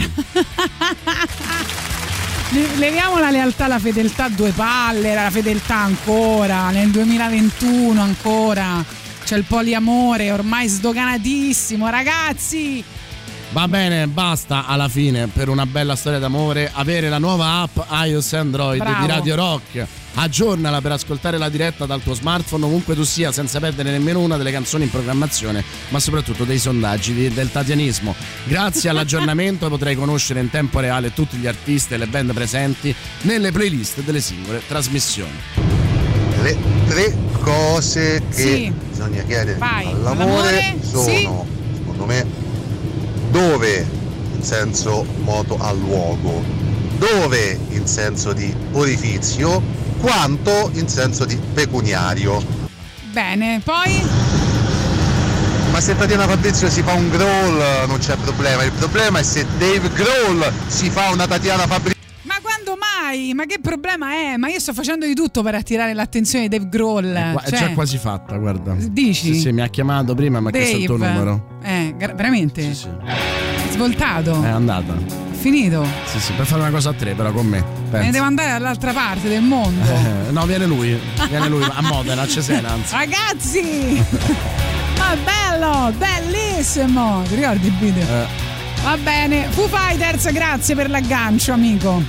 Leviamo la lealtà, la fedeltà a due palle, la fedeltà ancora, nel 2021 ancora. C'è il poliamore ormai sdoganatissimo, ragazzi. Va bene, basta alla fine per una bella storia d'amore avere la nuova app iOS e Android Bravo. di Radio Rock. Aggiornala per ascoltare la diretta dal tuo smartphone ovunque tu sia senza perdere nemmeno una delle canzoni in programmazione, ma soprattutto dei sondaggi di- del tatianismo. Grazie all'aggiornamento potrai conoscere in tempo reale tutti gli artisti e le band presenti nelle playlist delle singole trasmissioni. Le tre cose che Sì. bisogna chiedere Vai, all'amore all'amore, sono, sì. secondo me, dove in senso moto a luogo, dove in senso di orifizio, quanto in senso di pecuniario. Bene, poi Ma se Tatiana Fabrizio si fa un growl non c'è problema, il problema è se Dave Grohl si fa una Tatiana Fabrizio. Ma mai? Ma che problema è? Ma io sto facendo di tutto per attirare l'attenzione di Dave Grohl. È, qua- cioè, già quasi fatta, guarda. Dici? Sì, sì, mi ha chiamato prima, mi ha chiesto il tuo numero. Eh, gra- veramente? Svoltato. È andata. finito. Sì, sì, per fare una cosa a tre, però con me. Me pensa. ne devo andare dall'altra parte del mondo. Eh, no, viene lui. Viene lui a Modena, a Cesena, anzi. Ragazzi! Ma bello, bellissimo! Ti ricordi il video? Eh. Va bene, Foo Fighters, grazie per l'aggancio, amico.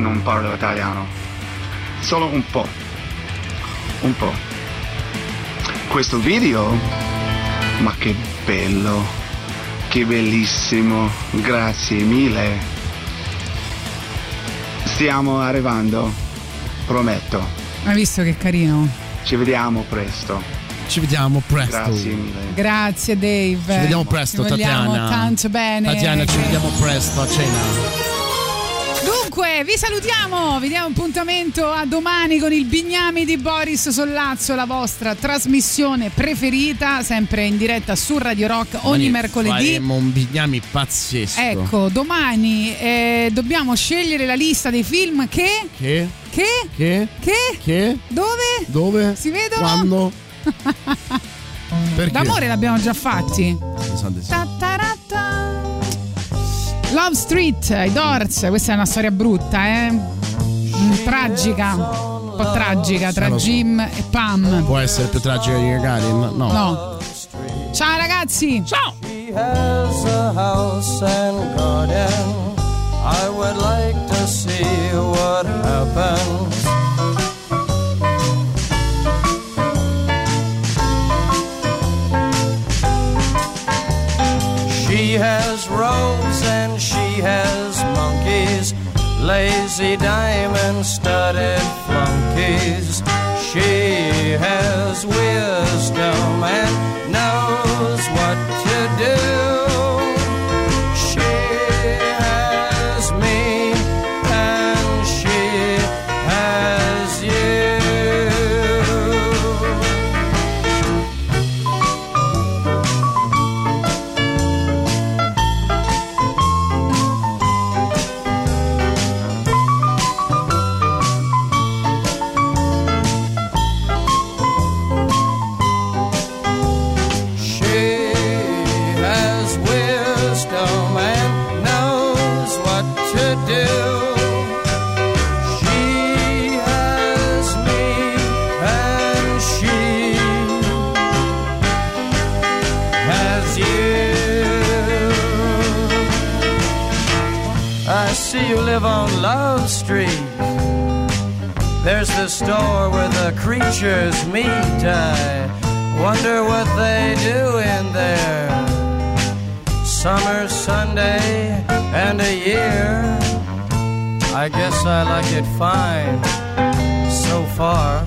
Non parlo italiano, solo un po', un po'. Questo video, ma che bello, che bellissimo, grazie mille. Stiamo arrivando, prometto. Hai visto che carino? Ci vediamo presto. Ci vediamo presto. Grazie mille. Grazie Dave. Ci vediamo presto, vogliamo Tatiana. tanto bene. Tatiana, ci vediamo presto a cena. Dunque, vi salutiamo, vi diamo appuntamento a domani con il Bignami di Boris Sollazzo, la vostra trasmissione preferita, sempre in diretta su Radio Rock ogni Domani mercoledì. Faremo un bignami pazzesco. Ecco, domani eh, dobbiamo scegliere la lista dei film che... Che? Che? Che? Che? Che? Dove? Dove? Si vedono? Quando? Perché? D'amore l'abbiamo già fatti. Sì. Ta-ta-ra-ta. Love Street, i Doors, questa è una storia brutta, eh? Mm, tragica, un po' tragica tra Eh. Jim e Pam. Può essere più tragica di Gagarin? No. No. Ciao ragazzi. Ciao. She has a house and garden. I would like to see what happens. She has she has monkeys, lazy diamond studded flunkies. She has wisdom and store where the creatures meet. I wonder what they do in there. Summer, Sunday, and a year. I guess I like it fine so far.